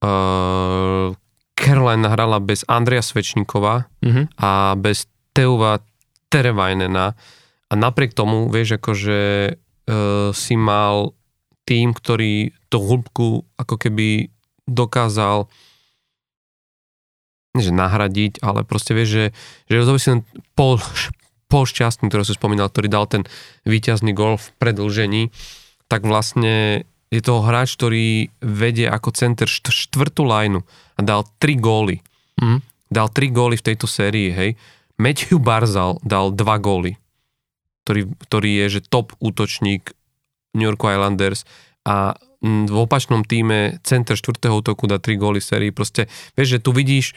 A: uh, Caroline hrala bez Andreja Svečníkova uh-huh. a bez Teuva Terevajnena a napriek tomu, vieš, akože uh, si mal tým, ktorý to hĺbku ako keby dokázal že nahradiť, ale proste vieš, že, že si len pol, Paul Šťastný, ktorý som spomínal, ktorý dal ten víťazný gol v predlžení, tak vlastne je to hráč, ktorý vedie ako center štvrtú lajnu a dal tri góly. Mm. Dal tri góly v tejto sérii, hej. Matthew Barzal dal dva góly, ktorý, ktorý je že top útočník New York Islanders a v opačnom týme center štvrtého útoku dá tri góly v sérii. Proste, vieš, že tu vidíš,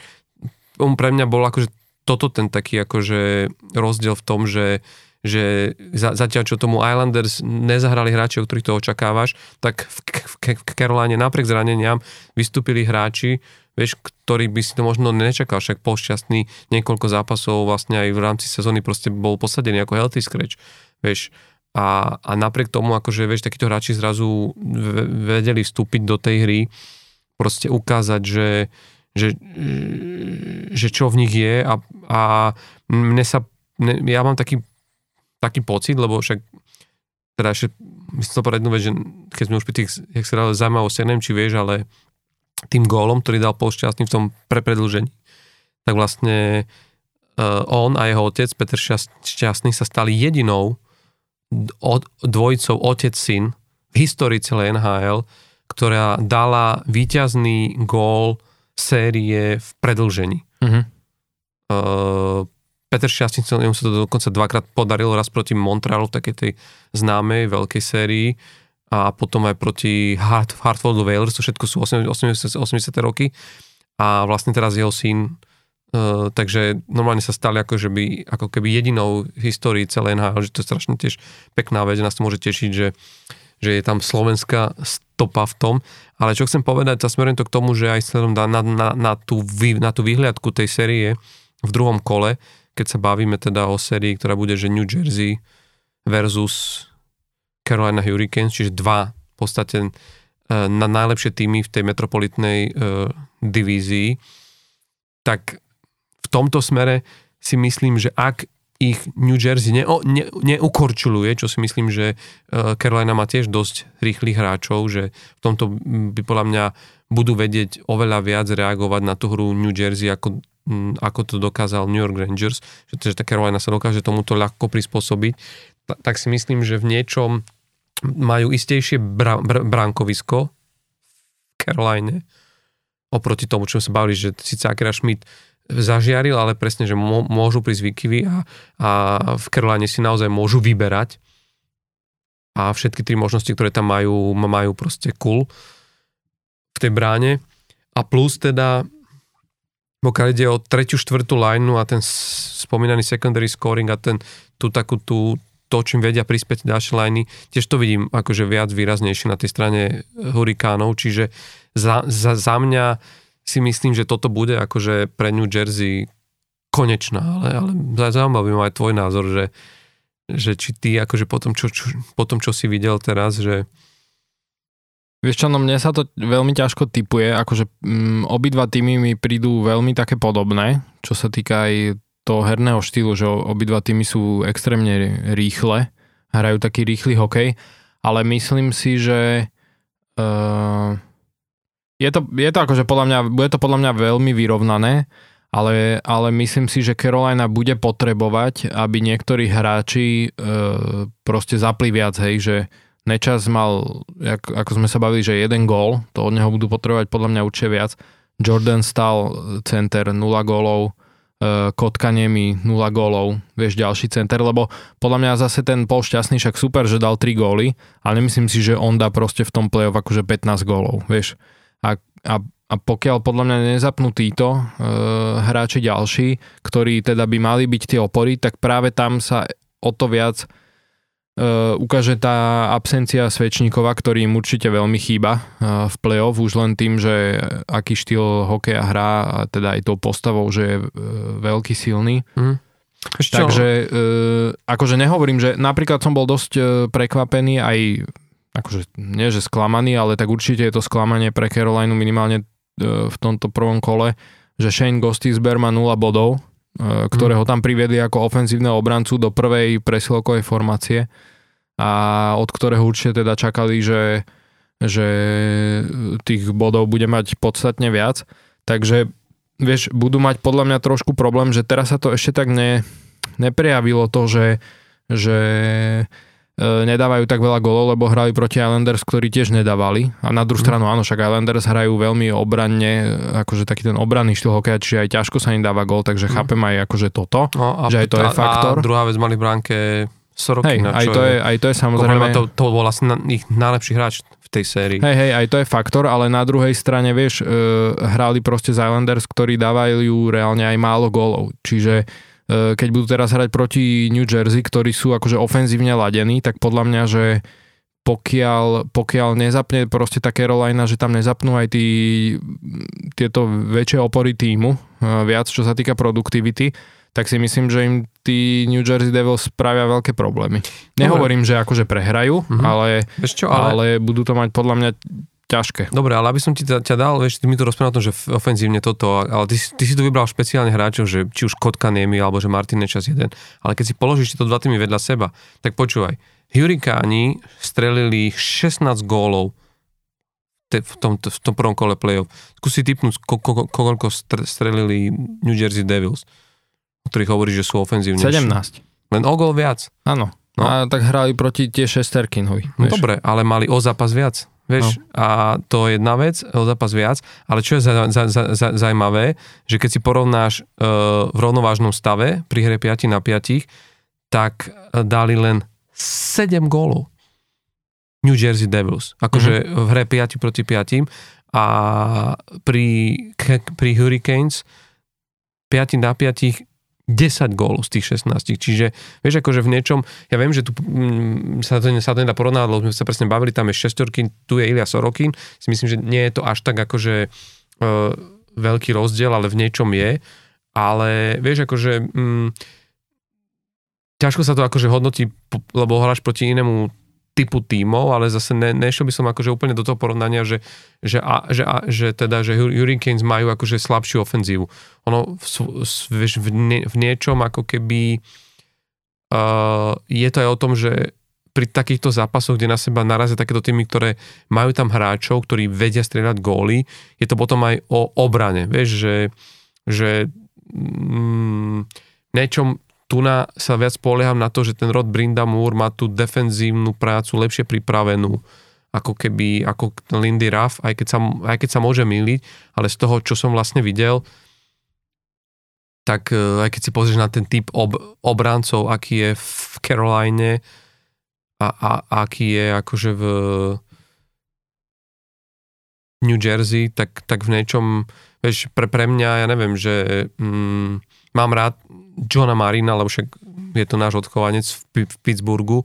A: on pre mňa bol akože toto ten taký akože rozdiel v tom, že že za, zatiaľ čo tomu Islanders nezahrali hráči, o ktorých to očakávaš, tak v, v, v Caroline napriek zraneniam vystúpili hráči, vieš, ktorí by si to možno nečakal, však polšťastný niekoľko zápasov vlastne aj v rámci sezóny proste bol posadený ako healthy scratch, vieš, a, a napriek tomu, akože vieš, takíto hráči zrazu vedeli vstúpiť do tej hry, proste ukázať, že, že, že čo v nich je a, a mne sa, mne, ja mám taký, taký pocit, lebo však teda ešte myslím to povedať jednu vec, že keď sme už pri tých, jak sa dali zaujímavosti, neviem, či vieš, ale tým gólom, ktorý dal Paul Šťastný v tom prepredlžení, tak vlastne uh, on a jeho otec, Peter Šťastný, sa stali jedinou dvojicou otec-syn v histórii celej NHL, ktorá dala víťazný gól série v predlžení. Uh-huh. Uh, Peter Šťastný, jemu sa to dokonca dvakrát podarilo, raz proti Montrealu v takej tej známej veľkej sérii a potom aj proti Hart, Hartfordu Whalers, to všetko sú 80, 80, 80 roky. A vlastne teraz jeho syn Uh, takže normálne sa stali ako, že by, ako keby jedinou v histórii celej NHL, že to je strašne tiež pekná vec, nás to môže tešiť, že, že je tam slovenská stopa v tom, ale čo chcem povedať, sa smerujem to k tomu, že aj na, na, na, tú, na tú výhľadku tej série v druhom kole, keď sa bavíme teda o sérii, ktorá bude, že New Jersey versus Carolina Hurricanes, čiže dva v podstate e, na najlepšie týmy v tej metropolitnej uh, divízii, tak v tomto smere si myslím, že ak ich New Jersey ne, ne, neukorčuluje, čo si myslím, že uh, Carolina má tiež dosť rýchlych hráčov, že v tomto by podľa mňa budú vedieť oveľa viac reagovať na tú hru New Jersey, ako, ako to dokázal New York Rangers, že, že tá Carolina sa dokáže tomuto ľahko prispôsobiť, tak si myslím, že v niečom majú istejšie bra, br, bránkovisko v Caroline oproti tomu, čo sa bavili, že síce Akira Schmidt zažiaril, ale presne, že môžu prísť výkyvy a, a v Caroline si naozaj môžu vyberať. A všetky tri možnosti, ktoré tam majú, majú proste cool v tej bráne. A plus teda pokiaľ ide o tretiu, štvrtú lineu a ten spomínaný secondary scoring a ten, tú takú tú, to, čím vedia prispieť ďalšie liney, tiež to vidím akože viac výraznejšie na tej strane hurikánov, čiže za, za, za mňa si myslím, že toto bude akože pre New Jersey konečná, ale, ale zaujímavý ma aj tvoj názor, že, že či ty akože po tom, čo, čo, po tom, čo si videl teraz, že
B: Vieš čo, no mne sa to veľmi ťažko typuje, akože mm, obidva týmy mi prídu veľmi také podobné, čo sa týka aj toho herného štýlu, že obidva týmy sú extrémne rýchle, hrajú taký rýchly hokej, ale myslím si, že uh, je to, je to akože podľa mňa, bude to podľa mňa veľmi vyrovnané, ale, ale myslím si, že Carolina bude potrebovať, aby niektorí hráči e, proste zapli viac, hej, že Nečas mal, ako, ako sme sa bavili, že jeden gól, to od neho budú potrebovať podľa mňa určite viac. Jordan stal center 0 gólov, e, Kotkaniemi 0 gólov, vieš, ďalší center, lebo podľa mňa zase ten Paul Šťastný však super, že dal 3 góly, ale nemyslím si, že on dá proste v tom play-off akože 15 gólov, vieš. A, a, a pokiaľ podľa mňa nezapnú títo e, hráči ďalší, ktorí teda by mali byť tie opory, tak práve tam sa o to viac Uh, ukáže tá absencia Svečníkova, ktorý im určite veľmi chýba uh, v play-off, už len tým, že aký štýl hokeja hrá a teda aj tou postavou, že je uh, veľký silný. Mm. Takže uh, akože nehovorím, že napríklad som bol dosť uh, prekvapený aj akože nie, že sklamaný, ale tak určite je to sklamanie pre Carolinu minimálne uh, v tomto prvom kole, že Shane Gostisbehere má 0 bodov, ktorého tam priviedli ako ofenzívneho obrancu do prvej presilovkovej formácie a od ktorého určite teda čakali, že, že tých bodov bude mať podstatne viac. Takže vieš, budú mať podľa mňa trošku problém, že teraz sa to ešte tak ne, neprejavilo to, že, že E, nedávajú tak veľa golov, lebo hrali proti Islanders, ktorí tiež nedávali. A na druhú mm. stranu, áno, však Islanders hrajú veľmi obranne, akože taký ten obranný štýl hokeja, čiže aj ťažko sa im dáva gol, takže mm. chápem aj akože toto, no, a že aj to a, je faktor.
A: A druhá vec mali v bránke Sorokina,
B: hej, aj to je, aj to je samozrejme...
A: To, to bol asi na, ich najlepší hráč v tej sérii.
B: Hej, hej, aj to je faktor, ale na druhej strane, vieš, e, hrali proste z Islanders, ktorí dávajú reálne aj málo gólov. Čiže E, keď budú teraz hrať proti New Jersey, ktorí sú akože ofenzívne ladení, tak podľa mňa, že pokiaľ, pokiaľ nezapne proste tá Carolina, že tam nezapnú aj tí, tieto väčšie opory týmu, e, viac čo sa týka produktivity, tak si myslím, že im tí New Jersey Devils spravia veľké problémy. Nehovorím, Dobre. že akože prehrajú, mm-hmm. ale, čo, ale... ale budú to mať podľa mňa ťažké.
A: Dobre, ale aby som ti ťa, ťa dal, vieš, ty mi tu rozprával o tom, že ofenzívne toto, ale ty, ty si tu vybral špeciálne hráčov, že či už Kotka Niemi, alebo že Martin Nečas jeden, ale keď si položíš tieto dva týmy vedľa seba, tak počúvaj, Hurikáni strelili 16 gólov v tom, v tom prvom kole play-off. Skúsi typnúť, ko, ko, koľko strelili New Jersey Devils, o ktorých hovorí, že sú ofenzívne.
B: 17.
A: Len o gól viac.
B: Áno. No. A tak hrali proti tie Šesterkinovi.
A: No dobre, ale mali o zápas viac. Vieš, no. a to je jedna vec, o zápas viac, ale čo je za, za, za, za, zaujímavé, že keď si porovnáš uh, v rovnovážnom stave pri hre 5 na 5, tak uh, dali len 7 gólov. New Jersey Devils. Akože mm-hmm. v hre 5 proti 5 a pri, pri Hurricanes 5 na 5 10 gólov z tých 16. Čiže vieš, akože v niečom, ja viem, že tu mm, sa, to, sa to nedá porovnať, lebo sme sa presne bavili, tam je šestorkin, tu je Ilia Sorokin, si myslím, že nie je to až tak akože uh, veľký rozdiel, ale v niečom je. ale vieš, akože mm, ťažko sa to akože hodnotí, lebo hráš proti inému typu tímov, ale zase ne, nešiel by som akože úplne do toho porovnania, že, že, a, že, a, že teda, že Hurricanes majú akože slabšiu ofenzívu. Ono v, v, v, v niečom ako keby uh, je to aj o tom, že pri takýchto zápasoch, kde na seba narazia takéto týmy, ktoré majú tam hráčov, ktorí vedia strieľať góly, je to potom aj o obrane. Vieš, že, že mm, niečom, tu na, sa viac polieham na to, že ten Rod Brindamur má tú defenzívnu prácu lepšie pripravenú ako keby, ako Lindy Ruff, aj keď sa, aj keď sa môže myliť, ale z toho, čo som vlastne videl, tak e, aj keď si pozrieš na ten typ ob, obráncov, aký je v Caroline a, a aký je akože v New Jersey, tak, tak v niečom, vieš, pre, pre mňa, ja neviem, že mm, mám rád Johna Marina, lebo však je to náš odchovanec v, v Pittsburghu,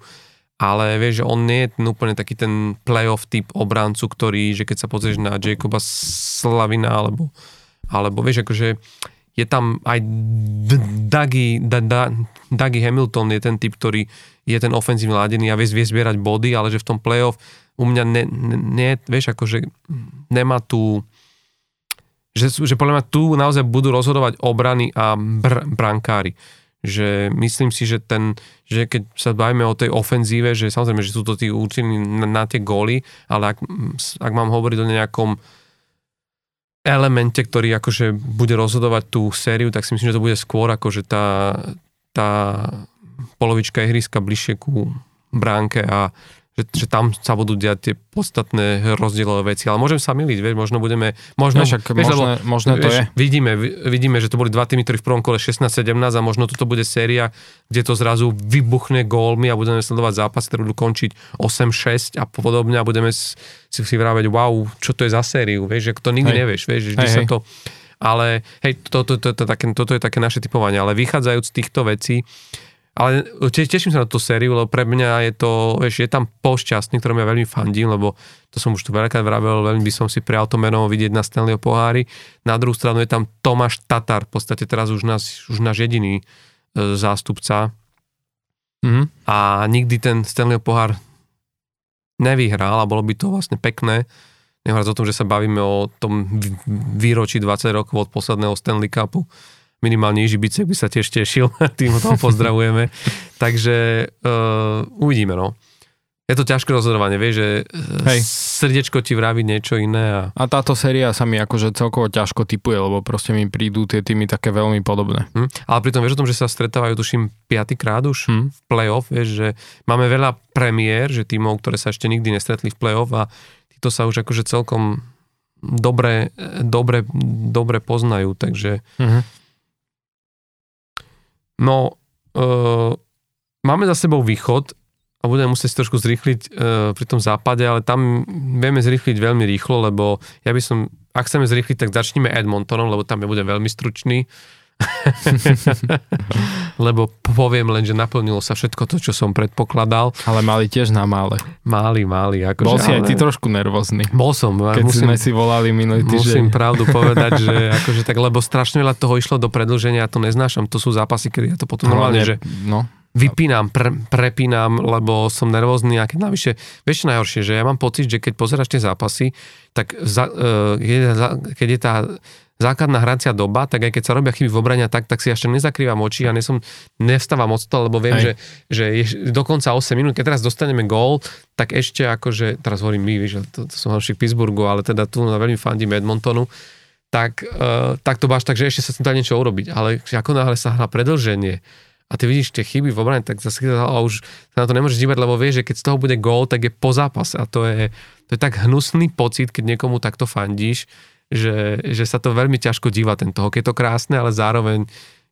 A: ale vieš, že on nie je ten úplne taký ten playoff typ obrancu, ktorý, že keď sa pozrieš na Jacoba Slavina, alebo, alebo vieš, akože je tam aj Dougie, Dougie Hamilton je ten typ, ktorý je ten ofenzívny ladený a vie, vie zbierať body, ale že v tom playoff u mňa ne, ne, ne vieš, akože nemá tu že, že podľa mňa tu naozaj budú rozhodovať obrany a br- brankári. Že myslím si, že ten, že keď sa bavíme o tej ofenzíve, že samozrejme, že sú to tí určení na, na tie góly, ale ak, ak mám hovoriť o nejakom elemente, ktorý akože bude rozhodovať tú sériu, tak si myslím, že to bude skôr akože tá, tá polovička ihriska bližšie ku bránke a že, že tam sa budú diať tie podstatné rozdielové veci. Ale môžem sa miliť, vieš, možno budeme... Možno,
B: no, však vieš, možné, lebo, možné to vieš, je.
A: Vidíme, vidíme, že to boli dva týmy, ktorí v prvom kole 16-17 a možno toto bude séria, kde to zrazu vybuchne gólmi a budeme sledovať zápas, ktoré budú končiť 8-6 a podobne a budeme si, si vravať, wow, čo to je za sériu, vieš, že to nikdy hej. nevieš, vieš, že hej, sa to... Ale hej, to, to, to, to, to, toto je také naše typovanie, ale vychádzajúc z týchto vecí, ale teším sa na tú sériu, lebo pre mňa je to, vieš, je tam pošťastný, ktorým ja veľmi fandím, lebo to som už tu veľakrát vravel, veľmi by som si prial to meno vidieť na Stanleyho pohári. Na druhú stranu je tam Tomáš Tatar, v podstate teraz už náš, už náš jediný e, zástupca. Mm-hmm. A nikdy ten Stanleyho pohár nevyhral a bolo by to vlastne pekné. Nehovoriac o tom, že sa bavíme o tom výročí 20 rokov od posledného Stanley Cupu minimálne Ižibicek by sa tiež tešil, tým ho toho pozdravujeme. Takže uh, uvidíme, no. Je to ťažké rozhodovanie, vieš, že eh, Hej. srdiečko ti vraví niečo iné. A...
B: a táto séria sa mi akože celkovo ťažko typuje, lebo proste mi prídu tie týmy také veľmi podobné.
A: Hm. Ale pritom vieš o tom, že sa stretávajú, tuším, piatýkrát už hm. v play-off, vieš, že máme veľa premiér, že týmov, ktoré sa ešte nikdy nestretli v play-off a títo sa už akože celkom dobre, dobre, dobre poznajú, takže... Hm No, uh, máme za sebou východ a budeme musieť si trošku zrýchliť uh, pri tom západe, ale tam vieme zrýchliť veľmi rýchlo, lebo ja by som, ak chceme zrýchliť, tak začneme Edmontonom, lebo tam ja budem veľmi stručný. Lebo poviem len, že naplnilo sa všetko to, čo som predpokladal.
B: Ale mali tiež na mále.
A: Mali, mali. Ako
B: Bol si aj ty trošku nervózny.
A: Bol som.
B: Keď musím, sme si volali minulý týždeň.
A: Musím pravdu povedať, že akože tak, lebo strašne veľa toho išlo do predlženia, ja to neznášam. To sú zápasy, kedy ja to potom normálne, že no. vypínam, pre, prepínam, lebo som nervózny a keď navyše, vieš najhoršie, že ja mám pocit, že keď pozeráš tie zápasy, tak za, uh, keď, je, keď je tá základná hracia doba, tak aj keď sa robia chyby v obrania tak, tak si ešte nezakrývam oči a nesom, nevstávam od toho, lebo viem, že, že je dokonca 8 minút, keď teraz dostaneme gól, tak ešte akože, teraz hovorím my, víš, to, to som v Pittsburghu, ale teda tu na veľmi fandím Edmontonu, tak, uh, tak to máš tak, že ešte sa s tým dá niečo urobiť. Ale ako náhle sa hrá predlženie a ty vidíš tie chyby v obrane, tak zase a už sa na to nemôžeš dívať, lebo vieš, že keď z toho bude gól, tak je po zápase. A to je, to je tak hnusný pocit, keď niekomu takto fandíš, že, že sa to veľmi ťažko díva tento hokej. Je to krásne, ale zároveň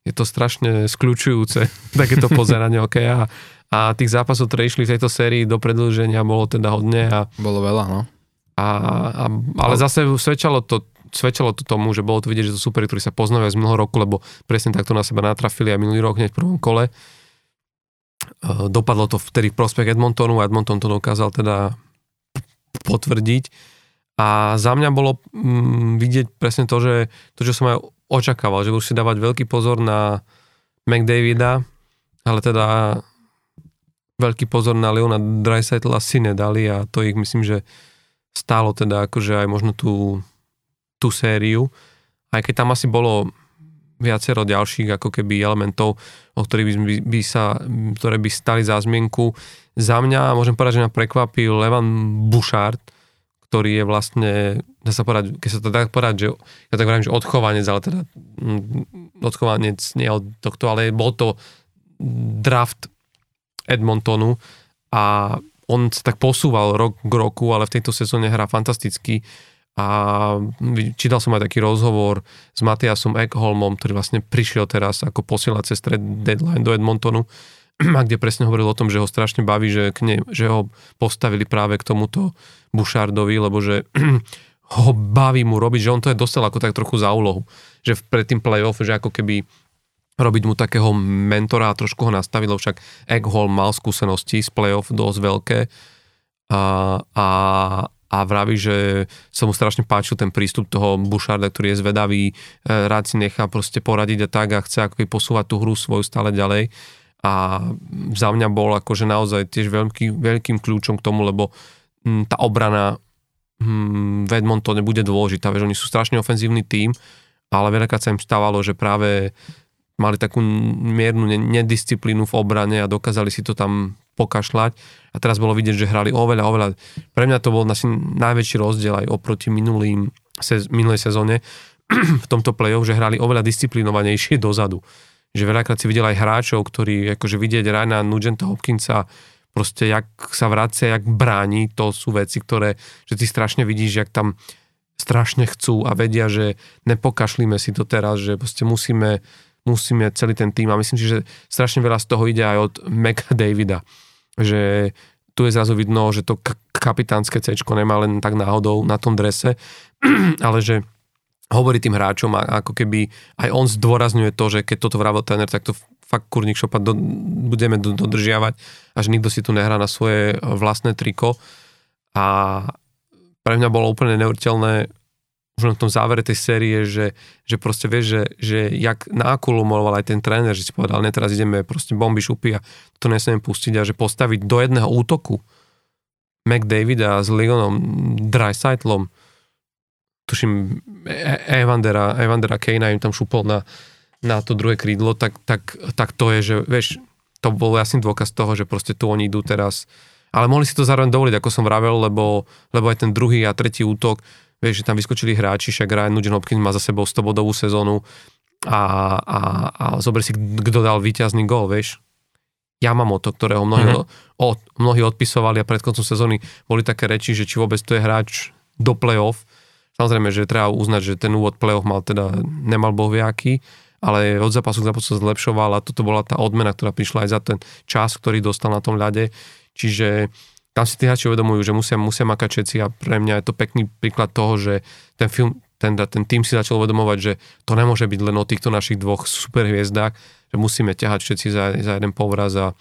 A: je to strašne skľúčujúce, takéto pozeranie hokeja. A tých zápasov, ktoré išli v tejto sérii do predlženia, bolo teda hodne. A,
B: bolo veľa, no.
A: A, a, ale zase svedčalo to, svedčalo to tomu, že bolo to vidieť, že to super, ktorí sa poznajú z minulého roku, lebo presne takto na seba natrafili aj minulý rok hneď v prvom kole. E, dopadlo to vtedy v prospech Edmontonu a Edmonton to dokázal teda potvrdiť. A za mňa bolo mm, vidieť presne to, že to, čo som aj očakával, že už si dávať veľký pozor na McDavida, ale teda veľký pozor na Leona Dreisaitla si nedali a to ich myslím, že stálo teda akože aj možno tú, tú sériu. Aj keď tam asi bolo viacero ďalších ako keby elementov, o ktorých by, by sa, ktoré by stali za zmienku. Za mňa môžem povedať, že ma prekvapil Levan Bouchard, ktorý je vlastne, dá sa povedať, keď sa to dá povedať, že ja tak hovorím, že odchovanec, ale teda mm, odchovanec nie od tohto, ale bol to draft Edmontonu a on sa tak posúval rok k roku, ale v tejto sezóne hrá fantasticky a čítal som aj taký rozhovor s Matiasom Eckholmom, ktorý vlastne prišiel teraz ako posielať cez deadline do Edmontonu a kde presne hovoril o tom, že ho strašne baví, že, k ne, že ho postavili práve k tomuto Bouchardovi, lebo že ho baví mu robiť, že on to je dostal ako tak trochu za úlohu, že pred tým playoff, že ako keby robiť mu takého mentora a trošku ho nastaviť, lebo však Eggholm mal skúsenosti z playoff dosť veľké. A, a, a vraví, že sa mu strašne páčil ten prístup toho Boucharda, ktorý je zvedavý, e, rád si nechá proste poradiť a tak a chce ako posúvať tú hru svoju stále ďalej. A za mňa bol akože naozaj tiež veľký, veľkým kľúčom k tomu, lebo m, tá obrana m, v Edmontone bude dôležitá, vieš, oni sú strašne ofenzívny tím, ale veľakrát sa im stávalo, že práve mali takú miernu nedisciplínu v obrane a dokázali si to tam pokašľať a teraz bolo vidieť, že hrali oveľa, oveľa. Pre mňa to bol asi najväčší rozdiel aj oproti minulým, sez, minulej sezóne v tomto play-off, že hrali oveľa disciplinovanejšie dozadu. Že veľakrát si videl aj hráčov, ktorí akože vidieť Ryana Nugenta Hopkinsa proste jak sa vracia, jak bráni, to sú veci, ktoré, že ty strašne vidíš, jak tam strašne chcú a vedia, že nepokašlíme si to teraz, že proste musíme musíme celý ten tým. A myslím si, že strašne veľa z toho ide aj od Meka Davida, že tu je zrazu vidno, že to kapitánske C nemá len tak náhodou na tom drese, ale že hovorí tým hráčom a ako keby aj on zdôrazňuje to, že keď toto vravel tréner, tak to fakt kurník šopa do, budeme do, dodržiavať a nikto si tu nehrá na svoje vlastné triko. A pre mňa bolo úplne neuveriteľné už na tom závere tej série, že, že proste vieš, že, že jak nakulumoval aj ten tréner, že si povedal, ne teraz ideme proste bomby šupy a to nesmieme pustiť. A že postaviť do jedného útoku McDavida s Leonom Dreisaitlom, tuším e- Evandera, Evandera Kejna im tam šupol na, na to druhé krídlo, tak, tak, tak to je, že vieš, to bol jasný dôkaz toho, že proste tu oni idú teraz ale mohli si to zároveň dovoliť, ako som vravel, lebo, lebo aj ten druhý a tretí útok Vieš, že tam vyskočili hráči, však Ryan Nugent Hopkins má za sebou 100 bodovú sezónu a, a, a zober si, kto dal víťazný gol, vieš. Yamamoto, ktorého mnohí, mm-hmm. od, mnohí odpisovali a pred koncom sezóny boli také reči, že či vôbec to je hráč do play-off. Samozrejme, že treba uznať, že ten úvod play-off mal teda, nemal bohviaký, ale od zápasu k zápasu sa zlepšoval a toto bola tá odmena, ktorá prišla aj za ten čas, ktorý dostal na tom ľade. Čiže tam si tí hráči uvedomujú, že musia, musia makať všetci a pre mňa je to pekný príklad toho, že ten film, ten, ten tým si začal uvedomovať, že to nemôže byť len o týchto našich dvoch superhviezdách, že musíme ťahať všetci za, za jeden povraz a,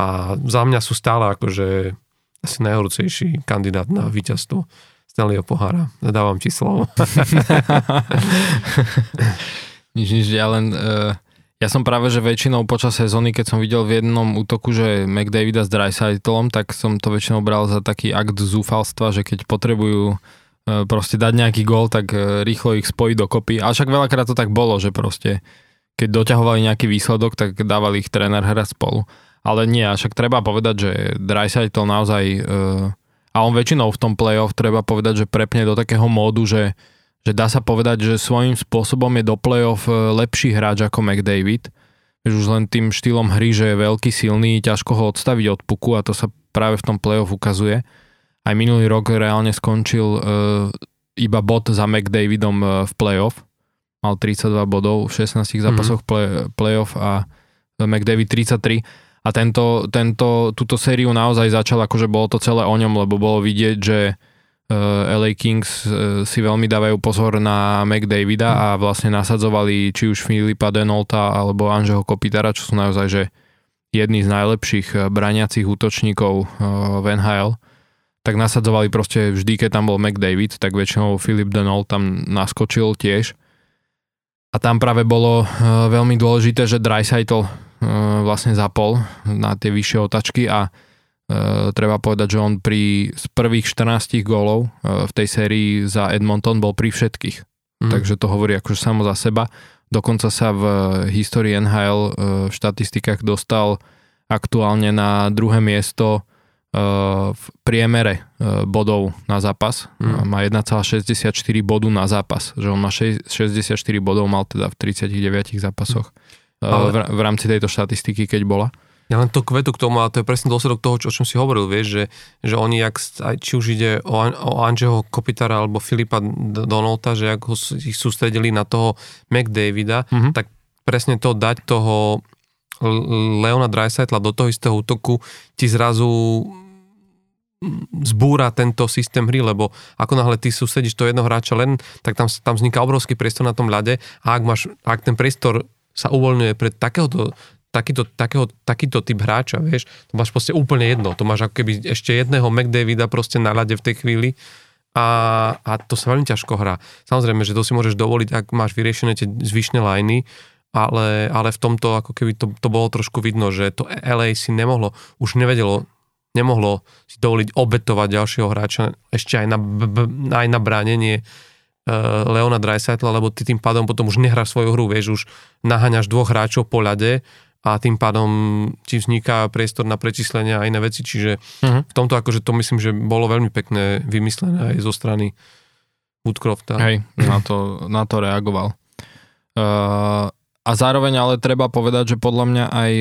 A: a za mňa sú stále akože asi najhorúcejší kandidát na víťazstvo Stanleyho pohára. Zadávam ti slovo.
B: nič, nič, ja len uh ja som práve, že väčšinou počas sezóny, keď som videl v jednom útoku, že McDavida s Dreisaitlom, tak som to väčšinou bral za taký akt zúfalstva, že keď potrebujú e, proste dať nejaký gól, tak e, rýchlo ich spojiť dokopy. A však veľakrát to tak bolo, že proste keď doťahovali nejaký výsledok, tak dávali ich tréner hrať spolu. Ale nie, a však treba povedať, že Dreisaitl naozaj, a on väčšinou v tom playoff treba povedať, že prepne do takého módu, že že dá sa povedať, že svojím spôsobom je do play-off e, lepší hráč ako McDavid. Už len tým štýlom hry, že je veľký, silný, ťažko ho odstaviť od puku a to sa práve v tom play-off ukazuje. Aj minulý rok reálne skončil uh, iba bod za McDavidom uh, v play-off. Mal 32 bodov v 16 mhm. zápasoch mm-hmm. play, play-off a McDavid 33. A tento, tento, túto sériu naozaj začal, akože bolo to celé o ňom, lebo bolo vidieť, že LA Kings eh, si veľmi dávajú pozor na McDavida a vlastne nasadzovali či už Filipa Denolta alebo Anžeho Kopitara, čo sú naozaj že jedni z najlepších eh, braniacich útočníkov v NHL, tak nasadzovali proste vždy, keď tam bol McDavid, tak väčšinou Filip Denolt tam naskočil tiež. A tam práve bolo veľmi dôležité, že Dreisaitl vlastne zapol na tie vyššie otačky a treba povedať, že on pri z prvých 14 gólov v tej sérii za Edmonton bol pri všetkých. Mm. Takže to hovorí akože samo za seba. Dokonca sa v histórii NHL v štatistikách dostal aktuálne na druhé miesto v priemere bodov na zápas. Mm. Má 1,64 bodu na zápas. Že on má 64 bodov, mal teda v 39 zápasoch Ale... v, v rámci tejto štatistiky, keď bola.
A: Ja len to kvetu k tomu, a to je presne dôsledok toho, čo, o čom si hovoril, vieš, že, že oni, jak, či už ide o, o Anžeho Kopitara alebo Filipa Donolta, že ak ho ich sústredili na toho McDavida, mm-hmm. tak presne to dať toho Leona Dreisaitla do toho istého útoku ti zrazu zbúra tento systém hry, lebo ako náhle ty sústredíš to jedno hráča len, tak tam, tam vzniká obrovský priestor na tom ľade a ak, máš, ak ten priestor sa uvoľňuje pre takéhoto takýto, takého, takýto typ hráča, vieš, to máš proste úplne jedno, to máš ako keby ešte jedného McDavida proste na ľade v tej chvíli a, a to sa veľmi ťažko hrá. Samozrejme, že to si môžeš dovoliť, ak máš vyriešené tie zvyšné lajny, ale, ale v tomto ako keby to, to bolo trošku vidno, že to LA si nemohlo, už nevedelo, nemohlo si dovoliť obetovať ďalšieho hráča ešte aj na, aj na bránenie uh, Leona Dreisaitla, lebo ty tým pádom potom už nehráš svoju hru, vieš, už naháňaš dvoch hráčov po ľade a tým pádom ti vzniká priestor na prečíslenie a iné veci, čiže uh-huh. v tomto akože to myslím, že bolo veľmi pekné vymyslené aj zo strany Woodcrofta.
B: Hej, na to, na to reagoval. Uh, a zároveň ale treba povedať, že podľa mňa aj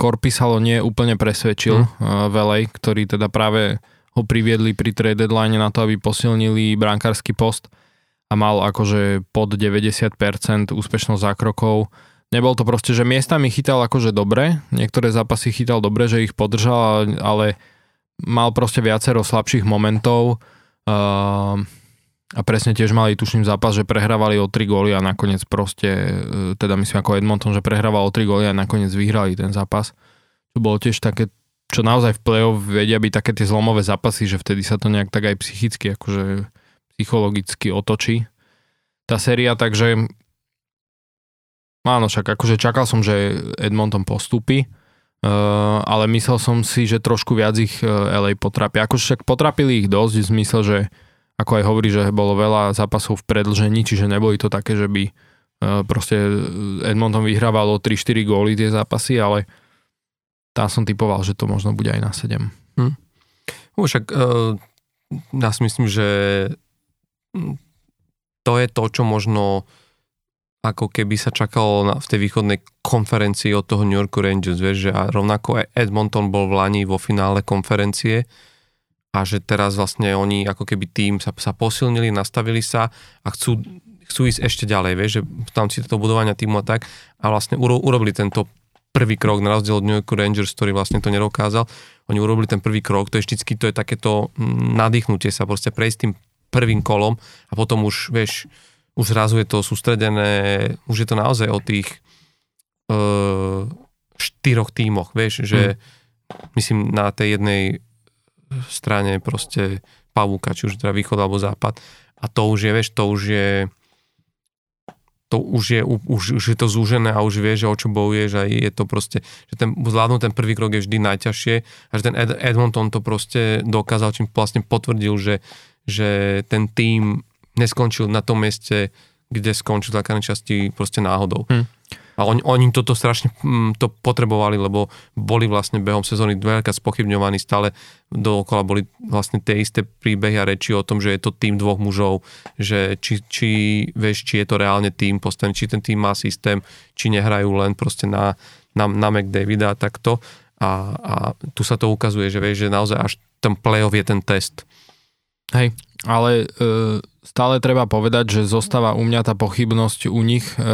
B: Korpisalo e, nie úplne presvedčil mm. Velej, ktorý teda práve ho priviedli pri trade deadline na to, aby posilnili brankársky post a mal akože pod 90% úspešnosť zákrokov. Nebol to proste, že miestami chytal akože dobre, niektoré zápasy chytal dobre, že ich podržal, ale mal proste viacero slabších momentov. Uh, a presne tiež mali, tuším, zápas, že prehrávali o 3 góly a nakoniec proste, e, teda myslím ako Edmonton, že prehrával o 3 góly a nakoniec vyhrali ten zápas. To bolo tiež také, čo naozaj v play-off vedia byť také tie zlomové zápasy, že vtedy sa to nejak tak aj psychicky, akože psychologicky otočí tá séria, takže áno, však akože čakal som, že Edmonton postupí, Uh, ale myslel som si, že trošku viac ich uh, LA potrapia. Akože však potrapili ich dosť v zmysle, že ako aj hovorí, že bolo veľa zápasov v predlžení, čiže neboli to také, že by e, proste Edmonton vyhrával o 3-4 góly tie zápasy, ale tam som typoval, že to možno bude aj na 7. Hm.
A: Však uh, ja si myslím, že to je to, čo možno ako keby sa čakalo na, v tej východnej konferencii od toho New York Rangers, vieš, že a rovnako aj Edmonton bol v Lani vo finále konferencie, a že teraz vlastne oni ako keby tým sa, sa posilnili, nastavili sa a chcú, chcú ísť ešte ďalej, vieš, že v rámci toho budovania týmu a tak a vlastne uro, urobili tento prvý krok na rozdiel od New York Rangers, ktorý vlastne to nedokázal. Oni urobili ten prvý krok, to je vždycky to je takéto nadýchnutie sa, proste prejsť tým prvým kolom a potom už, vieš, už zrazu je to sústredené, už je to naozaj o tých uh, štyroch tímoch, vieš, že hmm. myslím na tej jednej strane proste pavúka, či už teda východ alebo západ. A to už je, vieš, to už je to už je, už, už je to zúžené a už vieš, že o čo bojuješ a je to proste, že ten, zvládnuť ten prvý krok je vždy najťažšie a že ten Ed, Edmonton to proste dokázal, čím vlastne potvrdil, že, že ten tým neskončil na tom mieste, kde skončil v časti proste náhodou. Hmm. A oni, oni toto strašne mm, to potrebovali, lebo boli vlastne behom sezóny dvakrát spochybňovaní, stále dookola boli vlastne tie isté príbehy a reči o tom, že je to tým dvoch mužov, že či, či, vieš, či je to reálne tým postavený, či ten tým má systém, či nehrajú len proste na, na, na McDavida a takto. A, a tu sa to ukazuje, že vieš, že naozaj až ten playoff je ten test.
B: Hej, ale e, stále treba povedať, že zostáva u mňa tá pochybnosť u nich e,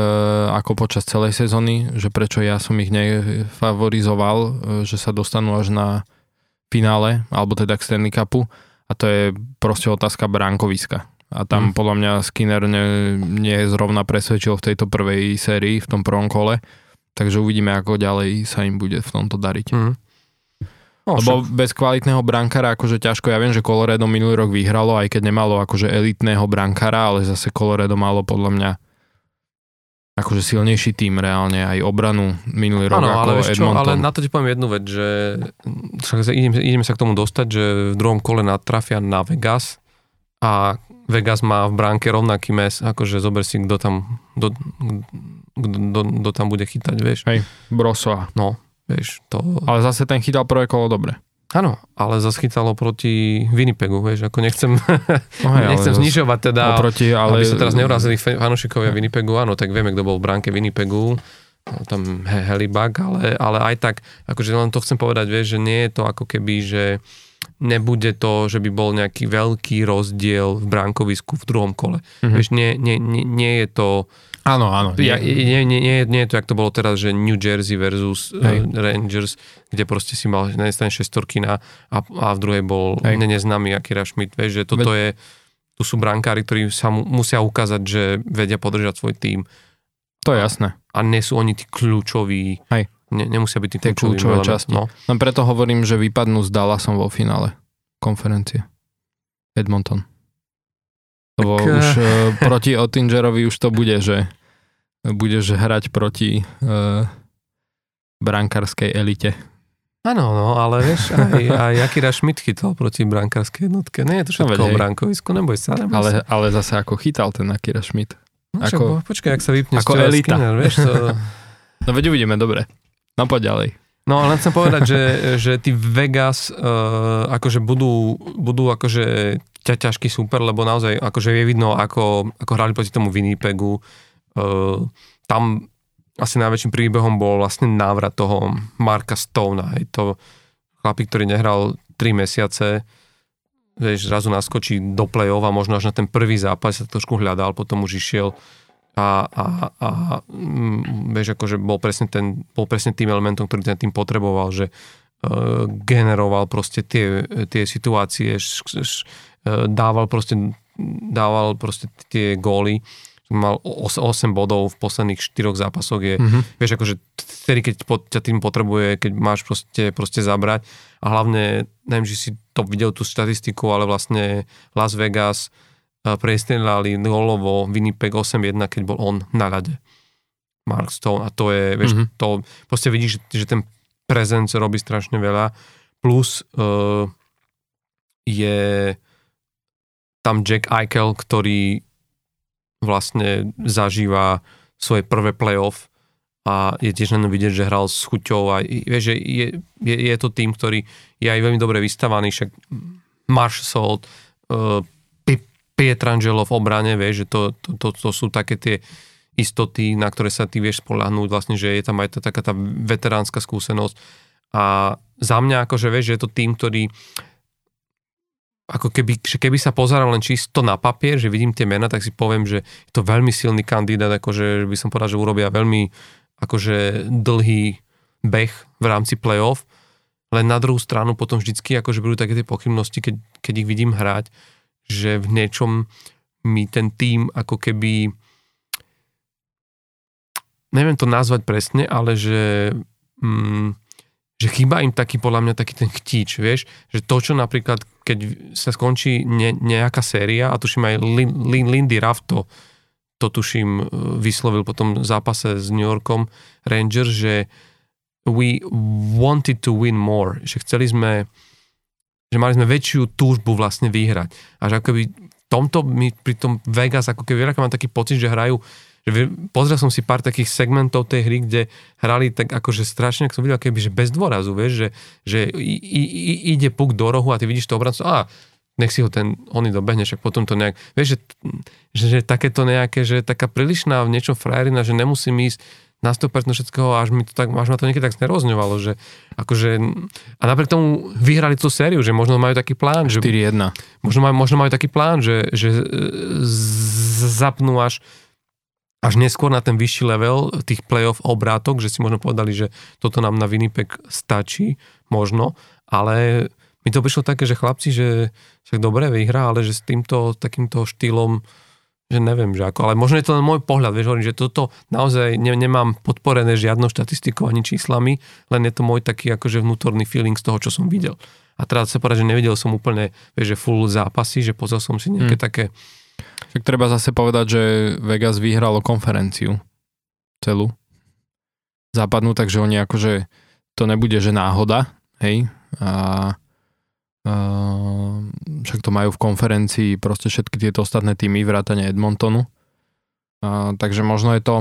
B: ako počas celej sezóny, že prečo ja som ich nefavorizoval, e, že sa dostanú až na finále, alebo teda k Stanley Cupu a to je proste otázka bránkoviska. A tam mm. podľa mňa Skinner nie, nie zrovna presvedčil v tejto prvej sérii, v tom prvom kole, takže uvidíme, ako ďalej sa im bude v tomto dariť. Mm. No, Lebo však. bez kvalitného brankára akože ťažko, ja viem, že Colorado minulý rok vyhralo, aj keď nemalo akože elitného brankára, ale zase Colorado malo podľa mňa akože silnejší tým reálne, aj obranu minulý rok
A: Áno,
B: ako
A: ale, vieš čo, ale na to ti poviem jednu vec, že však ideme, ideme sa k tomu dostať, že v druhom kole natrafia na Vegas a Vegas má v bránke rovnaký mes, akože zober si, kto tam, kto, kto, kto tam bude chytať, vieš.
B: Hej, Brosoa.
A: No, vieš, to...
B: Ale zase ten chytal prvé kolo dobre.
A: Áno, ale zase chytalo proti Winnipegu, vieš, ako nechcem,
B: No hej,
A: nechcem znižovať teda,
B: Oproti, ale...
A: aby sa teraz neurazili fanúšikovia Winnipegu, áno, tak vieme, kto bol v bránke Winnipegu, tam He- Helibak, ale, ale aj tak, akože len to chcem povedať, vieš, že nie je to ako keby, že nebude to, že by bol nejaký veľký rozdiel v bránkovisku v druhom kole.
B: Mhm.
A: Vieš, nie, nie, nie, nie je to
B: Áno, áno.
A: ja, nie, nie, nie, nie je to, jak to bolo teraz, že New Jersey versus uh,
B: Hej.
A: Rangers, kde proste si mal na jednej strane a, a v druhej bol
B: Hej.
A: ne, neznámy Akira Schmidt. Vieš, že toto je, tu sú brankári, ktorí sa mu, musia ukázať, že vedia podržať svoj tým
B: To je jasné.
A: a nie sú oni tí kľúčoví.
B: Hej.
A: Ne, nemusia byť tí
B: Tie
A: kľúčoví.
B: kľúčové
A: element.
B: časti.
A: No.
B: Len preto hovorím, že vypadnú s Dallasom vo finále konferencie. Edmonton. Lebo
A: Tak,
B: už uh, proti Ottingerovi už to bude, že budeš hrať proti uh, brankárskej elite.
A: Áno, no, ale vieš, aj, aj Akira Schmidt chytal proti brankárskej jednotke. Nie je to
B: No,
A: všetko
B: veď,
A: o brankovisku, neboj sa. Neboj sa.
B: Ale, ale zase ako chytal ten Akira Schmidt.
A: No,
B: ako-
A: ako, počkaj, ak sa vypne
B: ako elita.
A: Skinner, vieš, to,
B: No veď uvidíme, dobre. No poď ďalej.
A: No ale chcem povedať, že, že tí Vegas uh, akože budú, budú akože ťa, ťažký super, lebo naozaj akože je vidno, ako, ako hrali proti tomu Winnipegu. Uh, tam asi najväčším príbehom bol vlastne návrat toho Marka Stona. Hej, to chlapík, ktorý nehral 3 mesiace, vieš, zrazu naskočí do play-off a možno až na ten prvý zápas sa trošku hľadal, potom už išiel a, a, a mm, vieš, akože bol presne, ten, bol presne tým elementom, ktorý ten tým potreboval, že uh, generoval proste tie, tie situácie, š, š, uh, dával proste dával proste tie góly, mal 8 bodov v posledných 4 zápasoch je,
B: Mhm.
A: vieš, akože vtedy, keď po, ťa tým potrebuje, keď máš proste, proste zabrať a hlavne, neviem, či si to videl tú štatistiku, ale vlastne Las Vegas prestrelali golovo Winnipeg 8-1, keď bol on na ľade. Mark Stone a to je, vieš,
B: Mhm.
A: mm-hmm. to proste vidíš, že, že ten prezenc robí strašne veľa, plus uh, je tam Jack Eichel, ktorý vlastne zažíva svoje prvé playoff a je tiež ňom vidieť, že hral s chuťou a vieš, že je, je, je to tým, ktorý je aj veľmi dobre vystavaný, však Marshall, uh, Pi- Pietrangelo v obrane, vieš, že to, to, to, to sú také tie istoty, na ktoré sa ty vieš spolahnúť, vlastne, že je tam aj tá, taká tá veteránska skúsenosť. A za mňa akože vieš, že je to tým, ktorý ako keby, že keby sa pozeral len čisto na papier, že vidím tie mená, tak si poviem, že je to veľmi silný kandidát, akože by som povedal, že urobia veľmi akože dlhý beh v rámci playoff, len na druhú stranu potom vždycky akože budú také tie pochybnosti, keď, keď ich vidím hrať, že v niečom mi ten tým ako keby neviem to nazvať presne, ale že mm, že chýba im taký, podľa mňa, taký ten chtíč, vieš, že to, čo napríklad, keď sa skončí ne, nejaká séria, a tuším aj Lin, Lin, Lindy Ruff to, to tuším e, vyslovil po tom zápase s New Yorkom Rangers, že we wanted to win more, že chceli sme, že mali sme väčšiu túžbu vlastne vyhrať. A že akoby v tomto mi pri tom Vegas, ako keby mám taký pocit, že hrajú že pozrel som si pár takých segmentov tej hry, kde hrali tak akože strašne, ak som videl, keby, že bez dôrazu, vieš, že, že i, i, ide puk do rohu a ty vidíš to obrancu, a nech si ho ten, oný dobehne, však potom to nejak, vieš, že, že, že takéto nejaké, že taká prílišná v niečom frajerina, že nemusím ísť na 100% všetkého, až mi to tak, až ma to niekedy tak znerozňovalo, že akože, a napriek tomu vyhrali tú sériu, že možno majú taký plán, že
B: 4-1.
A: možno majú, možno majú taký plán, že, že e, zapnú až až neskôr na ten vyšší level tých playoff obrátok, že si možno povedali, že toto nám na Winnipeg stačí, možno, ale mi to prišlo také, že chlapci, že však dobre vyhrá, ale že s týmto takýmto štýlom že neviem, že ako, ale možno je to len môj pohľad, vieš, hovorím, že toto naozaj ne, nemám podporené žiadnou štatistikou ani číslami, len je to môj taký akože vnútorný feeling z toho, čo som videl. A teraz sa povedať, že nevidel som úplne, vieš, že full zápasy, že pozrel som si nejaké
B: Hmm.
A: také,
B: Však treba zase povedať, že Vegas vyhralo konferenciu. celú západnú, takže oni akože to nebude, že náhoda, hej, a však to majú v konferencii proste všetky tieto ostatné týmy, vrátane Edmontonu. A, takže možno je to,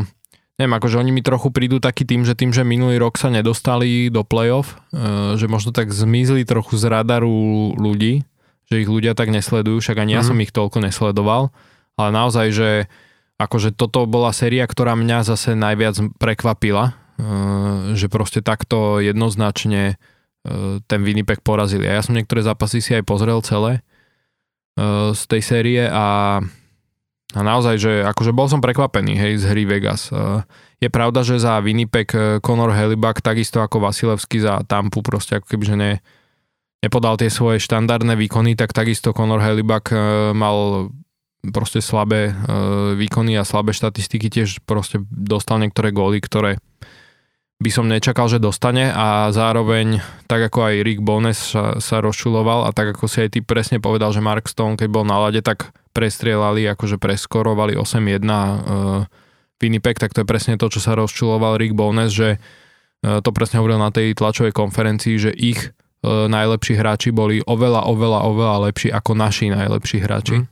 B: neviem, akože oni mi trochu prídu taký tým, že tým, že minulý rok sa nedostali do playoff, e, že možno tak zmizli trochu z radaru ľudí, že ich ľudia tak nesledujú, však ani mm. ja mhm. som ich toľko nesledoval, ale naozaj, že akože toto bola séria, ktorá mňa zase najviac prekvapila, Eh, že proste takto jednoznačne ten Winnipeg porazili. A ja som niektoré zápasy si aj pozrel celé eh, z tej série a, a naozaj, že akože bol som prekvapený hej, z hry Vegas. Je pravda, že za Winnipeg Conor Helibak takisto ako Vasilevský za Tampu proste ako keby, že ne, nepodal tie svoje štandardné výkony, tak takisto Conor Helibak mal proste slabé výkony a slabé štatistiky, tiež proste dostal niektoré góly, ktoré by som nečakal, že dostane a zároveň, tak ako aj Rick Bones sa, sa rozčuloval a tak ako si aj ty presne povedal, že Mark Stone, keď bol na lade, tak prestrielali, akože preskorovali 8-1 uh, Winnipeg, tak to je presne to, čo sa rozčuloval Rick Bones, že uh, to presne hovoril na tej tlačovej konferencii, že ich uh, najlepší hráči boli oveľa, oveľa, oveľa lepší ako naši najlepší hráči. Mm.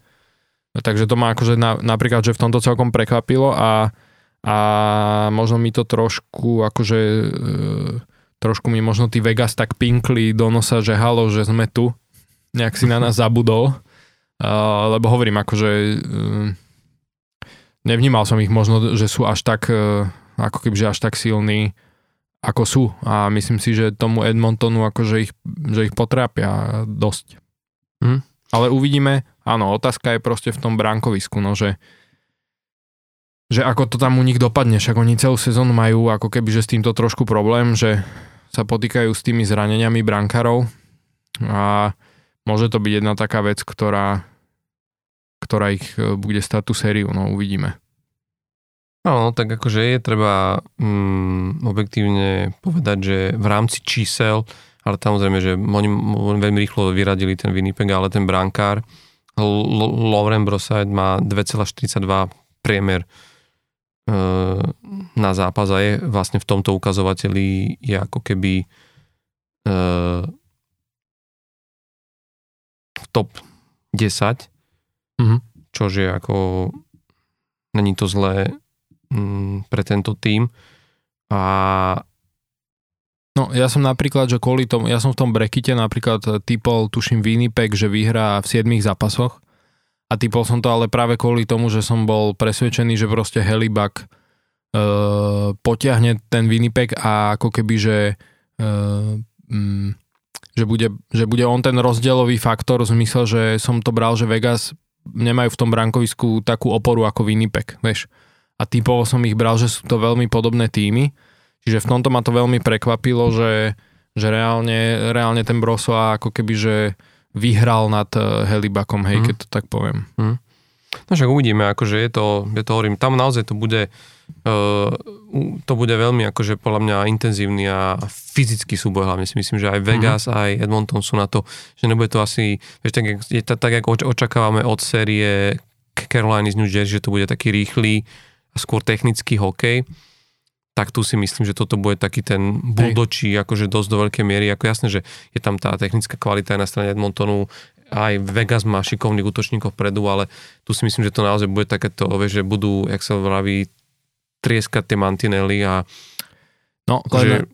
B: Takže to ma akože na, napríklad, že v tomto celkom prekvapilo a a možno mi to trošku akože e, trošku mi možno tí Vegas tak pinkli do nosa, že halo, že sme tu, nejak si na nás zabudol, lebo hovorím akože e, nevnímal som ich možno, že sú až tak e, ako keby, že až tak silní ako sú a myslím si, že tomu Edmontonu akože ich, že ich potrápia dosť. Hm? Ale uvidíme, áno, otázka je proste v tom bránkovisku, no že že ako to tam u nich dopadne, však oni celú sezónu majú ako keby, že s týmto trošku problém, že sa potýkajú s tými zraneniami brankárov a môže to byť jedna taká vec, ktorá, ktorá ich e, bude stať tú sériu, no uvidíme.
A: No, tak akože je treba mm, objektívne povedať, že v rámci čísel, ale samozrejme, že oni, veľmi rýchlo vyradili ten Winnipeg, ale ten brankár Lauren Broside má 2,42 priemer na zápas a je vlastne v tomto ukazovateli je ako keby uh, v top 10, mm-hmm. čo je ako není to zlé mm, pre tento tým a
B: No ja som napríklad, že kvôli tomu, ja som v tom brekite napríklad typol, tuším Winnipeg, že vyhrá v 7 zápasoch a typol som to ale práve kvôli tomu, že som bol presvedčený, že proste Helibak uh, potiahne ten Winnipeg a ako keby, že uh, mm, že bude, že bude on ten rozdielový faktor v zmysle, že som to bral, že Vegas nemajú v tom brankovisku takú oporu ako Winnipeg, vieš. A typovo som ich bral, že sú to veľmi podobné týmy. Čiže v tomto ma to veľmi prekvapilo, že, že reálne, reálne ten Broso ako keby, že vyhral nad eh, Helibakom, hej, mm. keď to tak poviem. Mm.
A: No však uvidíme, akože je to, je to hovorím, tam naozaj to bude uh, to bude veľmi akože podľa mňa intenzívny a fyzický súboj, hlavne si myslím, že aj Vegas, mm. aj Edmonton sú na to, že nebude to asi, vieš, tak, je to, tak ako očakávame od série Carolina z New Jersey, že to bude taký rýchly a skôr technický hokej, tak tu si myslím, že toto bude taký ten buldočí, akože dosť do veľkej miery, ako jasné, že je tam tá technická kvalita aj na strane Edmontonu, aj Vegas má šikovných útočníkov predu, ale tu si myslím, že to naozaj bude takéto, vieš, že budú, jak sa vraví, trieskať tie mantinely a
B: no, že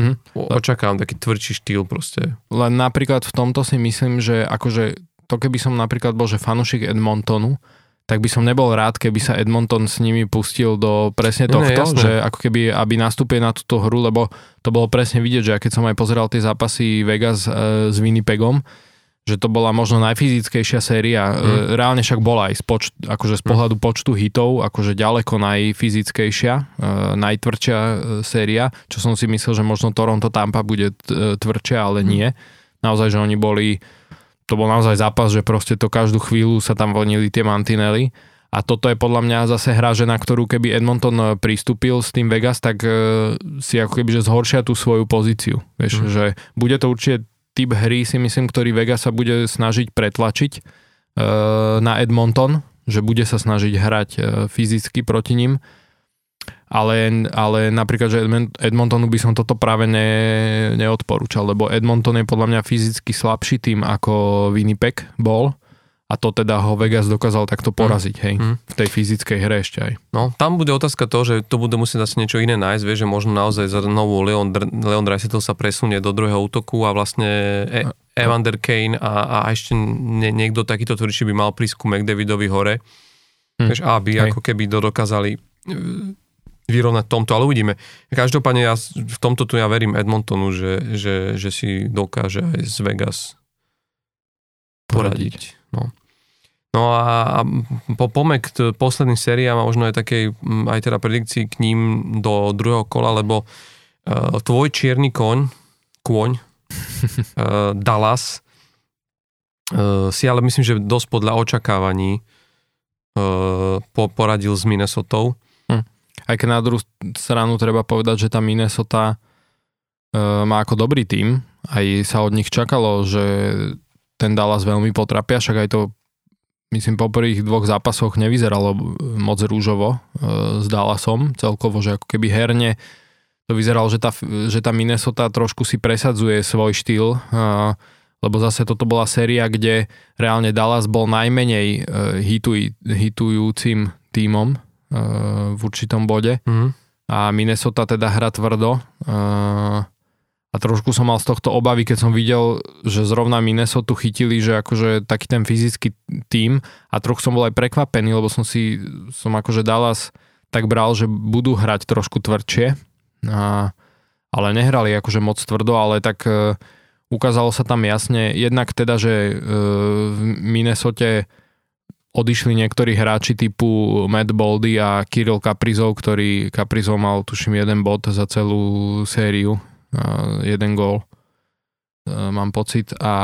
A: mm, očakávam taký tvrdší štýl proste.
B: Len napríklad v tomto si myslím, že akože to keby som napríklad bol, že fanušik Edmontonu, tak by som nebol rád, keby sa Edmonton s nimi pustil do presne tohto, ne, že ako keby, aby nastúpil na túto hru, lebo to bolo presne vidieť, že keď som aj pozeral tie zápasy Vegas e, s Winnipegom, že to bola možno najfyzickejšia séria. Mm. Reálne však bola aj z, poč- akože z mhm. pohľadu počtu hitov, akože ďaleko najfyzickejšia, e, najtvrdšia e, séria, čo som si myslel, že možno Toronto Tampa bude tvrdšia, ale mm. nie. Naozaj, že oni boli to bol naozaj zápas, že proste to každú chvíľu sa tam vlnili tie mantinely. A toto je podľa mňa zase hra, že na ktorú keby Edmonton e, pristúpil s tým Vegas, tak e, si ako keby že zhoršia tú svoju pozíciu. Vieš, mm. že bude to určite typ hry, si myslím, ktorý Vegas sa bude snažiť pretlačiť e, na Edmonton, že bude sa snažiť hrať e, fyzicky proti ním. Ale, ale napríklad, že Edmontonu by som toto práve ne, neodporúčal, lebo Edmonton je podľa mňa fyzicky slabší tým ako Winnipeg bol a to teda ho Vegas dokázal takto mm. poraziť, hej, mm. v tej fyzickej hre ešte aj.
A: No, tam bude otázka to, že to bude musieť asi niečo iné nájsť, vieš, že možno naozaj za novú Leon, Leon Dreisaitl sa presunie do druhého útoku a vlastne e, Evander Kane a, a ešte nie, niekto takýto tvrdší by mal prísť ku McDavidovi hore, mm. vieš, aby hej. ako keby to dokázali vyrovnať tomto, ale uvidíme. Každopádne ja v tomto tu ja verím Edmontonu, že, že, že si dokáže aj z Vegas poradiť. No. No a, a po pomek t- posledných sériám a možno aj takej aj teda predikcii k ním do druhého kola, lebo uh, tvoj čierny koň, kôň, uh, Dallas, uh, si ale myslím, že dosť podľa očakávaní uh, po, poradil s Minnesotou.
B: Aj keď na druhú stranu treba povedať, že tá Minnesota e, má ako dobrý tím, aj sa od nich čakalo, že ten Dallas veľmi potrapia, však aj to myslím po prvých dvoch zápasoch nevyzeralo moc rúžovo e, s Dallasom celkovo, že ako keby herne. To vyzeralo, že tá, že tá Minnesota trošku si presadzuje svoj štýl, e, lebo zase toto bola séria, kde reálne Dallas bol najmenej e, hituj, hitujúcim tímom v určitom bode. Mm. A Minnesota teda hra tvrdo. A trošku som mal z tohto obavy, keď som videl, že zrovna Minnesota chytili, že akože taký ten fyzický tím a trochu som bol aj prekvapený, lebo som si, som akože Dallas tak bral, že budú hrať trošku tvrdšie. A, ale nehrali akože moc tvrdo, ale tak uh, ukázalo sa tam jasne, jednak teda, že uh, v Minnesote odišli niektorí hráči typu Matt Boldy a Kirill Kaprizov, ktorý Kaprizov mal tuším jeden bod za celú sériu, jeden gól mám pocit. A,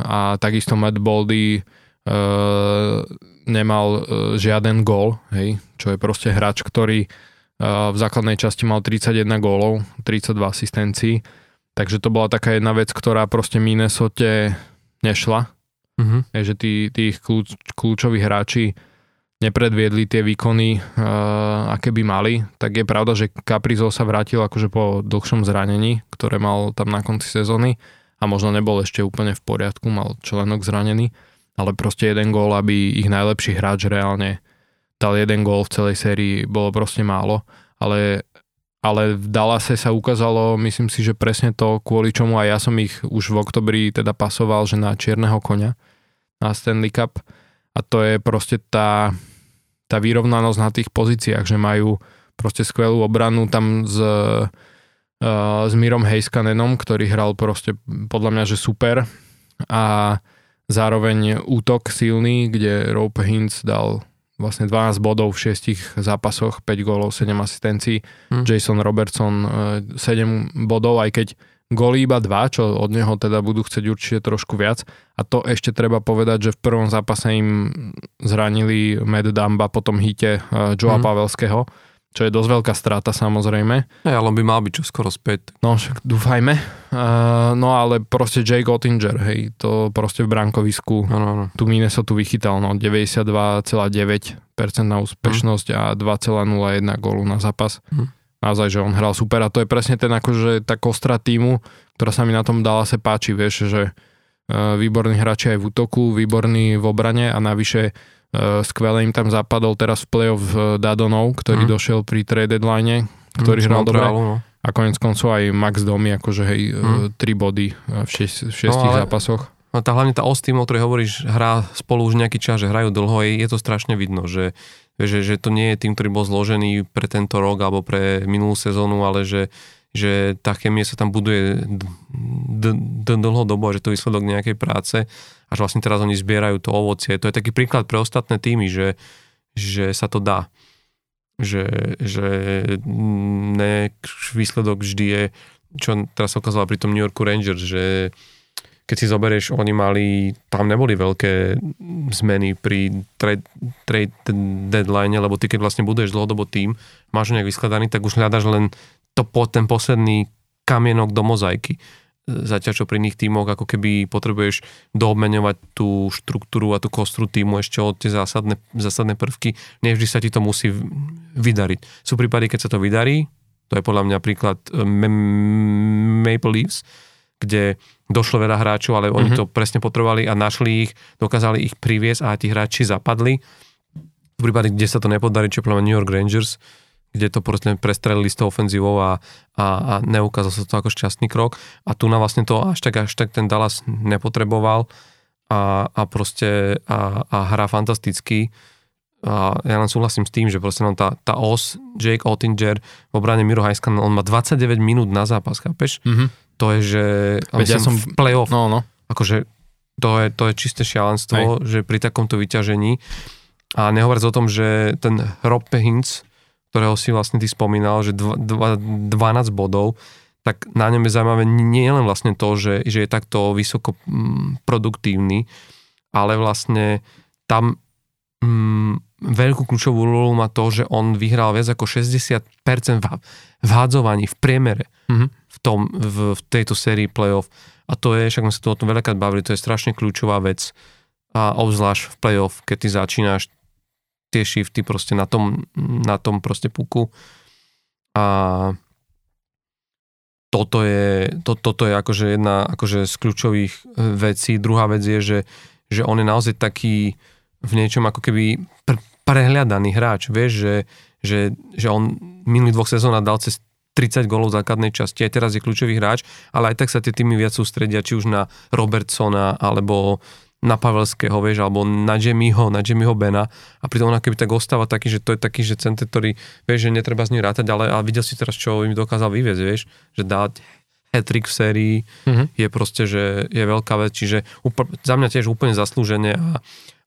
B: a takisto Matt Boldy uh, nemal uh, žiaden gól, hej, čo je proste hráč, ktorý uh, v základnej časti mal 31 gólov, 32 asistencií, takže to bola taká jedna vec, ktorá proste Minnesota nešla Uh-huh. Je, že tí, tí kľúč, kľúčoví hráči nepredviedli tie výkony, uh, aké by mali, tak je pravda, že Caprizo sa vrátil akože po dlhšom zranení, ktoré mal tam na konci sezóny a možno nebol ešte úplne v poriadku, mal členok zranený, ale proste jeden gól, aby ich najlepší hráč reálne dal jeden gól v celej sérii, bolo proste málo, ale ale v Dallase sa ukázalo, myslím si, že presne to, kvôli čomu aj ja som ich už v oktobri teda pasoval, že na čierneho konia na Stanley Cup. A to je proste tá, tá vyrovnanosť na tých pozíciách, že majú proste skvelú obranu tam s, uh, s Mirom Heiskanenom, ktorý hral proste podľa mňa, že super. A zároveň útok silný, kde Rope Hintz dal vlastne 12 bodov v 6 zápasoch, 5 gólov, 7 asistencií, hmm. Jason Robertson 7 e, bodov, aj keď góly iba 2, čo od neho teda budú chcieť určite trošku viac. A to ešte treba povedať, že v prvom zápase im zranili Med Damba po tom hite e, Joa hmm. Pavelského, čo je dosť veľká strata samozrejme.
A: Ja, ale on by mal byť čo skoro späť.
B: No však dúfajme. Uh, no ale proste Jake Ottinger, hej, to proste v brankovisku no, no, no. tu Minnesota vychytal, no 92,9% na úspešnosť mm. a 2,01 gólu na zápas. Mm. Naozaj, že on hral super a to je presne ten akože tá kostra týmu, ktorá sa mi na tom dala sa páči, vieš, že uh, výborní hráči aj v útoku, výborní v obrane a navyše Eh, skvelé im tam zapadol teraz v play-off eh, Dadonov, ktorý mm. došiel pri trade deadline, ktorý mm, hral dobre. No. A konec koncov aj Max Domi, akože hej, mm. 3 body v, šest, v šestich no, zápasoch.
A: No tá hlavne tá os tým, o ktorej hovoríš, hrá spolu už nejaký čas, že hrajú dlho, je, je to strašne vidno, že, že, že to nie je tým, ktorý bol zložený pre tento rok alebo pre minulú sezónu, ale že, že tá chemia sa tam buduje d- d- dlhodobo a že to výsledok nejakej práce až vlastne teraz oni zbierajú to ovocie. To je taký príklad pre ostatné týmy, že, že sa to dá. Že, že ne, výsledok vždy je, čo teraz sa ukázalo pri tom New Yorku Rangers, že keď si zoberieš, oni mali, tam neboli veľké zmeny pri trade, trade deadline, lebo ty keď vlastne budeš dlhodobo tým, máš nejak vyskladaný, tak už hľadaš len to, ten posledný kamienok do mozaiky Zatiaľ, čo pri iných tímoch ako keby potrebuješ doobmeňovať tú štruktúru a tú kostru týmu ešte od tie zásadné, zásadné prvky. Nevždy sa ti to musí vydariť. Sú prípady, keď sa to vydarí, to je podľa mňa príklad e, Maple Leafs, kde došlo veľa hráčov, ale oni mm-hmm. to presne potrebovali a našli ich, dokázali ich priviesť a tí hráči zapadli. V prípade, kde sa to nepodarí, čo New York Rangers, kde to proste prestrelili s tou ofenzívou a, a, a neukázal sa to ako šťastný krok. A tu na vlastne to až tak, až tak ten Dallas nepotreboval a, a proste a, a hrá fantasticky. A ja len súhlasím s tým, že proste tá, tá os, Jake Ottinger v obrane Miro Hajskan, on má 29 minút na zápas, chápeš? Mm-hmm. To je, že
B: ja som
A: v play-off.
B: No, no.
A: Akože to je, to je čisté šialenstvo, Hej. že pri takomto vyťažení a nehovoriac o tom, že ten Rob Hintz, ktorého si vlastne ty spomínal, že 12 bodov, tak na ňom je zaujímavé nie len vlastne to, že, že je takto vysoko mm, produktívny, ale vlastne tam mm, veľkú kľúčovú úlohu má to, že on vyhral viac ako 60% v, v hádzovaní v priemere mm-hmm. V, tom, v, v tejto sérii playoff. A to je, však sme sa to o tom veľakrát bavili, to je strašne kľúčová vec. A obzvlášť v playoff, keď ty začínaš tie shifty proste na tom, na tom proste puku. A toto je, to, toto je akože jedna akože z kľúčových e, vecí. Druhá vec je, že, že on je naozaj taký v niečom ako keby pr- prehľadaný hráč. Vieš, že, že, že on minulý dvoch sezónach dal cez 30 gólov v základnej časti, aj teraz je kľúčový hráč, ale aj tak sa tie týmy viac sústredia, či už na Robertsona, alebo na Pavelského, vieš, alebo na Jimmyho, na Jimmyho Bena a pritom ona keby tak ostáva taký, že to je taký, že center, ktorý, vieš, že netreba z ním rátať, ale, ale videl si teraz, čo im dokázal vyviezť, vieš, že dať hat-trick v sérii mm-hmm. je proste, že je veľká vec, čiže úpl- za mňa tiež úplne zaslúžene a,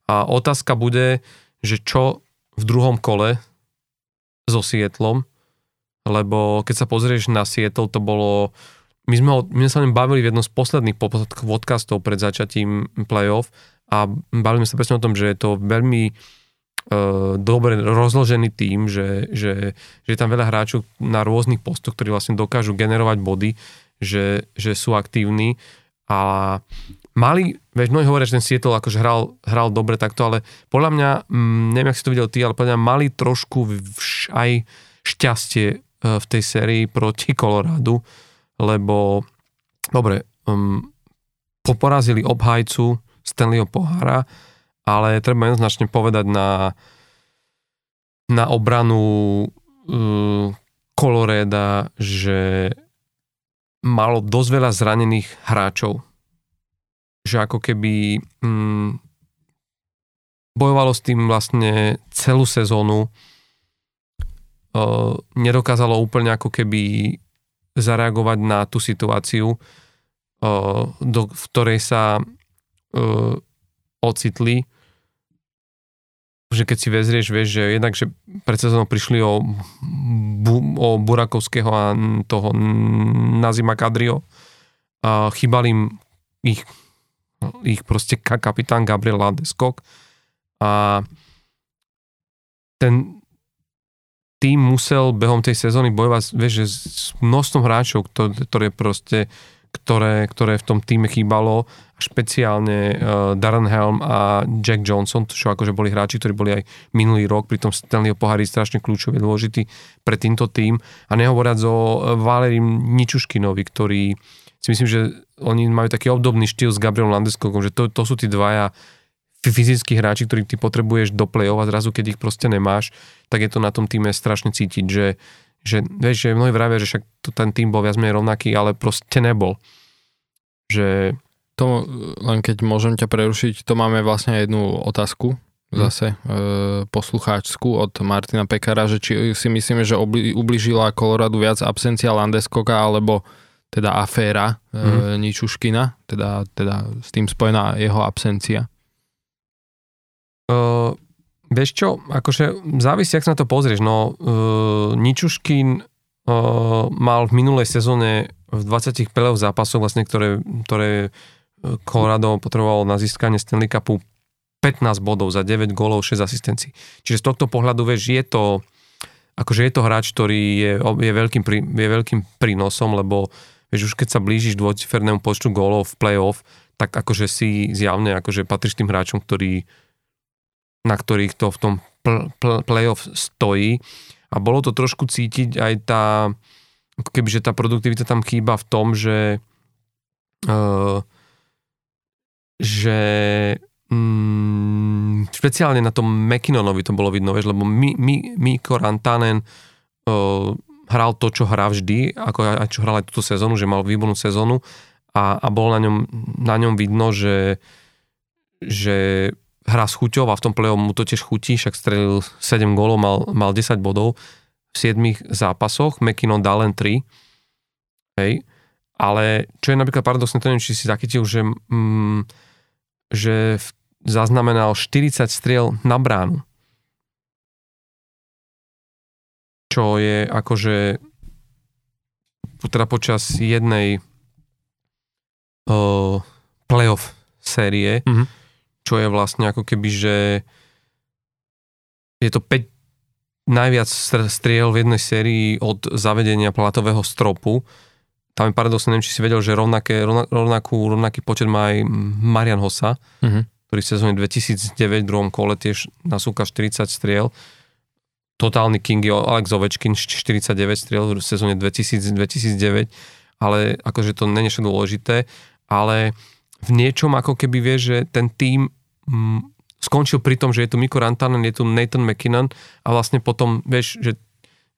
A: a otázka bude, že čo v druhom kole so Sietlom, lebo keď sa pozrieš na Sietl, to bolo my sme, my sme sa len bavili v jednom z posledných podcastov pred začatím playoff a bavili sme sa presne o tom, že je to veľmi uh, dobre rozložený tým, že, že, že je tam veľa hráčov na rôznych postoch, ktorí vlastne dokážu generovať body, že, že sú aktívni. A mali, veď mnohí hovoria, že ten Seattle akože hral, hral dobre takto, ale podľa mňa, neviem, ak si to videl ty, ale podľa mňa mali trošku vš, aj šťastie v tej sérii proti Kolorádu, lebo dobre, um, poporazili obhajcu Stanleyho pohára, ale treba jednoznačne povedať na, na obranu uh, Coloreda, že malo dosť veľa zranených hráčov. Že ako keby um, bojovalo s tým vlastne celú sezónu, nedokázalo úplne ako keby zareagovať na tú situáciu, do, v ktorej sa uh, ocitli. Že keď si vezrieš, vieš, že jednak, že pred prišli o, o Burakovského a toho Nazima Kadrio. A chýbal im ich, ich proste kapitán Gabriel Landeskog. A ten, tým musel behom tej sezóny bojovať vieš, že s množstvom hráčov, ktoré proste ktoré, ktoré v tom týme chýbalo, špeciálne uh, Darren Helm a Jack Johnson, čo akože boli hráči, ktorí boli aj minulý rok, pri tom Stanleyho pohári strašne kľúčový, dôležitý pre týmto tým. A nehovoriac o Valerim Ničuškinovi, ktorý si myslím, že oni majú taký obdobný štýl s Gabrielom Landeskokom, že to, to sú tí dvaja fyzickí hráči, ktorých ty potrebuješ do play-off a zrazu, keď ich proste nemáš, tak je to na tom týme strašne cítiť, že, že, vieš, že mnohí vravia, že však to, ten tým bol viac menej rovnaký, ale proste nebol. Že...
B: To, len keď môžem ťa prerušiť, to máme vlastne jednu otázku, hm. zase e, poslucháčskú od Martina Pekara, že či si myslíme, že obli, ubližila Koloradu viac absencia Landeskoka alebo teda aféra mm. e, hm. Ničuškina, teda, teda s tým spojená jeho absencia.
A: Uh, vieš čo, akože závisí, ak sa na to pozrieš. No, uh, Ničuškin uh, mal v minulej sezóne v 20 play zápasoch, vlastne, ktoré, ktoré Colorado potrebovalo na získanie Stanley Cupu 15 bodov za 9 gólov, 6 asistencií. Čiže z tohto pohľadu, vieš, je to akože je to hráč, ktorý je, je, veľkým, je veľkým prínosom, lebo Vieš, už keď sa blížiš dvojcifernému počtu gólov v play-off, tak akože si zjavne akože patríš tým hráčom, ktorí, na ktorých to v tom pl, pl, play-off stojí. A bolo to trošku cítiť aj tá, ako keby, že tá produktivita tam chýba v tom, že uh, že mm, špeciálne na tom McKinnonovi to bolo vidno, vieš, lebo my, my, Miko Rantanen uh, hral to, čo hrá vždy, ako aj čo hral aj túto sezónu, že mal výbornú sezónu a, a bolo na ňom, na ňom vidno, že, že hrá s chuťou a v tom play mu to tiež chutí, však strelil 7 gólov, mal, mal 10 bodov v 7 zápasoch, McKinnon dal len 3. Hej. Ale čo je napríklad paradoxné, to neviem, či si zachytil, že, mm, že zaznamenal 40 striel na bránu. čo je akože teda počas jednej uh, playoff série, mm-hmm. Čo je vlastne ako keby, že je to 5 najviac striel v jednej sérii od zavedenia platového stropu. Tam je paradoxne, neviem, či si vedel, že rovnaké, rovnakú, rovnaký počet má aj Marian Hossa, mm-hmm. ktorý v sezóne 2009 v druhom kole tiež nasúka 40 striel totálny king je Alex Ovečkin, 49 striel v sezóne 2000, 2009, ale akože to není dôležité, ale v niečom ako keby vie, že ten tým mm, skončil pri tom, že je tu Miko Rantanen, je tu Nathan McKinnon a vlastne potom, vieš, že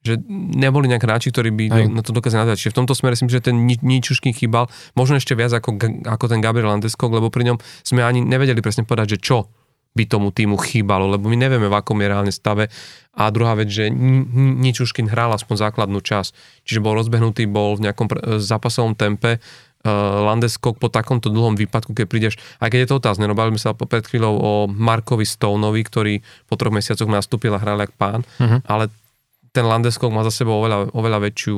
A: že neboli nejak hráči, ktorí by Aj. na to dokázali nadať. Čiže v tomto smere si myslím, že ten Ničuškin chýbal, možno ešte viac ako, ako ten Gabriel Landeskog, lebo pri ňom sme ani nevedeli presne povedať, že čo by tomu týmu chýbalo, lebo my nevieme, v akom je reálne stave. A druhá vec, že Ničuškin hral aspoň základnú časť. Čiže bol rozbehnutý, bol v nejakom zápasovom tempe, Landeskog po takomto dlhom výpadku, keď prídeš, aj keď je to otázne, no bavíme sa pred chvíľou o Markovi Stoneovi, ktorý po troch mesiacoch nastúpil a hral jak pán, uh-huh. ale ten Landeskog má za sebou oveľa, oveľa väčšiu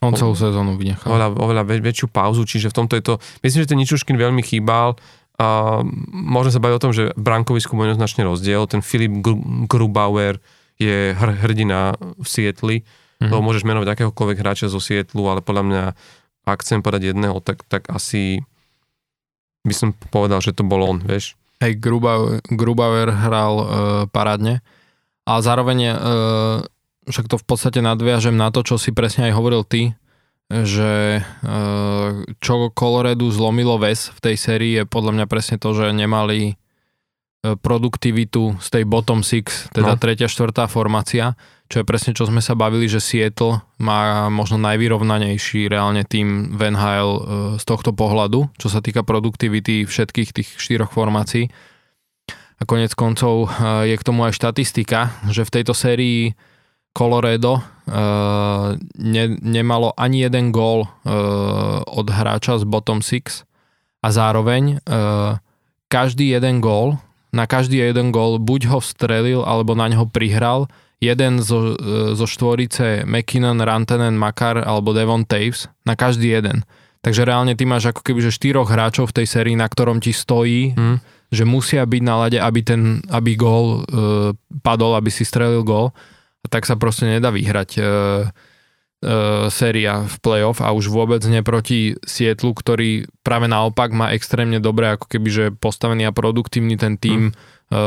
B: on celú sezónu vynechal.
A: Oveľa, oveľa väčšiu pauzu, čiže v tomto je to, myslím, že ten Ničuškin veľmi chýbal, a môžeme sa baviť o tom, že v brankovisku bude značne rozdiel. Ten Filip Grubauer je hr- hrdina v Sietli. Mm-hmm. To môžeš menovať akéhokoľvek hráča zo Sietlu, ale podľa mňa, ak chcem povedať jedného, tak, tak asi by som povedal, že to bol on, vieš.
B: Hej, Grubauer, Grubauer hral uh, parádne a zároveň uh, však to v podstate nadviažem na to, čo si presne aj hovoril ty, že eh, čo Colorado zlomilo ves v tej sérii je podľa mňa presne to, že nemali produktivitu z tej bottom six, teda no. tretia, štvrtá formácia, čo je presne čo sme sa bavili, že Seattle má možno najvyrovnanejší reálne tým Van Hale eh, z tohto pohľadu, čo sa týka produktivity všetkých tých štyroch formácií. A konec koncov je k tomu aj štatistika, že v tejto sérii Colorado ne, nemalo ani jeden gól od hráča z bottom six a zároveň každý jeden gól, na každý jeden gól buď ho vstrelil alebo na neho prihral jeden zo, uh, zo štvorice McKinnon, Rantanen, Makar alebo Devon Taves na každý jeden. Takže reálne ty máš ako keby že štyroch hráčov v tej sérii, na ktorom ti stojí, mm. že musia byť na lade, aby ten, aby gól uh, padol, aby si strelil gól tak sa proste nedá vyhrať e, e, séria v playoff a už vôbec nie proti Sietlu, ktorý práve naopak má extrémne dobré ako keby, že postavený a produktívny ten tým mm. e,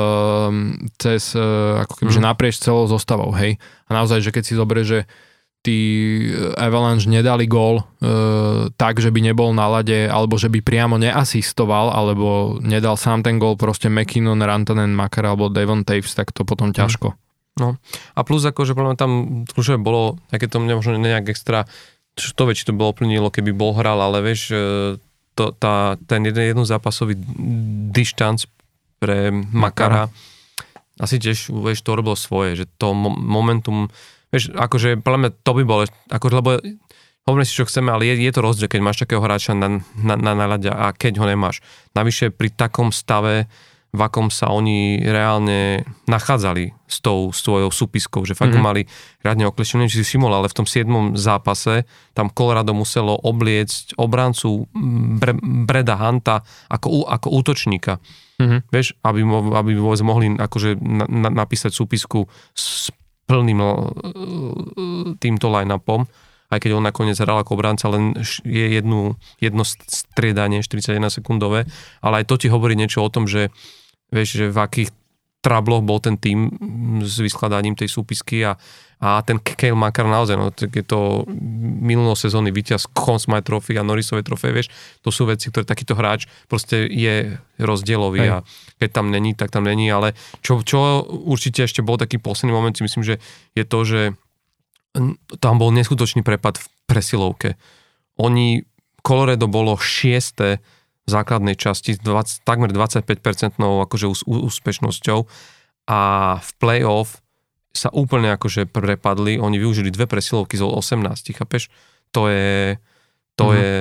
B: cez, e, ako keby, mm. že naprieč celou zostavou, hej. A naozaj, že keď si zobre, že tí Avalanche nedali gól e, tak, že by nebol na lade, alebo že by priamo neasistoval, alebo nedal sám ten gól proste McKinnon, Rantanen, Makar alebo Devon Taves, tak to potom ťažko.
A: No a plus ako, že tam kľúčové bolo, aké to mňa možno nejak extra, čo to vie, či to bolo plnilo, keby bol hral, ale vieš, e, to, tá, ten jeden, jeden zápasový dištanc pre Makara, asi tiež, vieš, to robil svoje, že to momentum, vieš, akože, podľa mňa to by bolo, akože, lebo hovoríme si, čo chceme, ale je, je to rozdiel, keď máš takého hráča na, na, na, na a keď ho nemáš. Navyše pri takom stave, v akom sa oni reálne nachádzali s tou svojou súpiskou, že fakt mm-hmm. mali riadne okleštené, či si všimol, ale v tom 7. zápase tam Colorado muselo obliecť obrancu Bre, Breda Hanta ako, ako útočníka. Mm-hmm. Vieš, aby, aby vôbec mohli akože na, na, napísať súpisku s plným týmto line-upom. Aj keď on nakoniec hral ako obranca, len je jednu, jedno striedanie 41 sekundové, ale aj to ti hovorí niečo o tom, že vieš, že v akých trabloch bol ten tým s vyskladaním tej súpisky a, a ten Kale Makar naozaj, no, tak je to minulý sezónny víťaz Conn Smythe Trophy a Norrisovej trofej, vieš, to sú veci, ktoré takýto hráč proste je rozdielový Hej. a keď tam není, tak tam není, ale čo, čo určite ešte bol taký posledný moment, si myslím, že je to, že tam bol neskutočný prepad v presilovke. Oni, Colorado bolo šiesté v základnej časti s 20, takmer 25% akože úspešnosťou a v playoff sa úplne akože prepadli, oni využili dve presilovky z 18, chápeš? To je, to mm-hmm. je,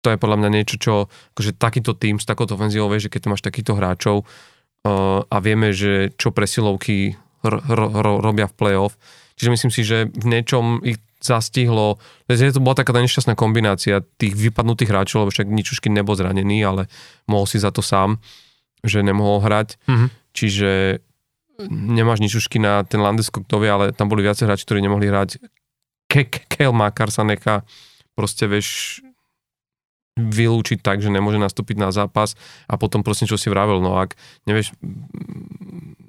A: to je podľa mňa niečo, čo, akože takýto tým s takouto ofenzívou, že keď máš takýchto hráčov uh, a vieme, že čo presilovky r- r- r- robia v playoff, čiže myslím si, že v niečom ich zastihlo, to bola taká tá nešťastná kombinácia tých vypadnutých hráčov, lebo však Ničuškin nebol zranený, ale mohol si za to sám, že nemohol hrať. Mm-hmm. Čiže nemáš nič užky na ten Landeskog, to vie, ale tam boli viacej hráči, ktorí nemohli hrať. Kel Makar sa nechá proste, vieš, vylúčiť tak, že nemôže nastúpiť na zápas a potom proste čo si vravel, no ak nevieš,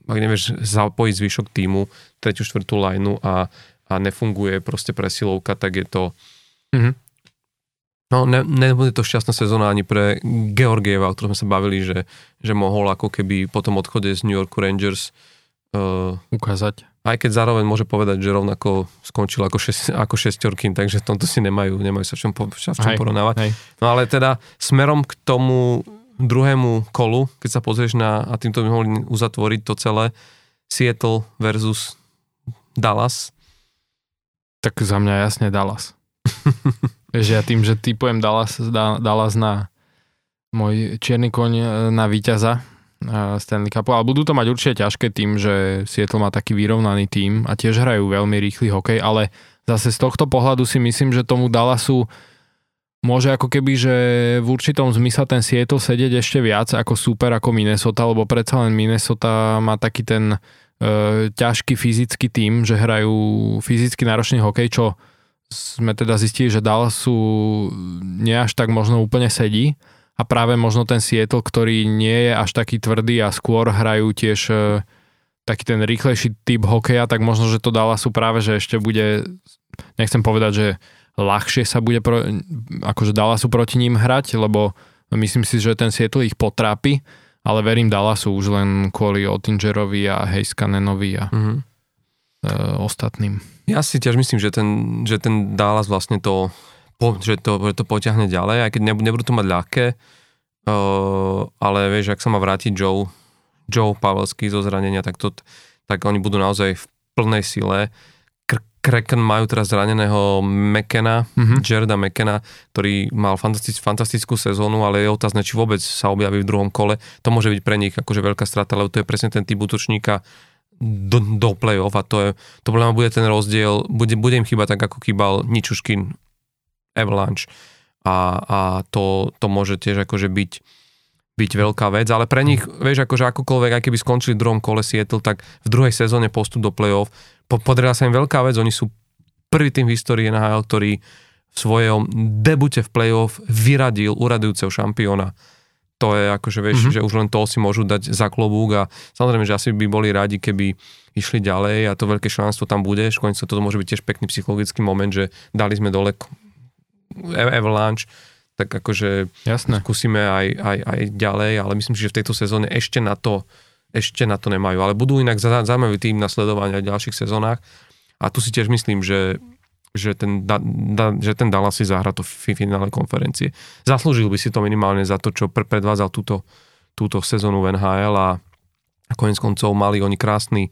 A: ak nevieš zapojiť zvyšok týmu, tretiu, štvrtú lajnu a, a nefunguje proste presilovka, tak je to mm-hmm. No, ne, nebude to šťastná sezóna ani pre Georgieva, o ktorom sme sa bavili, že, že mohol ako keby po tom odchode z New York Rangers
B: uh, ukázať.
A: Aj keď zároveň môže povedať, že rovnako skončil ako, šest, ako šestorkým, takže v tomto si nemajú, nemajú sa v čom, v čom hej, porovnávať. Hej. No ale teda smerom k tomu druhému kolu, keď sa pozrieš na, a týmto by mohli uzatvoriť to celé, Seattle versus Dallas.
B: Tak za mňa jasne Dallas. že ja tým, že typujem Dallas, Dallas na môj čierny koň e, na víťaza, Stanley Cupu, ale budú to mať určite ťažké tým, že Seattle má taký vyrovnaný tým a tiež hrajú veľmi rýchly hokej, ale zase z tohto pohľadu si myslím, že tomu Dallasu môže ako keby, že v určitom zmysle ten Seattle sedieť ešte viac ako super ako Minnesota, lebo predsa len Minnesota má taký ten e, ťažký fyzický tým, že hrajú fyzicky náročný hokej, čo sme teda zistili, že Dallasu nie až tak možno úplne sedí. A práve možno ten Seattle, ktorý nie je až taký tvrdý a skôr hrajú tiež e, taký ten rýchlejší typ hokeja, tak možno, že to sú práve, že ešte bude, nechcem povedať, že ľahšie sa bude pro, akože sú proti ním hrať, lebo myslím si, že ten Seattle ich potrápi, ale verím sú už len kvôli Ottingerovi a Heiskanenovi a mm-hmm. e, ostatným.
A: Ja si tiež myslím, že ten, že ten Dallas vlastne to po, že, to, že to poťahne ďalej, aj keď nebudú to mať ľahké, uh, ale vieš, ak sa má vrátiť Joe, Joe Pavelský zo zranenia, tak, to, tak oni budú naozaj v plnej sile. Kraken majú teraz zraneného McKenna, mm-hmm. Jareda McKenna, ktorý mal fantastic, fantastickú sezónu, ale je otázne, či vôbec sa objaví v druhom kole. To môže byť pre nich akože veľká strata, lebo to je presne ten typ útočníka do, do play-off a to, je, to bude ten rozdiel, bude, bude im chyba tak, ako chýbal Ničuškin Avalanche a, a to, to môže tiež akože byť, byť veľká vec, ale pre nich, vieš, akože akokoľvek, aj keby skončili v druhom kole Seattle, tak v druhej sezóne postup do play-off, podarila sa im veľká vec, oni sú prvý tým v histórii NHL, ktorý v svojom debute v play-off vyradil uradujúceho šampióna. To je akože, vieš, mm-hmm. že už len to si môžu dať za klobúk a samozrejme, že asi by boli radi, keby išli ďalej a to veľké členstvo tam bude. Konec toto môže byť tiež pekný psychologický moment, že dali sme dole Avalanche, tak akože Jasné. skúsime aj, aj, aj ďalej, ale myslím si, že v tejto sezóne ešte na to, ešte na to nemajú. Ale budú inak zaujímavý tým na sledovanie v ďalších sezónach. A tu si tiež myslím, že, že, ten, da, da, že ten Dallas si zahra to v finále konferencie. Zaslúžil by si to minimálne za to, čo predvádzal túto, túto sezónu v NHL a, konec koncov mali oni krásny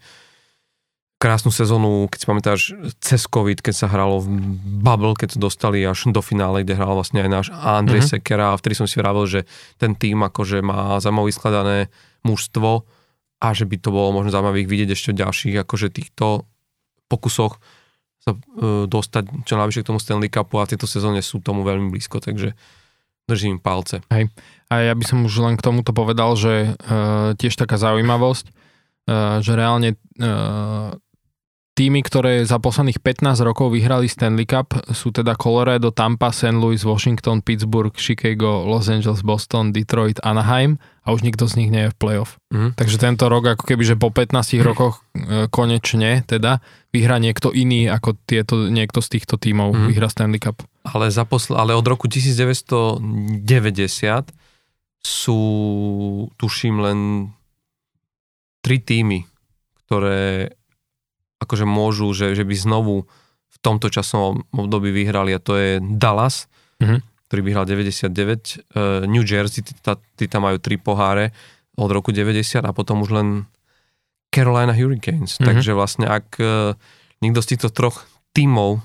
A: krásnu sezónu, keď si pamätáš, cez COVID, keď sa hralo v Bubble, keď to dostali až do finále, kde hral vlastne aj náš Andrej mm-hmm. Sekera a vtedy som si vravil, že ten tým akože má zaujímavé skladané mužstvo a že by to bolo možno zaujímavé ich vidieť ešte v ďalších akože týchto pokusoch sa uh, dostať čo najvyššie k tomu Stanley Cupu a v tejto sezóne sú tomu veľmi blízko, takže držím palce.
B: Hej. A ja by som už len k tomuto povedal, že uh, tiež taká zaujímavosť, uh, že reálne uh, týmy, ktoré za posledných 15 rokov vyhrali Stanley Cup sú teda Colorado, Tampa, St. Louis, Washington, Pittsburgh, Chicago, Los Angeles, Boston, Detroit, Anaheim a už nikto z nich nie je v playoff. Mm. Takže tento rok ako keby, že po 15 rokoch e, konečne teda vyhrá niekto iný ako tieto, niekto z týchto tímov mm. vyhrá Stanley Cup.
A: Ale, za posl- ale od roku 1990 sú, tuším, len tri týmy, ktoré akože môžu, že, že by znovu v tomto časovom období vyhrali a to je Dallas, mm-hmm. ktorý vyhral 99, uh, New Jersey, tí, tí tam majú tri poháre od roku 90 a potom už len Carolina Hurricanes. Mm-hmm. Takže vlastne ak uh, nikto z týchto troch tímov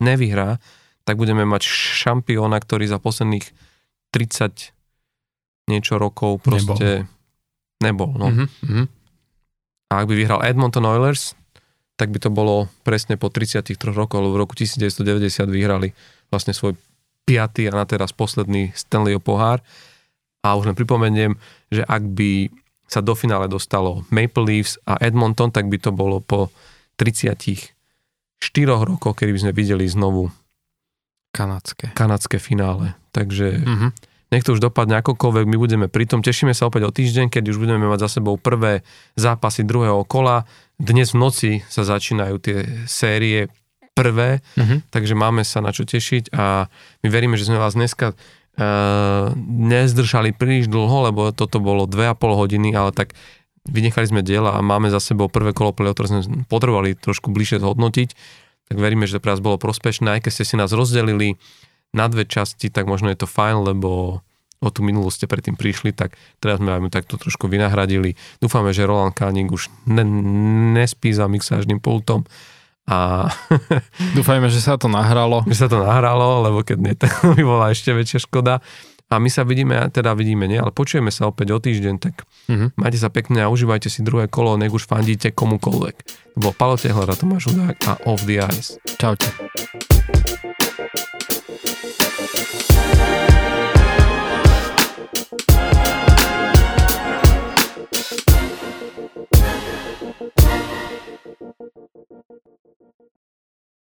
A: nevyhrá, tak budeme mať šampióna, ktorý za posledných 30 niečo rokov proste nebol. nebol no. mm-hmm. A ak by vyhral Edmonton Oilers, tak by to bolo presne po 33 rokoch, lebo v roku 1990 vyhrali vlastne svoj piatý a na teraz posledný Stanleyho pohár. A už len pripomeniem, že ak by sa do finále dostalo Maple Leafs a Edmonton, tak by to bolo po 34 rokoch, kedy by sme videli znovu
B: kanadské,
A: kanadské finále. Takže mm-hmm. Nech to už dopadne akokoľvek, my budeme pri tom. Tešíme sa opäť o týždeň, keď už budeme mať za sebou prvé zápasy druhého kola dnes v noci sa začínajú tie série prvé, uh-huh. takže máme sa na čo tešiť a my veríme, že sme vás dneska uh, nezdržali príliš dlho, lebo toto bolo 2,5 hodiny, ale tak vynechali sme diela a máme za sebou prvé kolo play ktoré sme potrebovali trošku bližšie zhodnotiť, tak veríme, že to pre nás bolo prospešné, aj keď ste si nás rozdelili na dve časti, tak možno je to fajn, lebo o tú minulosť ste predtým prišli, tak teraz sme vám takto trošku vynahradili. Dúfame, že Roland Kánik už ne, nespí za mixážnym pultom a...
B: Dúfajme, že sa to nahralo.
A: Že sa to nahralo, lebo keď nie, tak by bola ešte väčšia škoda. A my sa vidíme, teda vidíme, nie, ale počujeme sa opäť o týždeň, tak mm-hmm. majte sa pekne a užívajte si druhé kolo, nech už fandíte komukoľvek. To bol Palo Tehler a Tomáš Udák a Off the Ice.
B: Čaute. Bye.